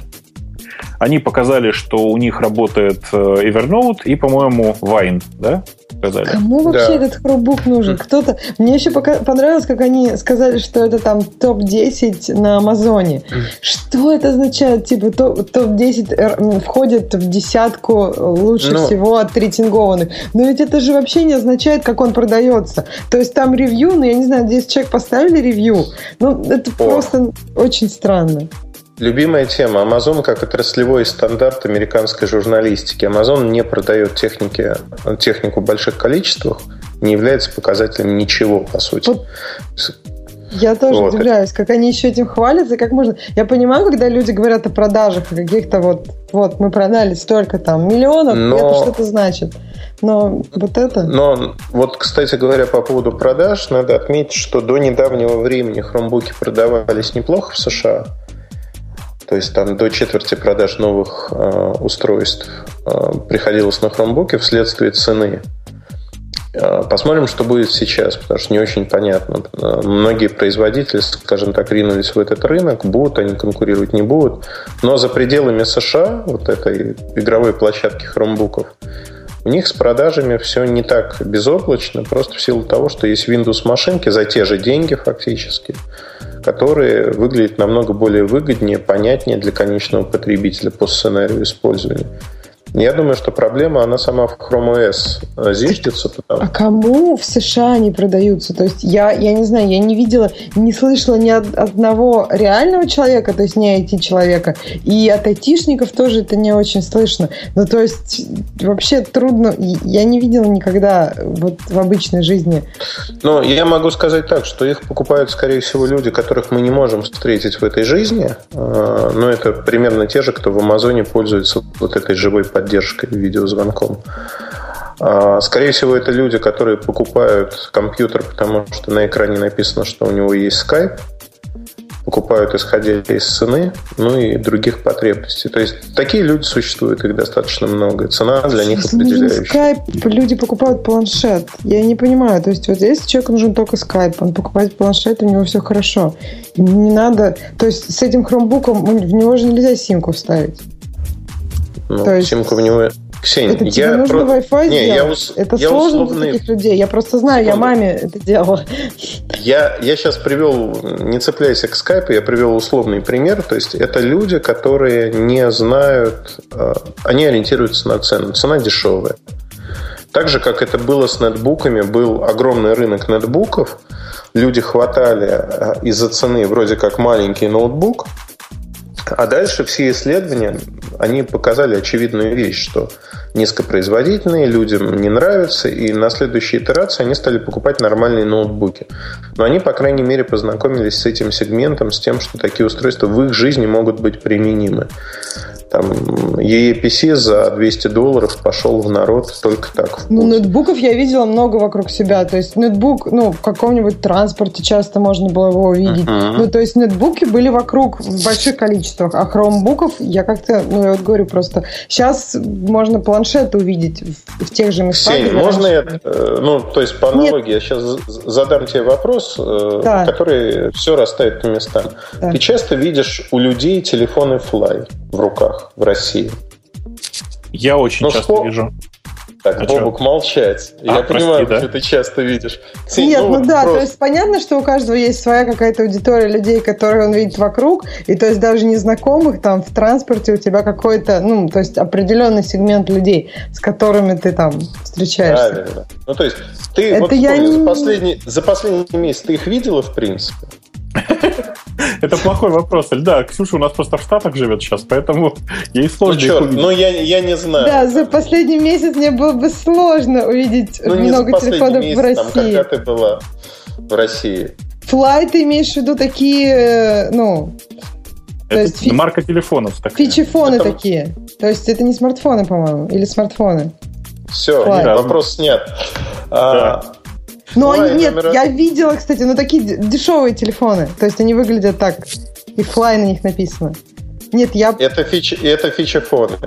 Они показали, что у них работает э, Evernote и, по-моему, Wine, да? Сказали. Кому вообще да. этот Chromebook нужен? Кто-то... Мне еще пока... понравилось, как они сказали, что это там топ-10 на Амазоне. Что это означает? Типа топ-10 входит в десятку лучше ну... всего отрейтингованных. Но ведь это же вообще не означает, как он продается. То есть там ревью, ну я не знаю, 10 человек поставили ревью. Ну это О. просто очень странно. Любимая тема. Amazon как отраслевой стандарт американской журналистики. Amazon не продает техники, технику в больших количествах, не является показателем ничего, по сути. Вот. Я тоже вот. удивляюсь, как они еще этим хвалятся, как можно... Я понимаю, когда люди говорят о продажах, каких-то вот, вот, мы продали столько там миллионов, Но... это что-то значит. Но вот это... Но вот, кстати говоря, по поводу продаж, надо отметить, что до недавнего времени хромбуки продавались неплохо в США. То есть там до четверти продаж новых э, устройств э, приходилось на хромбуке вследствие цены. Э, посмотрим, что будет сейчас, потому что не очень понятно. Э, многие производители, скажем так, ринулись в этот рынок, будут они конкурировать, не будут. Но за пределами США, вот этой игровой площадки хромбуков, у них с продажами все не так безоблачно, просто в силу того, что есть Windows машинки за те же деньги фактически которые выглядят намного более выгоднее, понятнее для конечного потребителя по сценарию использования. Я думаю, что проблема, она сама в Chrome OS зиждется. Потому... А кому в США они продаются? То есть я, я не знаю, я не видела, не слышала ни от одного реального человека, то есть не IT-человека, и от айтишников тоже это не очень слышно. Ну, то есть вообще трудно, я не видела никогда вот в обычной жизни. Ну, я могу сказать так, что их покупают, скорее всего, люди, которых мы не можем встретить в этой жизни, а, но это примерно те же, кто в Амазоне пользуется вот этой живой поддержкой видеозвонком. А, скорее всего, это люди, которые покупают компьютер, потому что на экране написано, что у него есть Skype, покупают исходя из цены, ну и других потребностей. То есть такие люди существуют, их достаточно много. Цена для них определяющая. Skype люди покупают планшет. Я не понимаю. То есть вот если человеку нужен только Skype, он покупает планшет, у него все хорошо. Не надо... То есть с этим хромбуком в него же нельзя симку вставить. Ну, То есть... симку в него Ксения, это тебе я нужно про... Wi-Fi не, я ус... Это я сложно условный... для таких людей. Я просто знаю, я Секунду. маме это делала. Я, я сейчас привел, не цепляйся к скайпу, я привел условный пример. То есть это люди, которые не знают, э, они ориентируются на цену. Цена дешевая. Так же, как это было с нетбуками, был огромный рынок нетбуков. Люди хватали э, из-за цены вроде как маленький ноутбук, а дальше все исследования, они показали очевидную вещь, что низкопроизводительные, людям не нравятся, и на следующей итерации они стали покупать нормальные ноутбуки. Но они, по крайней мере, познакомились с этим сегментом, с тем, что такие устройства в их жизни могут быть применимы. Там EEPC за 200 долларов пошел в народ только так. Ну, путь. нетбуков я видела много вокруг себя. То есть нетбук, ну, в каком-нибудь транспорте часто можно было его увидеть. Мгм. Ну, то есть нетбуки были вокруг в больших количествах, а хромбуков я как-то, ну, я вот говорю просто, сейчас можно планшеты увидеть в, в тех же местах. Где можно я, э, ну, то есть по Нет. аналогии, я сейчас задам тебе вопрос, э, Да. который все расставит по местам. Да. Ты часто видишь у людей телефоны Fly в руках в России? Я очень Ну, часто что? вижу. Так, А Бобук, молчать. А, я прости, понимаю, да? что ты часто видишь. Ксения, Нет, ну, вот да, просто- то есть понятно, что у каждого есть своя какая-то аудитория людей, которые он видит вокруг, и то есть даже незнакомых там в транспорте у тебя какой-то, ну, то есть определенный сегмент людей, с которыми ты там встречаешься. Правильно. Ну, то есть, ты Это вот я вспомни, не- за, последний, за последний месяц ты их видела, в принципе? Это плохой вопрос. Да, Ксюша у нас просто в Штатах живет сейчас, поэтому ей Ну, сложно их черт, ну, я, я не знаю. Да, за последний месяц мне было бы сложно увидеть ну, не за много телефонов месяц, в там, России. когда ты была в России. Флай ты имеешь в виду такие, э, ну, то Это есть фи- марка телефонов такая. фичефоны Это- такие. То есть это не смартфоны, по-моему, или смартфоны. Все, Ладно. вопрос снят. А, Но Флай они, нет, я видела, кстати, ну такие дешевые телефоны. То есть они выглядят так. И флай на них написано. Нет, я... это, фичи, это фичефоны.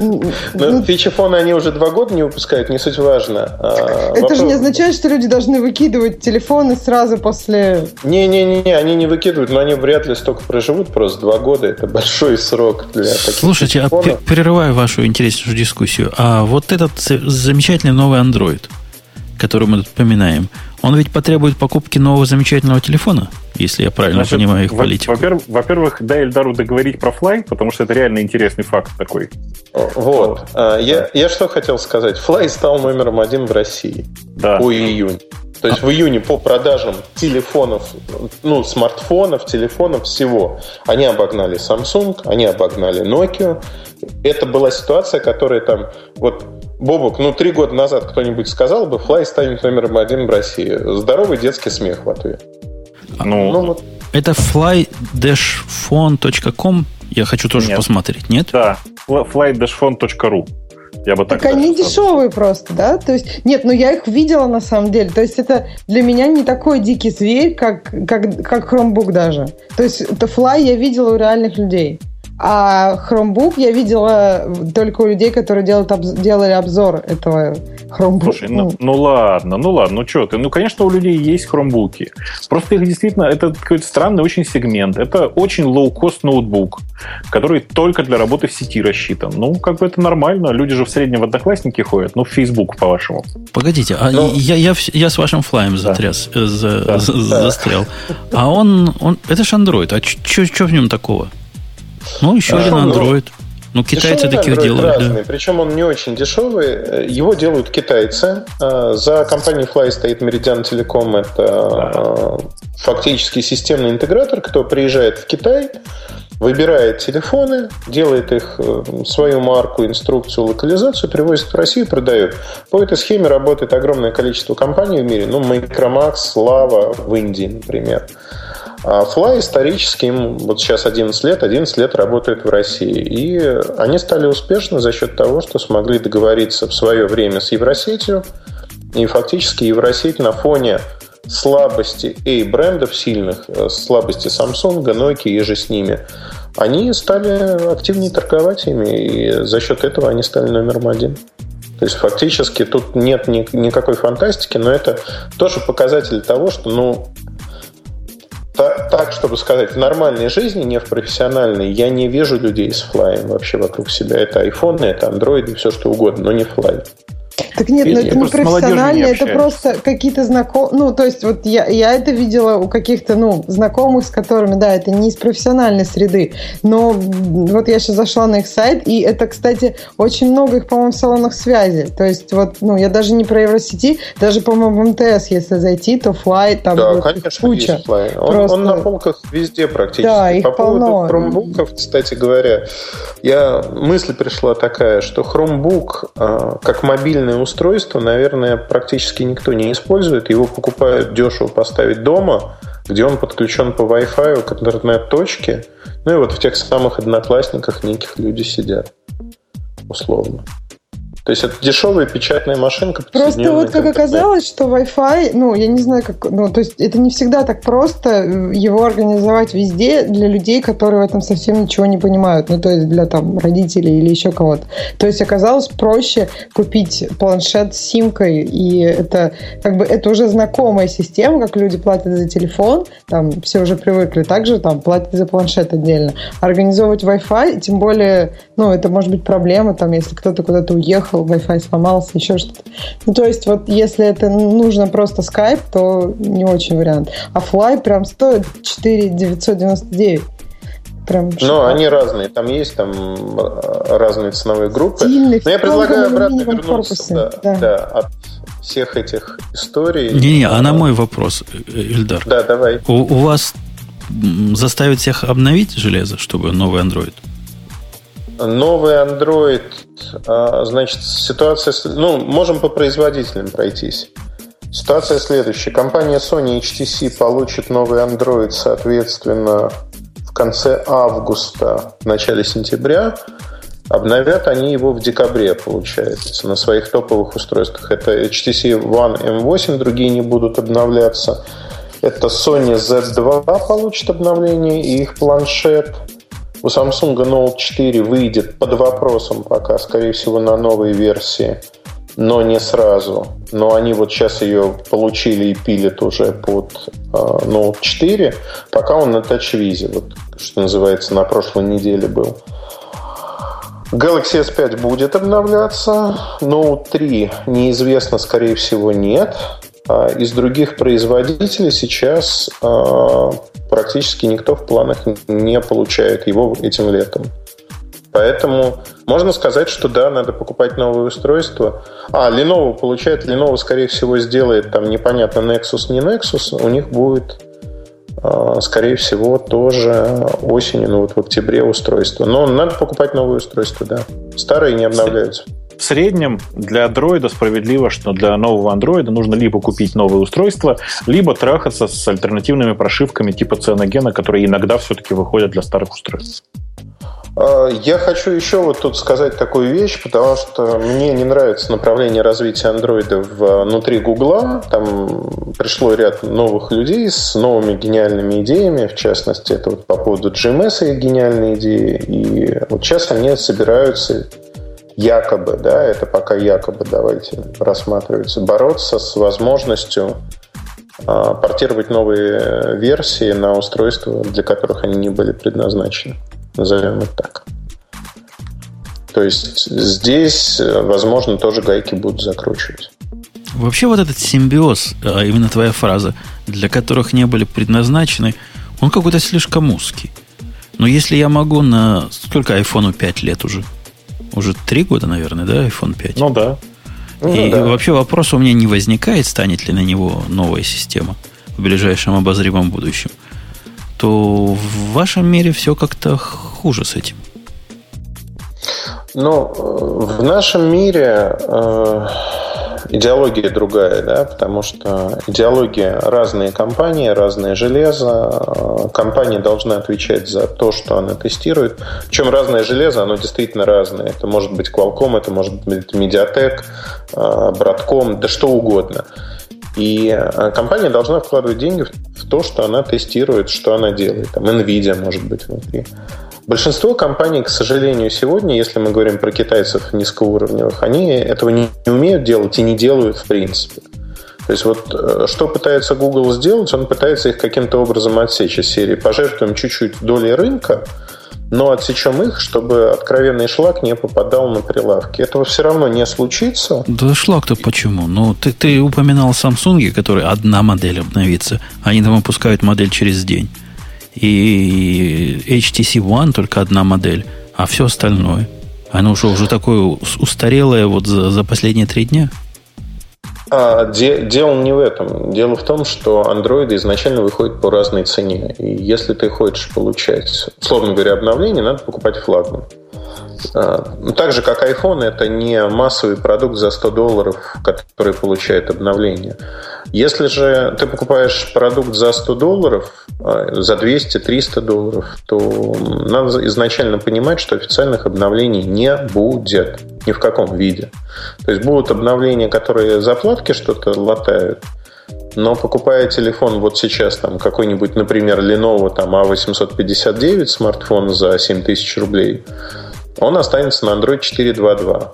м, Но ну, фичефоны они уже два года не выпускают, не суть важно. А, это вопрос- же не означает, что люди должны выкидывать телефоны сразу после... Не-не-не, они не выкидывают, но они вряд ли столько проживут, просто два года. Это большой срок для таких Слушайте, а телефонов. пе- прерываю вашу интереснейшую дискуссию. А вот этот за- замечательный новый Android, который мы тут поминаем, он ведь потребует покупки нового замечательного телефона, если я правильно Значит, понимаю их во- политику. Во-первых, во-первых, дай Эльдару договорить про Fly, потому что это реально интересный факт такой. Вот. А, Я, я что хотел сказать. Fly стал номером один в России Да. по июнь. То есть в июне по продажам телефонов, ну, смартфонов, телефонов всего, они обогнали Samsung, они обогнали Nokia. Это была ситуация, которая там, вот, Бобок, ну, три года назад кто-нибудь сказал бы, Fly станет номером один в России. Здоровый детский смех в ответ. Ну, Ну, вот, Это fly-phone.com. Я хочу тоже Нет. посмотреть, нет? да. flight-phone.ru. Я бы так Так они сказал. дешевые просто, да? То есть, нет, ну я их видела на самом деле. То есть это для меня не такой дикий зверь, как, как, как Chromebook даже. То есть это Fly я видела у реальных людей. А Chromebook я видела только у людей, которые делают обз- делали обзор этого Chromebook. Слушай, ну, ну ладно, ну ладно, ну что ты? Ну, конечно, у людей есть хромбуки. Просто их действительно, это какой-то странный очень сегмент. Это очень лоу-кост ноутбук, который только для работы в сети рассчитан. Ну, как бы это нормально. Люди же в среднем в одноклассники ходят. Ну, в Facebook, по-вашему. Погодите, а Ну- я, я, я с вашим флаем затряс, э, за- Да. за- Да. застрял. А он, он это же Android. А что в нем такого? Ну, еще А, один Android. Ну, китайцы Дешевый таких Android делают, да. разный, причем он не очень дешевый. Его делают китайцы. А, За компанией Fly стоит Meridian Telecom. Это а, фактически системный интегратор, кто приезжает в Китай, выбирает телефоны, делает их э, свою марку, инструкцию, локализацию, привозит в Россию продает. По этой схеме работает огромное количество компаний в мире. Ну, Micromax, Lava в Индии, например. А Fly исторически, им вот сейчас 11 лет, 11 лет работает в России. И они стали успешны за счет того, что смогли договориться в свое время с Евросетью. И фактически Евросеть на фоне слабости A-брендов сильных, э, слабости Samsung, Nokia и же с ними, они стали активнее торговать ими, и за счет этого они стали номером один. То есть фактически тут нет ни- никакой фантастики, но это тоже показатель того, что ну, так, так, чтобы сказать, в нормальной жизни, не в профессиональной, я не вижу людей с флаем вообще вокруг себя. Это айфоны, это андроиды, все что угодно, но не флай. Так нет, ну это не профессионально, это просто какие-то знакомые. Ну, то есть, вот я, я это видела у каких-то, ну, знакомых, с которыми, да, это не из профессиональной среды. Но вот я сейчас зашла на их сайт, и это, кстати, очень много их, по-моему, в салонах связи. То есть, вот, ну, я даже не про Евросети, даже, по-моему, в МТС, если зайти, то Fly там да, конечно, куча. Есть Fly. Он, просто... он на полках везде практически. Да, их По полно. поводу хромбуков, кстати говоря, я мысль пришла такая, что хромбук а, как мобильный устройство, наверное, практически никто не использует. Его покупают дешево поставить дома, где он подключен по Wi-Fi к интернет-точке. Ну и вот в тех самых одноклассниках неких люди сидят, условно. То есть это дешевая печатная машинка. Просто вот как оказалось, что Wi-Fi, ну, я не знаю, как, ну, то есть это не всегда так просто э, его организовать везде для людей, которые в этом совсем ничего не понимают. Ну, то есть для там родителей или еще кого-то. То есть оказалось проще купить планшет с симкой, и это как бы это уже знакомая система, как люди платят за телефон, там все уже привыкли, также там платят за планшет отдельно. Организовывать Wi-Fi, тем более, ну, это может быть проблема, там, если кто-то куда-то уехал, приехал, Wi-Fi сломался, еще что-то. Ну, то есть, вот если это нужно просто Skype, то не очень вариант. А Fly прям стоит 4 999. Прям Но они разные. Там есть там э, разные ценовые группы. Стильных, Но я предлагаю обратно вернуться да, да. Да, от всех этих историй. Не-не, а на мой вопрос, э, Ильдар. Да, давай. У, у вас заставить всех обновить железо, чтобы новый Android? Новый Android, а, значит, ситуация... Ну, можем по производителям пройтись. Ситуация следующая. Компания Sony HTC получит новый Android, соответственно, в конце августа, в начале сентября. Обновят они его в декабре, получается, на своих топовых устройствах. Это HTC One M8, другие не будут обновляться. Это Sony Z2 получит обновление и их планшет – у Samsung Note 4 выйдет под вопросом пока, скорее всего, на новой версии, но не сразу. Но они вот сейчас ее получили и пилят уже под э, Note 4, пока он на TouchWiz, вот, что называется, на прошлой неделе был. Galaxy S5 будет обновляться, Note 3 неизвестно, скорее всего, нет. А из других производителей сейчас а, практически никто в планах не получает его этим летом. Поэтому можно сказать, что да, надо покупать новое устройство. А, Lenovo получает, Lenovo, скорее всего, сделает там непонятно Nexus, не Nexus, у них будет, а, скорее всего, тоже осенью, ну вот в октябре устройство. Но надо покупать новое устройство, да. Старые не обновляются. В среднем для андроида справедливо, что для нового андроида нужно либо купить новое устройство, либо трахаться с альтернативными прошивками типа Цианогена, которые иногда все-таки выходят для старых устройств. А, я хочу еще вот тут сказать такую вещь, потому что мне не нравится направление развития андроида внутри Гугла. Там пришло ряд новых людей с новыми гениальными идеями, в частности, это вот по поводу GMS и гениальные идеи. И вот сейчас они собираются якобы, да, это пока якобы, давайте рассматривается, бороться с возможностью а, портировать новые версии на устройства, для которых они не были предназначены. Назовем это так. То есть здесь, возможно, тоже гайки будут закручивать. Вообще вот этот симбиоз, а именно твоя фраза, для которых не были предназначены, он какой-то слишком узкий. Но если я могу на... Сколько айфону 5 лет уже? Уже три года, наверное, да, iPhone 5? Ну да. Ну, и да. вообще вопрос у меня не возникает, станет ли на него новая система в ближайшем обозримом будущем. То в вашем мире все как-то хуже с этим. Ну, в нашем мире э, идеология другая, да, потому что идеология разные компании, разное железо. Компания должна отвечать за то, что она тестирует. Причем разное железо, оно действительно разное. Это может быть Qualcomm, это может быть Mediatek, Broadcom, да что угодно. И э, компания должна вкладывать деньги в то, что она тестирует, что она делает. Там NVIDIA может быть внутри. Большинство компаний, к сожалению, сегодня, если мы говорим про китайцев низкоуровневых, они этого не умеют делать и не делают в принципе. То есть вот э, что пытается Google сделать, он пытается их каким-то образом отсечь из серии. Пожертвуем чуть-чуть доли рынка, но отсечем их, чтобы откровенный шлак не попадал на прилавки. Этого все равно не случится. Да шлак-то почему? Ну, ты, ты упоминал Samsung, который одна модель обновится. Они там выпускают модель через день. И HTC One только одна модель, а все остальное. Оно уже, уже такое устарелое вот за, за последние три дня. А, де, дело не в этом. Дело в том, что андроиды изначально выходят по разной цене. И если ты хочешь получать, условно говоря, обновление, надо покупать флагман. А, ну, так же, как iPhone, это не массовый продукт за 100 долларов, который получает обновление. Если же ты покупаешь продукт за 100 долларов, а, за 200-300 долларов, то надо изначально понимать, что официальных обновлений не будет ни в каком виде. То есть будут обновления, которые заплатки что-то латают, но покупая телефон вот сейчас, там какой-нибудь, например, Lenovo там A859 смартфон за 7000 рублей, он останется на Android 4.2.2.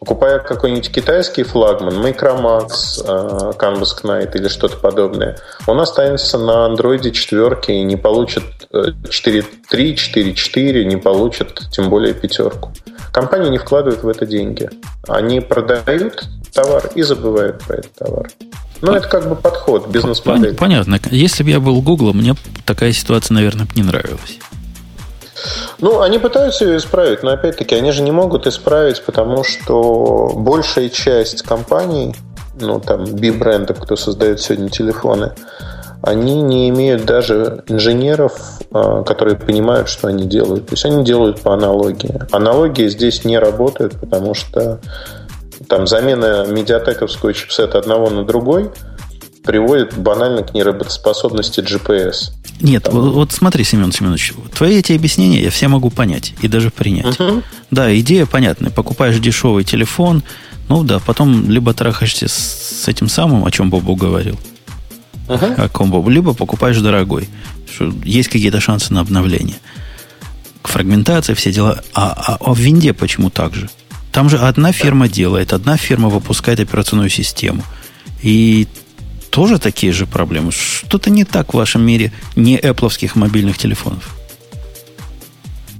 Покупая какой-нибудь китайский флагман, Micromax, э, Canvas Knight или что-то подобное, он останется на Android 4 и не получит 4.3, э, 4.4, не получит тем более пятерку. Компании не вкладывают в это деньги. Они продают товар и забывают про этот товар. Ну, это как бы подход, бизнес-модель. Понятно. Если бы я был Google, мне такая ситуация, наверное, не нравилась. Ну, они пытаются ее исправить, но опять-таки они же не могут исправить, потому что большая часть компаний, ну, там, B-брендов, кто создает сегодня телефоны, они не имеют даже инженеров, а, которые понимают, что они делают. То есть они делают по аналогии. Аналогии здесь не работают, потому что там замена медиатековского чипсета одного на другой приводит банально к неработоспособности GPS. Нет, вот, вот смотри, Семен Семенович, твои эти объяснения я все могу понять и даже принять. Угу. Да, идея понятная. Покупаешь дешевый телефон, ну да, потом либо трахаешься с этим самым, о чем Бобу говорил, угу. о ком Бобу, либо покупаешь дорогой. Что есть какие-то шансы на обновление. Фрагментация, все дела. А, а, а в винде почему так же? Там же одна фирма делает, одна фирма выпускает операционную систему. И тоже такие же проблемы. Что-то не так в вашем мире не эпловских мобильных телефонов.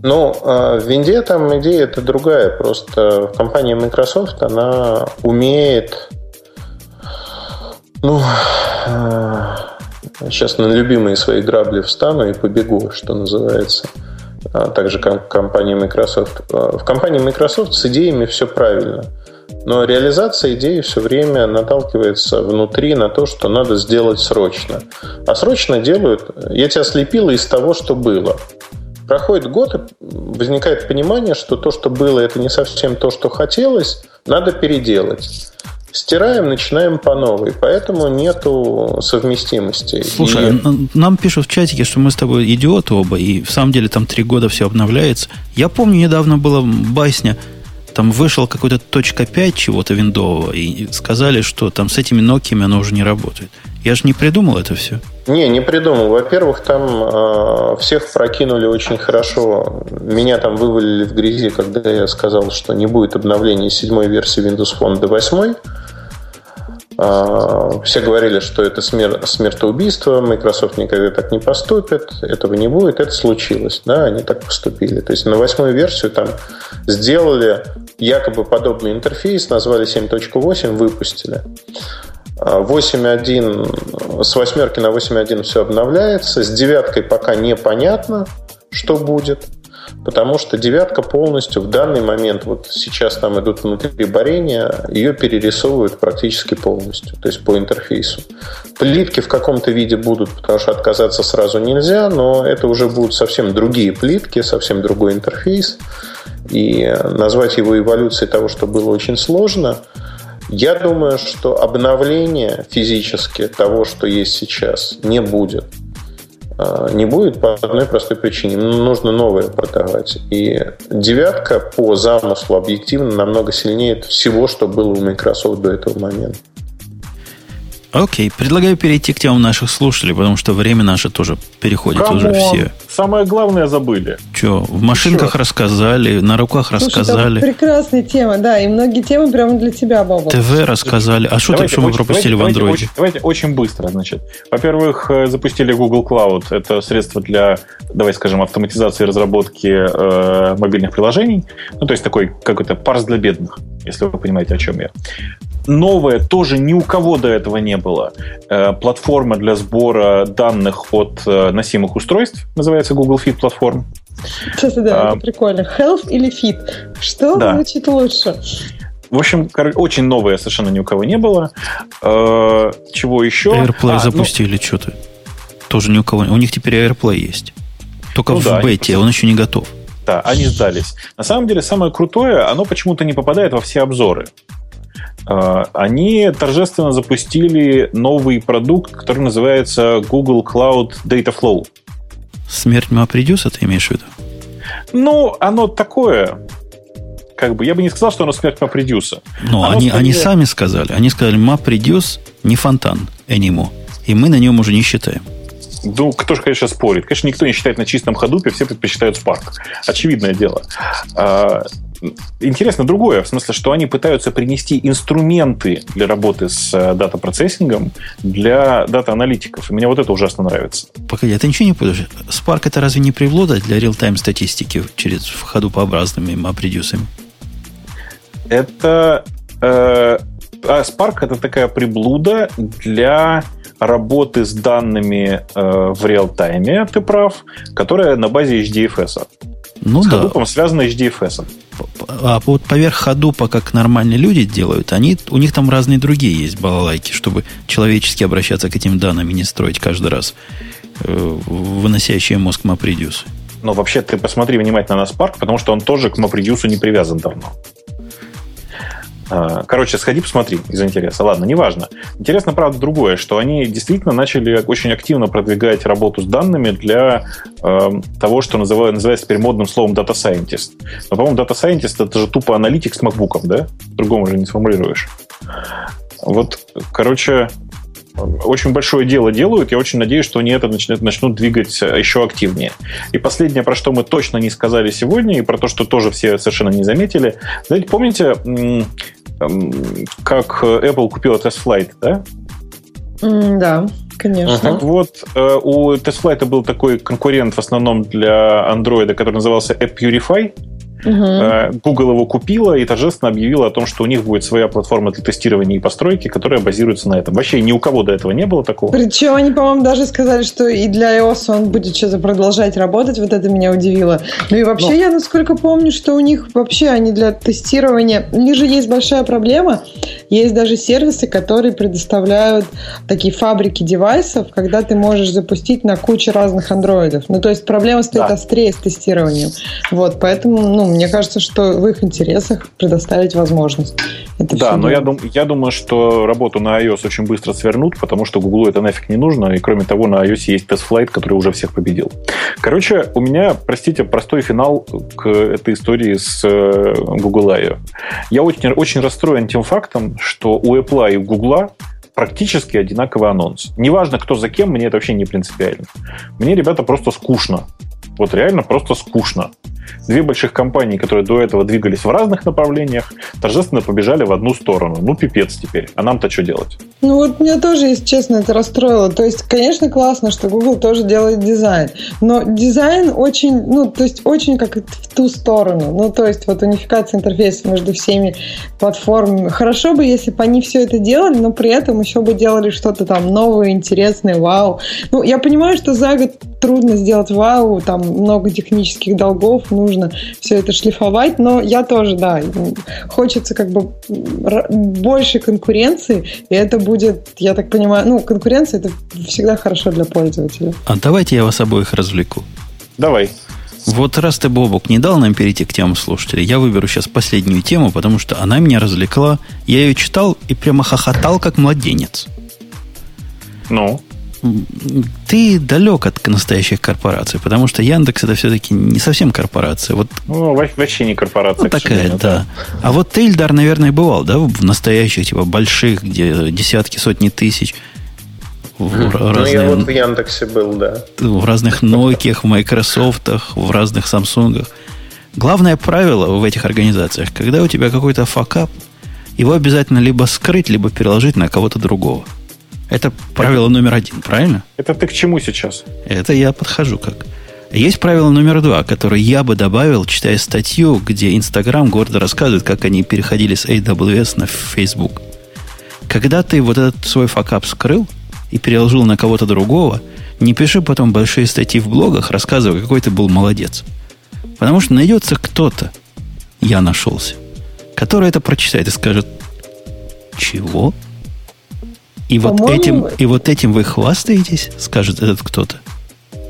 Ну, а в винде там идея это другая. Просто компания Microsoft, она умеет ну, сейчас на любимые свои грабли встану и побегу, что называется. А так же, как компания Microsoft. В компании Microsoft с идеями все правильно. Но реализация идеи все время наталкивается внутри на то, что надо сделать срочно. А срочно делают... Я тебя слепила из того, что было. Проходит год, и возникает понимание, что то, что было, это не совсем то, что хотелось, надо переделать. Стираем, начинаем по новой, поэтому нету совместимости. Слушай, и... нам пишут в чатике, что мы с тобой идиоты оба, и в самом деле там три года все обновляется. Я помню, недавно была басня, там вышел какой-то точка 5 чего-то виндового, и сказали, что там с этими Nokia оно уже не работает. Я же не придумал это все. Не, не придумал. Во-первых, там э, всех прокинули очень хорошо. Меня там вывалили в грязи, когда я сказал, что не будет обновления седьмой версии Windows Phone до восьмой. А, все говорили, что это смер- смертоубийство, Microsoft никогда так не поступит, этого не будет. Это случилось, да, они так поступили. То есть на восьмую версию там сделали якобы подобный интерфейс, назвали 7.8, выпустили. 8.1, а, с восьмерки на 8.1 все обновляется, с девяткой пока непонятно, что будет – потому что девятка полностью в данный момент, вот сейчас там идут внутри борения, ее перерисовывают практически полностью, то есть по интерфейсу. Плитки в каком-то виде будут, потому что отказаться сразу нельзя, но это уже будут совсем другие плитки, совсем другой интерфейс, и назвать его эволюцией того, что было очень сложно. Я думаю, что обновление физически того, что есть сейчас, не будет. А, не будет по одной простой причине. Нужно новое продавать. И девятка по замыслу объективно намного сильнее всего, что было у Microsoft до этого момента. Окей, предлагаю перейти к темам наших слушателей, потому что время наше тоже переходит Come on, уже все. Самое главное забыли. Че, в машинках Еще. рассказали, на руках Слушай, рассказали, там прекрасная тема, да, и многие темы прямо для тебя, Баба. ТВ рассказали. А что Давайте что мы пропустили в давайте- андроиде? Давайте, давайте очень быстро, значит. Во-первых, э, запустили Google Cloud. Это средство для, давай скажем, автоматизации разработки э, мобильных приложений. Ну, то есть такой какой-то парс для бедных, если вы понимаете, о чем я. Новое тоже ни у кого до этого не было. Э, платформа для сбора данных от э, носимых устройств, называется Google Fit платформ. Сейчас, да, А. это прикольно. Health или fit? Что Да. звучит лучше? В общем, очень новое совершенно ни у кого не было. Э, чего еще? AirPlay А, ну, запустили что-то. Тоже ни у кого. У них теперь AirPlay есть. Только Ну в да, они бете, он еще не готов. Да, они сдались. На самом деле, самое крутое, оно почему-то не попадает во все обзоры. Э, Они торжественно запустили новый продукт, который называется Google Cloud Data Flow. Смерть MapReduce, ты имеешь в виду? Ну, оно такое. Как бы, я бы не сказал, что оно смерть MapReduce. Но Оно они, скорее- они сами сказали. Они сказали, MapReduce не фонтан anymore. И мы на нем уже не считаем. Ну, кто же, конечно, спорит. Конечно, никто не считает на чистом ходупе, все предпочитают Spark. Очевидное дело. Интересно другое, в смысле, что они пытаются принести инструменты для работы с э, дата-процессингом для дата-аналитиков. И мне вот это ужасно нравится. Погоди, а ты ничего не путаешь? Spark это разве не приблуда для реал-тайм статистики через входупообразными MapReduce? Это... э, а Spark это такая приблуда для работы с данными э, в реал-тайме, ты прав, которая на базе HDFS. Ну с да. Hadoop связана HDFS. А вот поверх ходупа, как нормальные люди делают, они, у них там разные другие есть балалайки, чтобы человечески обращаться к этим данным и не строить каждый раз э, выносящие мозг MapReduce. Но вообще ты посмотри внимательно на Spark, потому что он тоже к MapReduce не привязан давно. А, Короче, сходи, посмотри из интереса. Ладно, неважно. Интересно, правда, другое, что они действительно начали очень активно продвигать работу с данными для э, того, что называют, называется теперь модным словом Data Scientist. Но, по-моему, Data Scientist это же тупо аналитик с макбуком, да? Другому же не сформулируешь. Вот, короче, очень большое дело делают. Я очень надеюсь, что они это начнут, начнут двигать еще активнее. И последнее, про что мы точно не сказали сегодня, и про то, что тоже все совершенно не заметили. Знаете, помните, как Apple купила TestFlight, да? М, Да, конечно. Так вот, э, у TestFlight был такой конкурент в основном для Android, который назывался App Purify. Э, Google его купила и торжественно объявила о том, что у них будет своя платформа для тестирования и постройки, которая базируется на этом. Вообще ни у кого до этого не было такого. Причем они, по-моему, даже сказали, что и для iOS он будет что-то продолжать работать. Вот это меня удивило. Ну и вообще, Ну. я насколько помню, что у них вообще они для тестирования... У них же есть большая проблема. Есть даже сервисы, которые предоставляют такие фабрики девайсов, когда ты можешь запустить на куче разных андроидов. Ну, то есть проблема стоит Да. острее с тестированием. Вот, поэтому, ну, мне кажется, что в их интересах предоставить возможность. Это Да, но я, дум, я думаю, что работу на iOS очень быстро свернут, потому что Google это нафиг не нужно, и кроме того, на iOS есть TestFlight, который уже всех победил. Короче, у меня, простите, простой финал к этой истории с э, Google I.O. Я очень, очень расстроен тем фактом, что у Apple и у Google практически одинаковый анонс. Неважно, кто за кем, мне это вообще не принципиально. Мне, ребята, просто скучно. Вот реально просто скучно. Две больших компании, которые до этого двигались в разных направлениях, торжественно побежали в одну сторону. Ну, пипец теперь. А нам-то что делать? Ну вот меня тоже, если честно, это расстроило. То есть, конечно, классно, что Google тоже делает дизайн, но дизайн очень, ну, то есть очень как в ту сторону. Ну, то есть вот унификация интерфейса между всеми платформами. Хорошо бы, если бы они все это делали, но при этом еще бы делали что-то там новое, интересное, вау. Ну, я понимаю, что за год трудно сделать вау, там много технических долгов, нужно все это шлифовать, но я тоже, да, хочется как бы больше конкуренции, и это будет, я так понимаю, ну, конкуренция это всегда хорошо для пользователя. А давайте я вас обоих развлеку. Давай. Вот раз ты, Бобок, не дал нам перейти к темам слушателей, я выберу сейчас последнюю тему, потому что она меня развлекла. Я ее читал и прямо хохотал, как младенец. Ну, ты далек от настоящих корпораций, потому что Яндекс это все-таки не совсем корпорация. Вот, ну, вообще не корпорация. Вот такая, да. да. А вот Тейльдар, наверное, бывал, да, в настоящих, типа, больших, где десятки, сотни тысяч. В ну, разные, я вот в Яндексе был, да. В разных Nokia, в Microsoft, в разных Samsung. Главное правило в этих организациях, когда у тебя какой-то факап, его обязательно либо скрыть, либо переложить на кого-то другого. Это правило это, номер один, правильно? Это ты к чему сейчас? Это я подхожу как. Есть правило номер два, которое я бы добавил, читая статью, где Инстаграм гордо рассказывает, как они переходили с AWS на Facebook. Когда ты вот этот свой факап скрыл и переложил на кого-то другого, не пиши потом большие статьи в блогах, рассказывая, какой ты был молодец. Потому что найдется кто-то, я нашелся, который это прочитает и скажет, чего? И вот, этим, и вот этим вы хвастаетесь, скажет этот кто-то.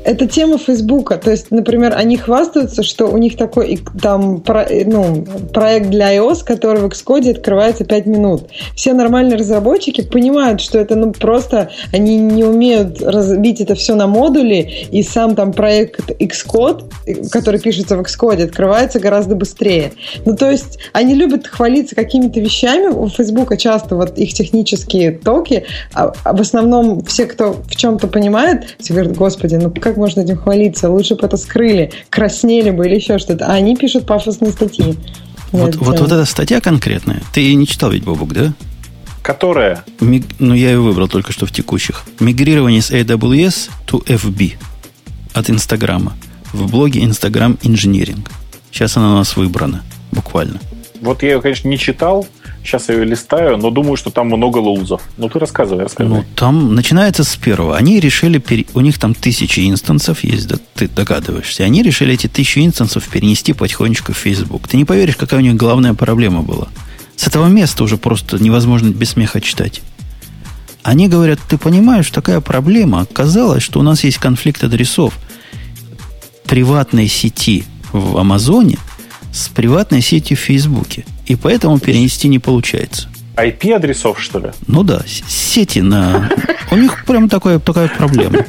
Это тема Фейсбука. То есть, например, они хвастаются, что у них такой там, про, ну, проект для iOS, который в Xcode открывается 5 минут. Все нормальные разработчики понимают, что это ну, просто они не умеют разбить это все на модули, и сам там проект Xcode, который пишется в Xcode, открывается гораздо быстрее. Ну, то есть, они любят хвалиться какими-то вещами. У Фейсбука часто вот их технические токи, а, а в основном все, кто в чем-то понимает, все говорят, господи, ну как можно этим хвалиться? Лучше бы это скрыли, краснели бы или еще что-то. А они пишут пафосные статьи. Вот, вот, вот эта статья конкретная. Ты не читал ведь, Бобук, да? Которая? Миг... Ну, я ее выбрал только что в текущих. Мигрирование с AWS to FB от Инстаграма в блоге Instagram Engineering. Сейчас она у нас выбрана, буквально. Вот я ее, конечно, не читал, Сейчас я ее листаю, но думаю, что там много лоузов. Ну, ты рассказывай, рассказывай. Ну, там начинается с первого. Они решили, пере... у них там тысячи инстансов есть, да, ты догадываешься. Они решили эти тысячи инстансов перенести потихонечку в Facebook. Ты не поверишь, какая у них главная проблема была. С этого места уже просто невозможно без смеха читать. Они говорят, ты понимаешь, такая проблема. Оказалось, что у нас есть конфликт адресов приватной сети в Амазоне с приватной сетью в Фейсбуке. И поэтому перенести не получается. IP-адресов, что ли? Ну да, сети на... У них прям такая, такая проблема.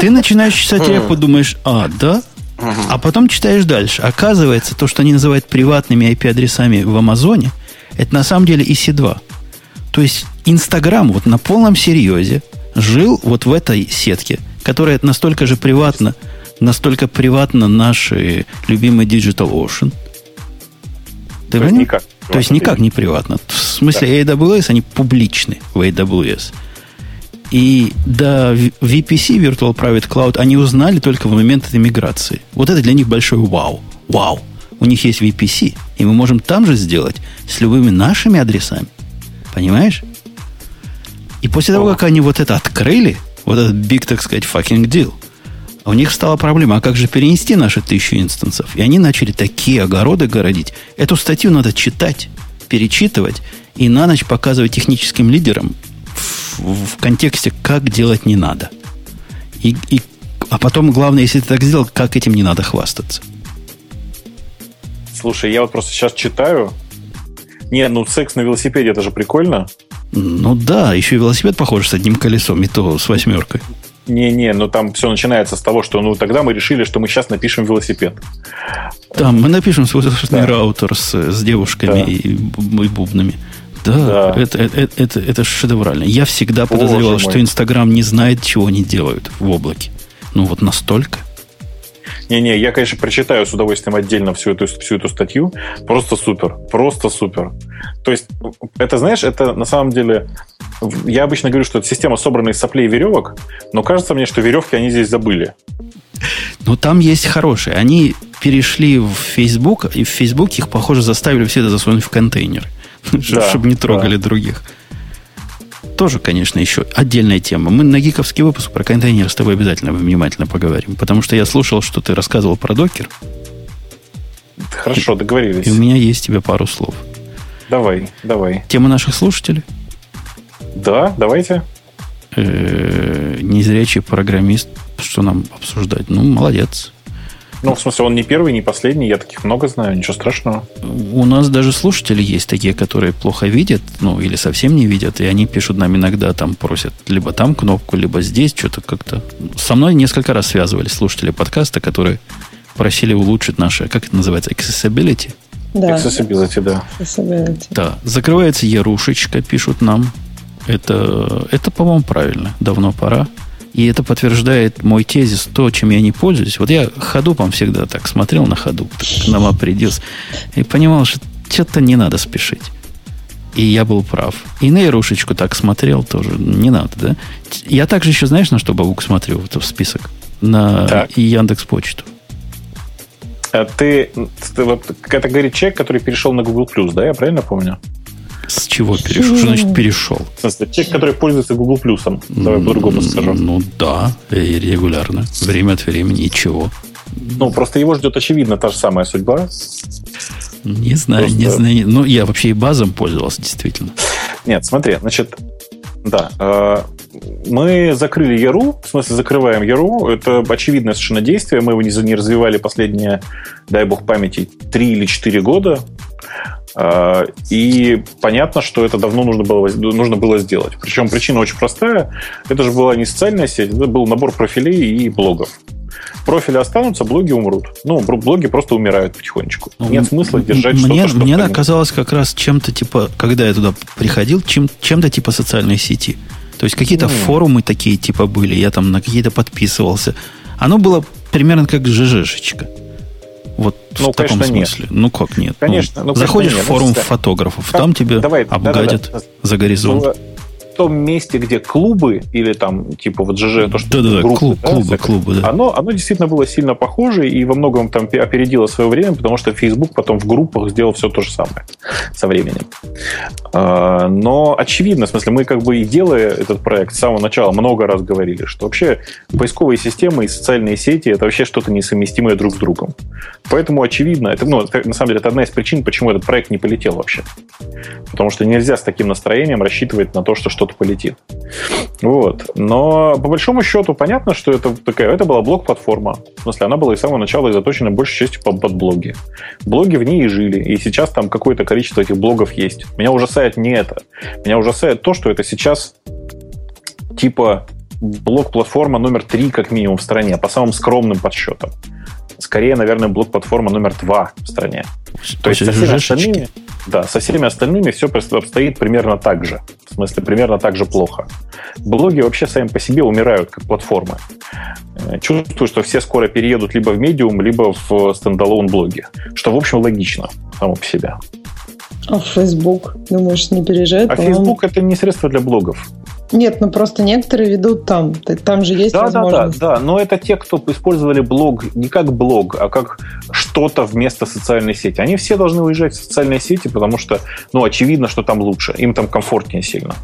Ты начинаешь читать репу, думаешь, а, да? А потом читаешь дальше. Оказывается, то, что они называют приватными IP-адресами в Амазоне, это на самом деле EC2. То есть Инстаграм вот на полном серьезе жил вот в этой сетке, которая настолько же приватна, настолько приватна наши любимые Digital Ocean – ты То есть никак. То есть никак не приватно. В смысле, да. AWS, они публичны в AWS. И до VPC, Virtual Private Cloud, они узнали только в момент этой миграции. Вот это для них большой вау. Вау. У них есть VPC, и мы можем там же сделать с любыми нашими адресами. Понимаешь? И после того, как они вот это открыли, вот этот big, так сказать, fucking deal, у них стала проблема, а как же перенести наши тысячу инстансов? И они начали такие огороды городить. Эту статью надо читать, перечитывать и на ночь показывать техническим лидерам в, в контексте, как делать не надо. И, и, а потом, главное, если ты так сделал, как этим не надо хвастаться. Слушай, я вот просто сейчас читаю. Не, ну секс на велосипеде, это же прикольно. Ну да, еще и велосипед похож с одним колесом, и то с восьмеркой. Не-не, ну там все начинается с того, что ну тогда мы решили, что мы сейчас напишем велосипед. Там мы напишем свой собственный да. раутер с, с девушками да. и, и бубнами. Да, да. Это, это, это, это шедеврально. Я всегда подозревал, что Инстаграм не знает, чего они делают в облаке. Ну вот настолько. Не-не, я, конечно, прочитаю с удовольствием отдельно всю эту, всю эту статью. Просто супер. Просто супер. То есть, это, знаешь, это на самом деле... Я обычно говорю, что это система собрана из соплей и веревок, но кажется мне, что веревки они здесь забыли. Ну, там есть хорошие. Они перешли в Facebook, и в Facebook их, похоже, заставили все это засунуть в контейнер, чтобы не трогали других тоже, конечно, еще отдельная тема. Мы на гиковский выпуск про контейнер с тобой обязательно внимательно поговорим. Потому что я слушал, что ты рассказывал про докер. Хорошо, договорились. И у меня есть тебе пару слов. Давай, давай. Тема наших слушателей? Да, давайте. Незрячий программист, что нам обсуждать? Ну, молодец. Ну, в смысле, он не первый, не последний, я таких много знаю, ничего страшного. У нас даже слушатели есть такие, которые плохо видят, ну, или совсем не видят, и они пишут нам иногда, там, просят либо там кнопку, либо здесь, что-то как-то. Со мной несколько раз связывались слушатели подкаста, которые просили улучшить наше, как это называется, accessibility? Да. Accessibility, да. Accessibility. Да. Закрывается Ярушечка, пишут нам. Это, это по-моему, правильно. Давно пора. И это подтверждает мой тезис, то, чем я не пользуюсь. Вот я ходупом всегда так смотрел на ходу, на MapReduce, и понимал, что что-то не надо спешить. И я был прав. И на Ярушечку так смотрел тоже. Не надо, да? Я также еще, знаешь, на что, Бабук, смотрю вот в список? На Так. Яндекс Почту. А ты, ты вот, это говорит человек, который перешел на Google да, я правильно помню? С чего перешел? Что значит перешел? В смысле, человек, который пользуется Google Plus. Давай по-другому скажу. Ну да, и регулярно. Время от времени ничего. Ну, просто его ждет, очевидно, та же самая судьба. Не знаю, не Просто- знаю. Ну, я вообще и базом пользовался, действительно. Нет, смотри, значит, да, э, мы закрыли Яру, в смысле закрываем Яру, это очевидное совершенно действие, мы его не, не развивали последние, дай бог памяти, 3 или 4 года, Э, и понятно, что это давно нужно было, нужно было сделать. Причем причина очень простая, это же была не социальная сеть, это был набор профилей и блогов. Профили останутся, блоги умрут. Ну, блоги просто умирают потихонечку. Ну, Нет смысла держать мне, что-то, что Мне они- казалось как раз чем-то типа, когда я туда приходил, чем, чем-то типа социальной сети. То есть какие-то М. форумы такие типа были, я там на какие-то подписывался. Оно было примерно как ЖЖшечка. Вот Ну, в таком конечно, нет. смысле. Ну, как нет? Конечно, Ну, ну, конечно, заходишь нет. в форум Ну, да. фотографов, Как- там тебе давай, обгадят да-да-да. за горизонт. в том месте, где клубы или там типа вот ЖЖ, то, что Да-да-да, группы, клуб, да, клубы, клубы, да. Оно, оно действительно было сильно похоже и во многом там пе- опередило свое время, потому что Facebook потом в группах сделал все то же самое со временем. А, Но очевидно, в смысле, мы как бы и делая этот проект с самого начала много раз говорили, что вообще поисковые системы и социальные сети это вообще что-то несовместимое друг с другом. Поэтому очевидно, это, ну, это, на самом деле, это одна из причин, почему этот проект не полетел вообще. Потому что нельзя с таким настроением рассчитывать на то, что что-то полетит. Вот. Но по большому счету понятно, что это такая, это была блог-платформа. В смысле, она была и с самого начала заточена большей частью под блоги. Блоги в ней и жили. И сейчас там какое-то количество этих блогов есть. Меня ужасает не это. Меня ужасает то, что это сейчас типа блок-платформа номер три, как минимум, в стране, по самым скромным подсчетам. Скорее, наверное, блок-платформа номер два в стране. То есть со всеми остальными, да, со всеми остальными все обстоит примерно так же. В смысле, примерно так же плохо. Блоги вообще сами по себе умирают как платформы. Э, Чувствую, что все скоро переедут либо в медиум, либо в стендалон блоги. Что, в общем, логично само по себе. А в Facebook, думаешь, не переезжает? А По-моему, Facebook это не средство для блогов. Нет, ну просто некоторые ведут там. Там же есть Да, да, да, возможность. да. Но это те, кто использовали блог не как блог, а как что-то вместо социальной сети. Они все должны уезжать в социальные сети, потому что, ну, очевидно, что там лучше. Им там комфортнее сильно.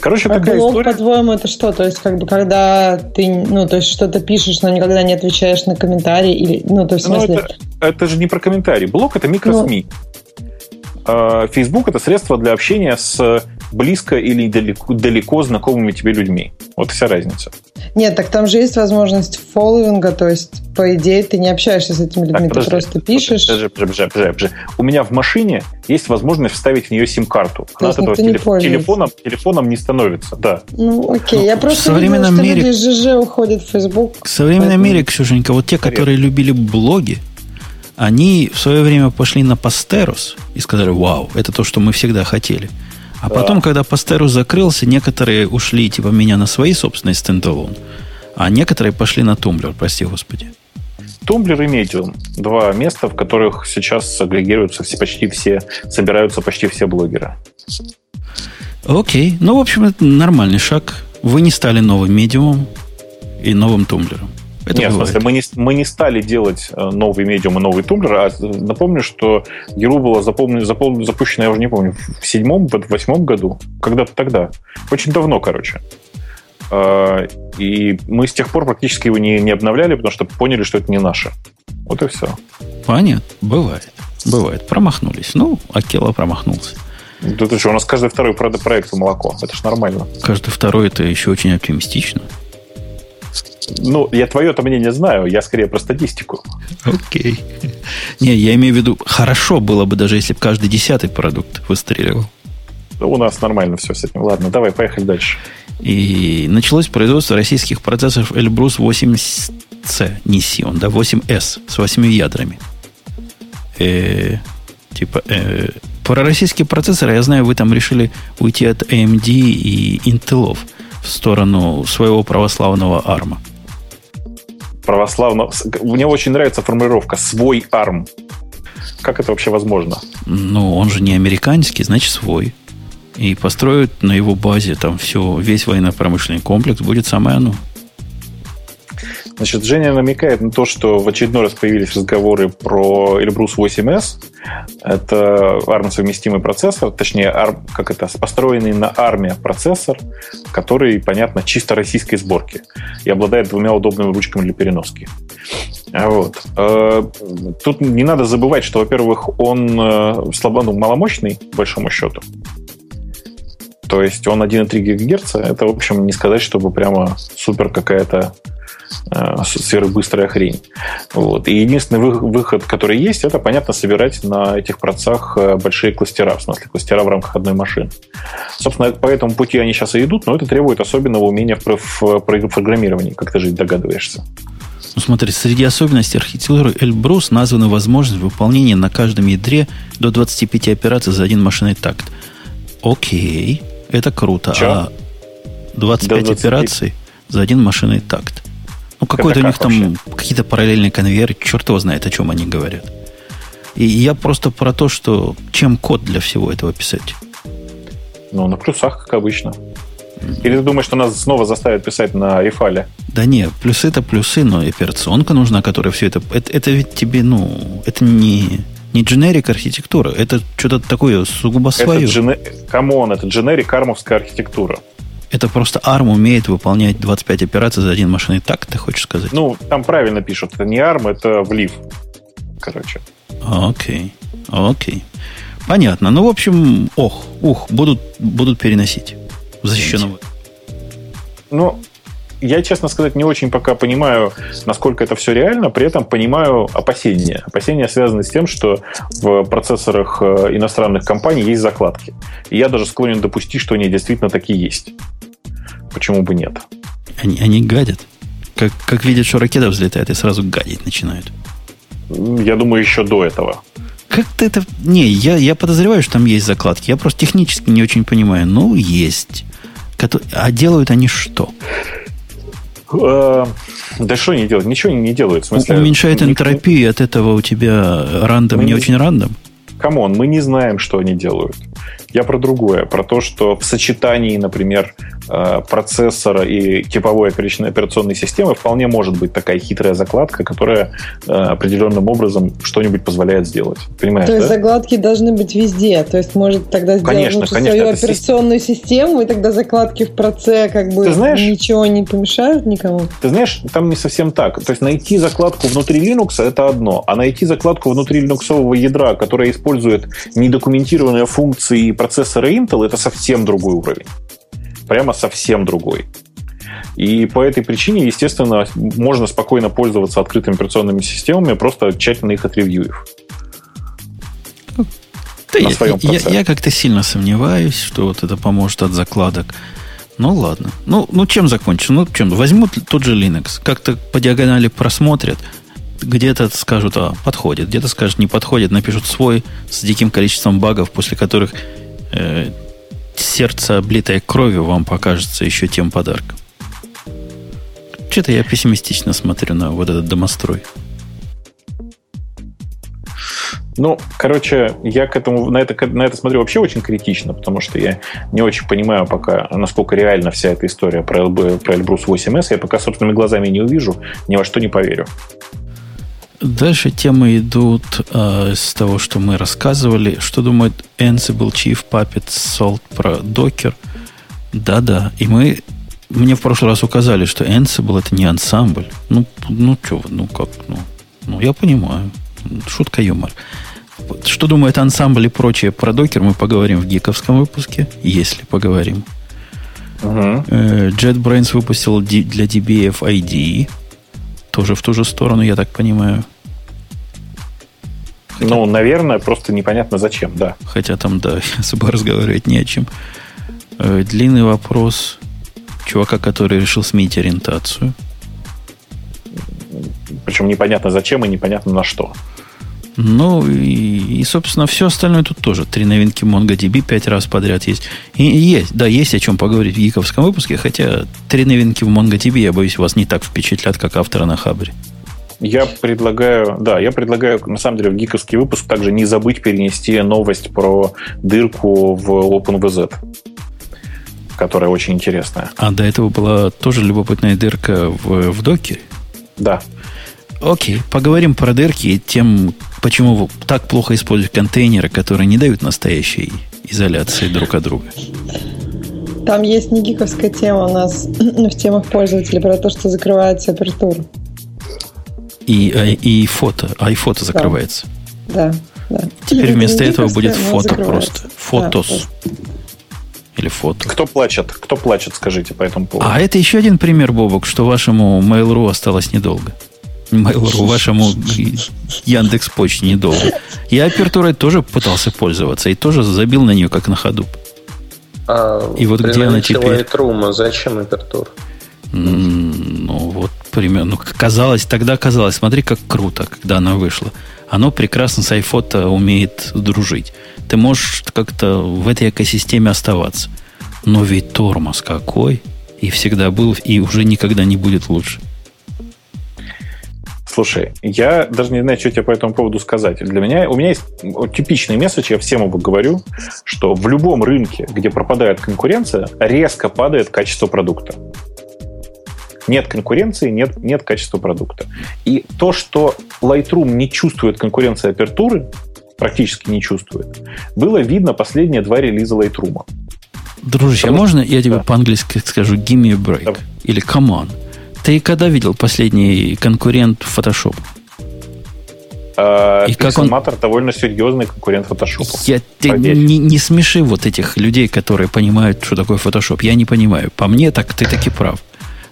Короче, А такая блог, история. по-твоему, это что? То есть, как бы, когда ты, ну, то есть, что-то пишешь, но никогда не отвечаешь на комментарии, или, ну, то есть, в Ну, смысле, это, это же не про комментарий. Блог это микросми. А, Facebook это средство для общения с близко или далеко, далеко знакомыми тебе людьми. Вот вся разница. нет, так там же есть возможность фолловинга, то есть, по идее, ты не общаешься с этими людьми, Так, ты просто пишешь. Подожди, подожди, подожди, подожди. У меня в машине есть возможность вставить в нее сим-карту. Она от этого телеф- телефоном, телефоном не становится, да. Ну, окей, я в просто современном видела, что мире- люди из ЖЖ уходят в Facebook. В современном Поэтому- мире, Ксюшенька, вот те, которые любили блоги, они в свое время пошли на Пастерус и сказали, вау, это то, что мы всегда хотели. А Да. потом, когда Posterous закрылся, некоторые ушли типа меня на свои собственные standalone, а некоторые пошли на Tumblr, прости господи. Tumblr и Medium. Два места, в которых сейчас агрегируются все, почти все, собираются почти все блогеры. Окей, ну, в общем, это нормальный шаг. Вы не стали новым Medium ом и новым Tumblr ом. Это Нет, в бывает. смысле, мы не, мы не стали делать э, новый Medium и новый Tumblr, а напомню, что Геру была запомнена, запом- запущена, я уже не помню, в седьмом, в восьмом году, когда-то тогда. Очень давно, короче. Э, И мы с тех пор практически его не, не обновляли, потому что поняли, что это не наше. Вот и все. Понятно, бывает. Бывает. Промахнулись. Ну, Акела промахнулся. Да ты что, у нас каждый второй про- проект молоко. Это ж нормально. Каждый второй это еще очень оптимистично. Ну, я твое-то мнение знаю, я скорее про статистику. Окей. Не, я имею в виду, хорошо было бы даже, если бы каждый десятый продукт выстреливал. У нас нормально все с этим. Ладно, давай, поехали дальше. И началось производство российских процессоров Elbrus 8C, не Xeon, да, 8S с 8 ядрами. Э, типа, э, про российские процессоры, я знаю, вы там решили уйти от AMD и Intel в сторону своего православного арма. Православно. Мне очень нравится формулировка «свой арм». Как это вообще возможно? Ну, он же не американский, значит, свой. И построят на его базе там все, весь военно-промышленный комплекс, будет самое оно. Значит, Женя намекает на то, что в очередной раз появились разговоры про Elbrus 8S. Это ARM-совместимый процессор, точнее, ARM, как это, построенный на ARM процессор, который, понятно, чисто российской сборки и обладает двумя удобными ручками для переноски. Вот. Э, тут не надо забывать, что, во-первых, он э, слабо, ну, маломощный, по большому счету. То есть он 1,3 ГГц. Это, в общем, не сказать, чтобы прямо супер какая-то сверхбыстрая хрень. Вот. И единственный выход, который есть, это, понятно, собирать на этих процессах э, большие кластера, в смысле кластера в рамках одной машины. Собственно, по этому пути они сейчас и идут, но это требует особенного умения в программировании, как ты же догадываешься. Ну, смотри, среди особенностей архитектуры Эльбрус названа возможность выполнения на каждом ядре до 25 операций за один машинный такт. Окей. Это круто. Че? А 25 да, операций за один машинный такт. Ну, какой-то у них там какие-то параллельные конвейеры, черт его знает, о чем они говорят. И я просто про то, что чем код для всего этого писать. Ну, на плюсах, как обычно. Или ты думаешь, что нас снова заставят писать на Эфале? Да не, плюсы это плюсы, но операционка нужна, которая все это... Это, это ведь тебе, ну, это не не дженерик архитектура, это что-то такое сугубо свое. Это джене... Come on, это дженерик армовская архитектура. Это просто ARM умеет выполнять 25 операций за один машинный такт, ты хочешь сказать? Ну, там правильно пишут. Это не ARM, это влив. Короче. Окей. Окей. Понятно. Ну, в общем, ох, ух, будут, будут переносить. Защищенного. Ну, я, честно сказать, не очень пока понимаю, насколько это все реально, при этом понимаю опасения. Опасения связаны с тем, что в процессорах э, иностранных компаний есть закладки. И я даже склонен допустить, что они действительно такие есть. Почему бы нет? Они, они гадят. Как, как видят, что ракета взлетает, и сразу гадить начинают. Я думаю, еще до этого. Как-то это... Не, я, я подозреваю, что там есть закладки. Я просто технически не очень понимаю. Ну, есть. А делают они что? Э, да что они делают? Ничего не делают. В смысле, Уменьшает энтропию, и от этого у тебя рандом не, не очень рандом? Come on, мы не знаем, что они делают. Я про другое, про то, что в сочетании, например, процессора и типовой операционной системы вполне может быть такая хитрая закладка, которая э, определенным образом что-нибудь позволяет сделать. Понимаешь, то есть да? закладки должны быть везде. То есть может тогда сделать конечно, лучше конечно, свою операционную систему, и тогда закладки в проце как бы ты знаешь, ничего не помешают никому. Ты знаешь, там не совсем так. То есть найти закладку внутри Linux это одно, а найти закладку внутри линуксового ядра, которая использует недокументированные функции процессора Intel это совсем другой уровень. Прямо совсем другой. И по этой причине, естественно, можно спокойно пользоваться открытыми операционными системами, просто тщательно их отревьюив. Да я, я, я как-то сильно сомневаюсь, что вот это поможет от закладок. Ну ладно. Ну, ну чем закончим? Ну чем? Возьмут тот же Linux, как-то по диагонали просмотрят, где-то скажут, а, подходит, где-то скажут, не подходит, напишут свой с диким количеством багов, после которых э, сердце, облитое кровью, вам покажется еще тем подарком. Что-то я пессимистично смотрю на вот этот домострой. Ну, короче, я к этому, на это, на это смотрю вообще очень критично, потому что я не очень понимаю пока, насколько реальна вся эта история про, LB, про Elbrus 8S. Я пока собственными глазами не увижу, ни во что не поверю. Дальше темы идут э, с того, что мы рассказывали. Что думает Ansible Chief Puppet Salt про Docker? Да-да. И мы мне в прошлый раз указали, что Ansible это не ансамбль. Ну, ну что ну как, ну, ну я понимаю. Шутка юмор. Что думает ансамбль и прочее про докер, мы поговорим в гиковском выпуске, если поговорим. Угу. JetBrains выпустил для DBF ID. Тоже в ту же сторону, я так понимаю. Хотя, ну, наверное, просто непонятно зачем, да. Хотя там, да, особо разговаривать не о чем. Э, длинный вопрос чувака, который решил сменить ориентацию. Причем непонятно зачем и непонятно на что. Ну, и, и, собственно, все остальное тут тоже. Три новинки MongoDB пять раз подряд есть. И, есть, да, есть о чем поговорить в гиковском выпуске, хотя три новинки в MongoDB, я боюсь, вас не так впечатлят, как автора на Хабре. Я предлагаю, да, я предлагаю, на самом деле, в гиковский выпуск также не забыть перенести новость про дырку в OpenVZ, которая очень интересная. А до этого была тоже любопытная дырка в, в докере? Да. Окей, поговорим про дырки и тем, почему так плохо используют контейнеры, которые не дают настоящей изоляции друг от друга. Там есть не гиковская тема у нас в темах пользователей про то, что закрывается апертура. И, а, и фото, а и фото закрывается. Да, да. Теперь вместо этого будет фото просто. Фотос. Да, Или фото. Кто плачет? Кто плачет, скажите по этому поводу. А это еще один пример, Бобок, что вашему Mail.ru осталось недолго. Mail.ru, вашему Яндекс Почте недолго. Я апертурой тоже пытался пользоваться и тоже забил на нее как на ходу. А и вот где она теперь? Lightroom, зачем апертура? Ну, вот примерно. Ну, казалось, тогда казалось, смотри, как круто, когда она вышла. Оно прекрасно с iPhone умеет дружить. Ты можешь как-то в этой экосистеме оставаться. Но ведь тормоз какой. И всегда был, и уже никогда не будет лучше. Слушай, я даже не знаю, что тебе по этому поводу сказать. Для меня, у меня есть типичный месседж, я всем ему говорю, что в любом рынке, где пропадает конкуренция, резко падает качество продукта. Нет конкуренции, нет, нет качества продукта. И то, что Lightroom не чувствует конкуренции апертуры, практически не чувствует, было видно последние два релиза Lightroom. Дружище, а можно я тебе да. по-английски скажу «give me a break» да. или «come on»? Ты когда видел последний конкурент Photoshop? Uh, и как он... довольно серьезный конкурент Photoshop. Я, ты не, не смеши вот этих людей, которые понимают, что такое Photoshop. Я не понимаю. По мне, так ты таки прав.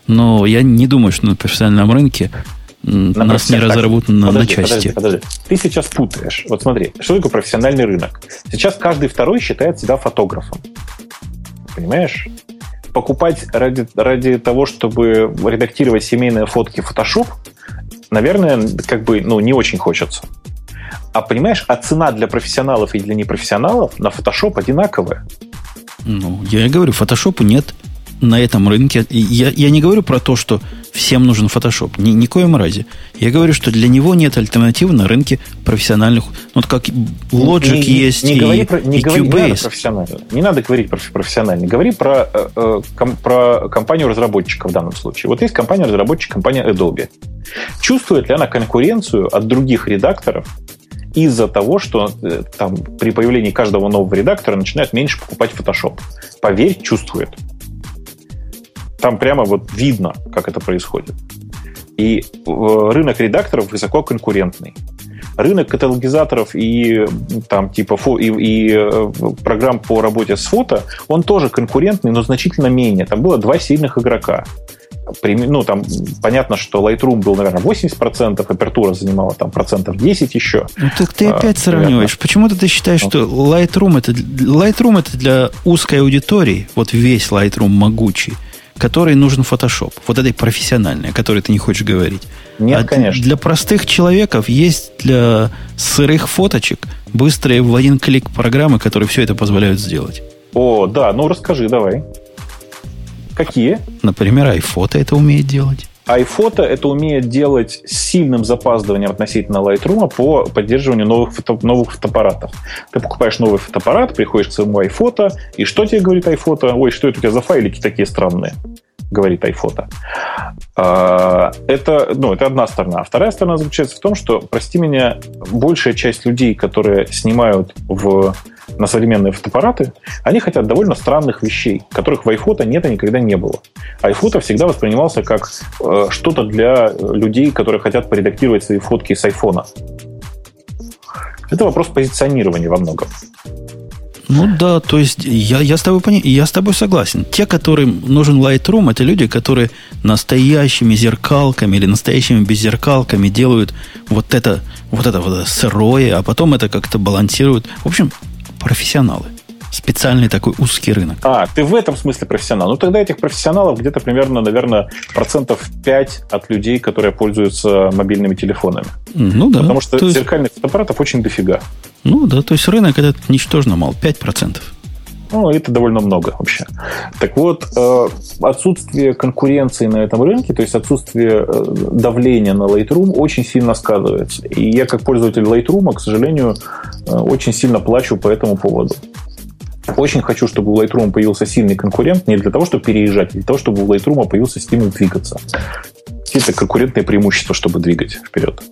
Но я не думаю, что на профессиональном рынке на нас не разорвут на, подожди, на части. Подожди, подожди. Ты сейчас путаешь. Вот смотри, что такое профессиональный рынок? Сейчас каждый второй считает себя фотографом. Понимаешь? Покупать ради, ради того, чтобы редактировать семейные фотки в Photoshop, наверное, как бы ну, не очень хочется. А понимаешь, а цена для профессионалов и для непрофессионалов на Photoshop одинаковая. Ну, я и говорю, фотошопу нет на этом рынке. Я, я не говорю про то, что всем нужен Photoshop. Ни, ни коем разе. Я говорю, что для него нет альтернативы на рынке профессиональных. Вот как Logic не, есть не, не и, говори про, не и говори, Cubase. Не не надо говорить про профессионально. Говори про, э, э, ком, про компанию разработчика в данном случае. Вот есть компания разработчик, компания Adobe. Чувствует ли она конкуренцию от других редакторов из-за того, что э, там при появлении каждого нового редактора начинают меньше покупать Photoshop. Поверь, чувствует. Там прямо вот видно, как это происходит. И рынок редакторов высоко конкурентный. Рынок каталогизаторов и там типа фо, и, и э, программ по работе с фото, он тоже конкурентный, но значительно менее. Там было два сильных игрока. Ну, там понятно, что Lightroom был, наверное, 80%, апертура занимала там процентов 10 еще. Ну, так ты опять а, сравниваешь. Почему-то ты считаешь, что Lightroom это, Lightroom это для узкой аудитории, вот весь Lightroom могучий, которой нужен Photoshop. Вот этой профессиональной, о которой ты не хочешь говорить. Нет, а конечно. Для простых человеков есть для сырых фоточек быстрые в один клик программы, которые все это позволяют сделать. О, да, ну расскажи, давай. Какие? Например, iPhoto это умеет делать iPhoto это умеет делать с сильным запаздыванием относительно Lightroom по поддерживанию новых, фото, новых фотоаппаратов. Ты покупаешь новый фотоаппарат, приходишь к своему iPhoto, и что тебе говорит iPhoto? Ой, что это у тебя за файлики такие странные? говорит iPhoto. А, это, ну, это одна сторона. А вторая сторона заключается в том, что, прости меня, большая часть людей, которые снимают в на современные фотоаппараты, они хотят довольно странных вещей, которых в iPhoto нет и никогда не было. iPhoto всегда воспринимался как э, что-то для людей, которые хотят поредактировать свои фотки с iPhone. Это вопрос позиционирования во многом. Ну да, то есть я, я, с тобой пони... я с тобой согласен. Те, которым нужен Lightroom, это люди, которые настоящими зеркалками или настоящими беззеркалками делают вот это, вот это вот сырое, а потом это как-то балансируют. В общем, профессионалы. Специальный такой узкий рынок. А, ты в этом смысле профессионал. Ну, тогда этих профессионалов где-то примерно, наверное, процентов 5 от людей, которые пользуются мобильными телефонами. Ну да. Потому что зеркальных есть... аппаратов очень дофига. Ну да, то есть рынок этот ничтожно мал, 5%. Ну, это довольно много вообще. Так вот, э, отсутствие конкуренции на этом рынке, то есть отсутствие э, давления на Lightroom очень сильно сказывается. И я, как пользователь Lightroom, к сожалению, э, очень сильно плачу по этому поводу. Очень хочу, чтобы у Lightroom появился сильный конкурент, не для того, чтобы переезжать, а для того, чтобы у Lightroom появился стимул двигаться. Какие-то конкурентные преимущества, чтобы двигать вперед.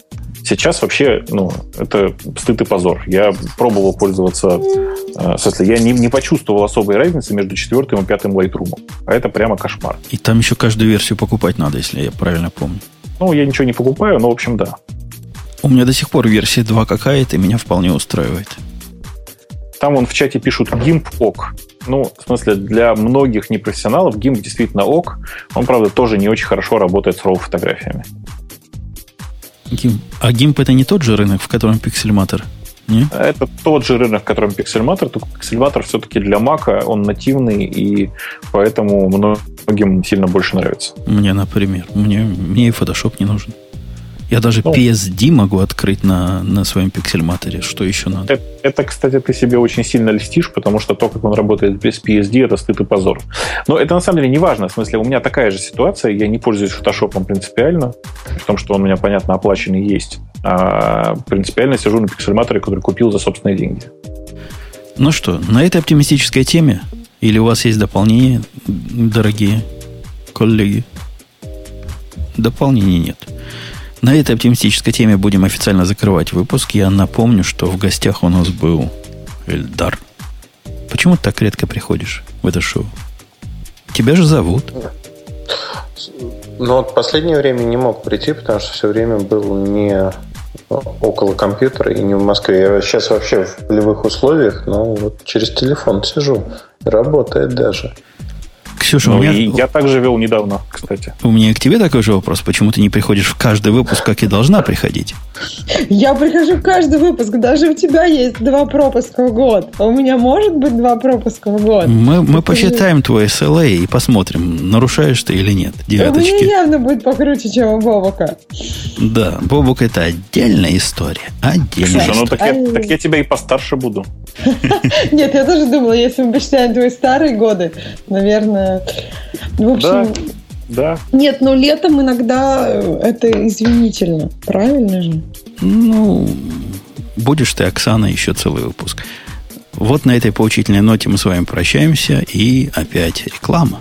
Сейчас вообще, ну, это стыд и позор. Я пробовал пользоваться, э, в смысле, я не, не почувствовал особой разницы между четвертым и пятым Lightroom. А это прямо кошмар. И там еще каждую версию покупать надо, если я правильно помню. Ну, я ничего не покупаю, но, в общем, да. У меня до сих пор версия 2 какая-то, и меня вполне устраивает. Там он в чате пишут GIMP ок. Ну, в смысле, для многих непрофессионалов GIMP действительно ок. Он, правда, тоже не очень хорошо работает с RAW фотографиями. GIMP. А GIMP это не тот же рынок, в котором Pixelmator? Не? Это тот же рынок, в котором Pixelmator, только Pixelmator все-таки для Mac, он нативный, и поэтому многим сильно больше нравится. Мне, например. Мне, мне и Photoshop не нужен. Я даже ну, PSD могу открыть на, на своем пиксельматоре. Что еще надо? Это, это, кстати, ты себе очень сильно льстишь, потому что то, как он работает без PSD, это стыд и позор. Но это на самом деле не важно. В смысле, у меня такая же ситуация. Я не пользуюсь фотошопом принципиально, в том, что он у меня, понятно, оплаченный есть. А принципиально сижу на пиксельматоре, который купил за собственные деньги. Ну что, на этой оптимистической теме или у вас есть дополнение, дорогие коллеги? Дополнений нет. На этой оптимистической теме будем официально закрывать выпуск. Я напомню, что в гостях у нас был Эльдар. Почему ты так редко приходишь в это шоу? Тебя же зовут. Ну, вот последнее время не мог прийти, потому что все время был не около компьютера и не в Москве. Я сейчас вообще в полевых условиях, но вот через телефон сижу. Работает даже. Ксюша, ну, у меня... и я также вел недавно, кстати. У меня к тебе такой же вопрос. Почему ты не приходишь в каждый выпуск, как и должна приходить? Я прихожу в каждый выпуск. Даже у тебя есть два пропуска в год. А у меня может быть два пропуска в год. Мы, мы посчитаем твой SLA и посмотрим, нарушаешь ты или нет. Девяточки. У меня явно будет покруче, чем у Бобока. Да, Бобок это отдельная история. Отдельная Слушай, ну так я, так я тебя и постарше буду. Нет, я тоже думала, если мы посчитаем твои старые годы, наверное... В общем, да. Нет, но летом иногда это извинительно. Правильно же? Ну, будешь ты, Оксана, еще целый выпуск. Вот на этой поучительной ноте мы с вами прощаемся. И опять реклама.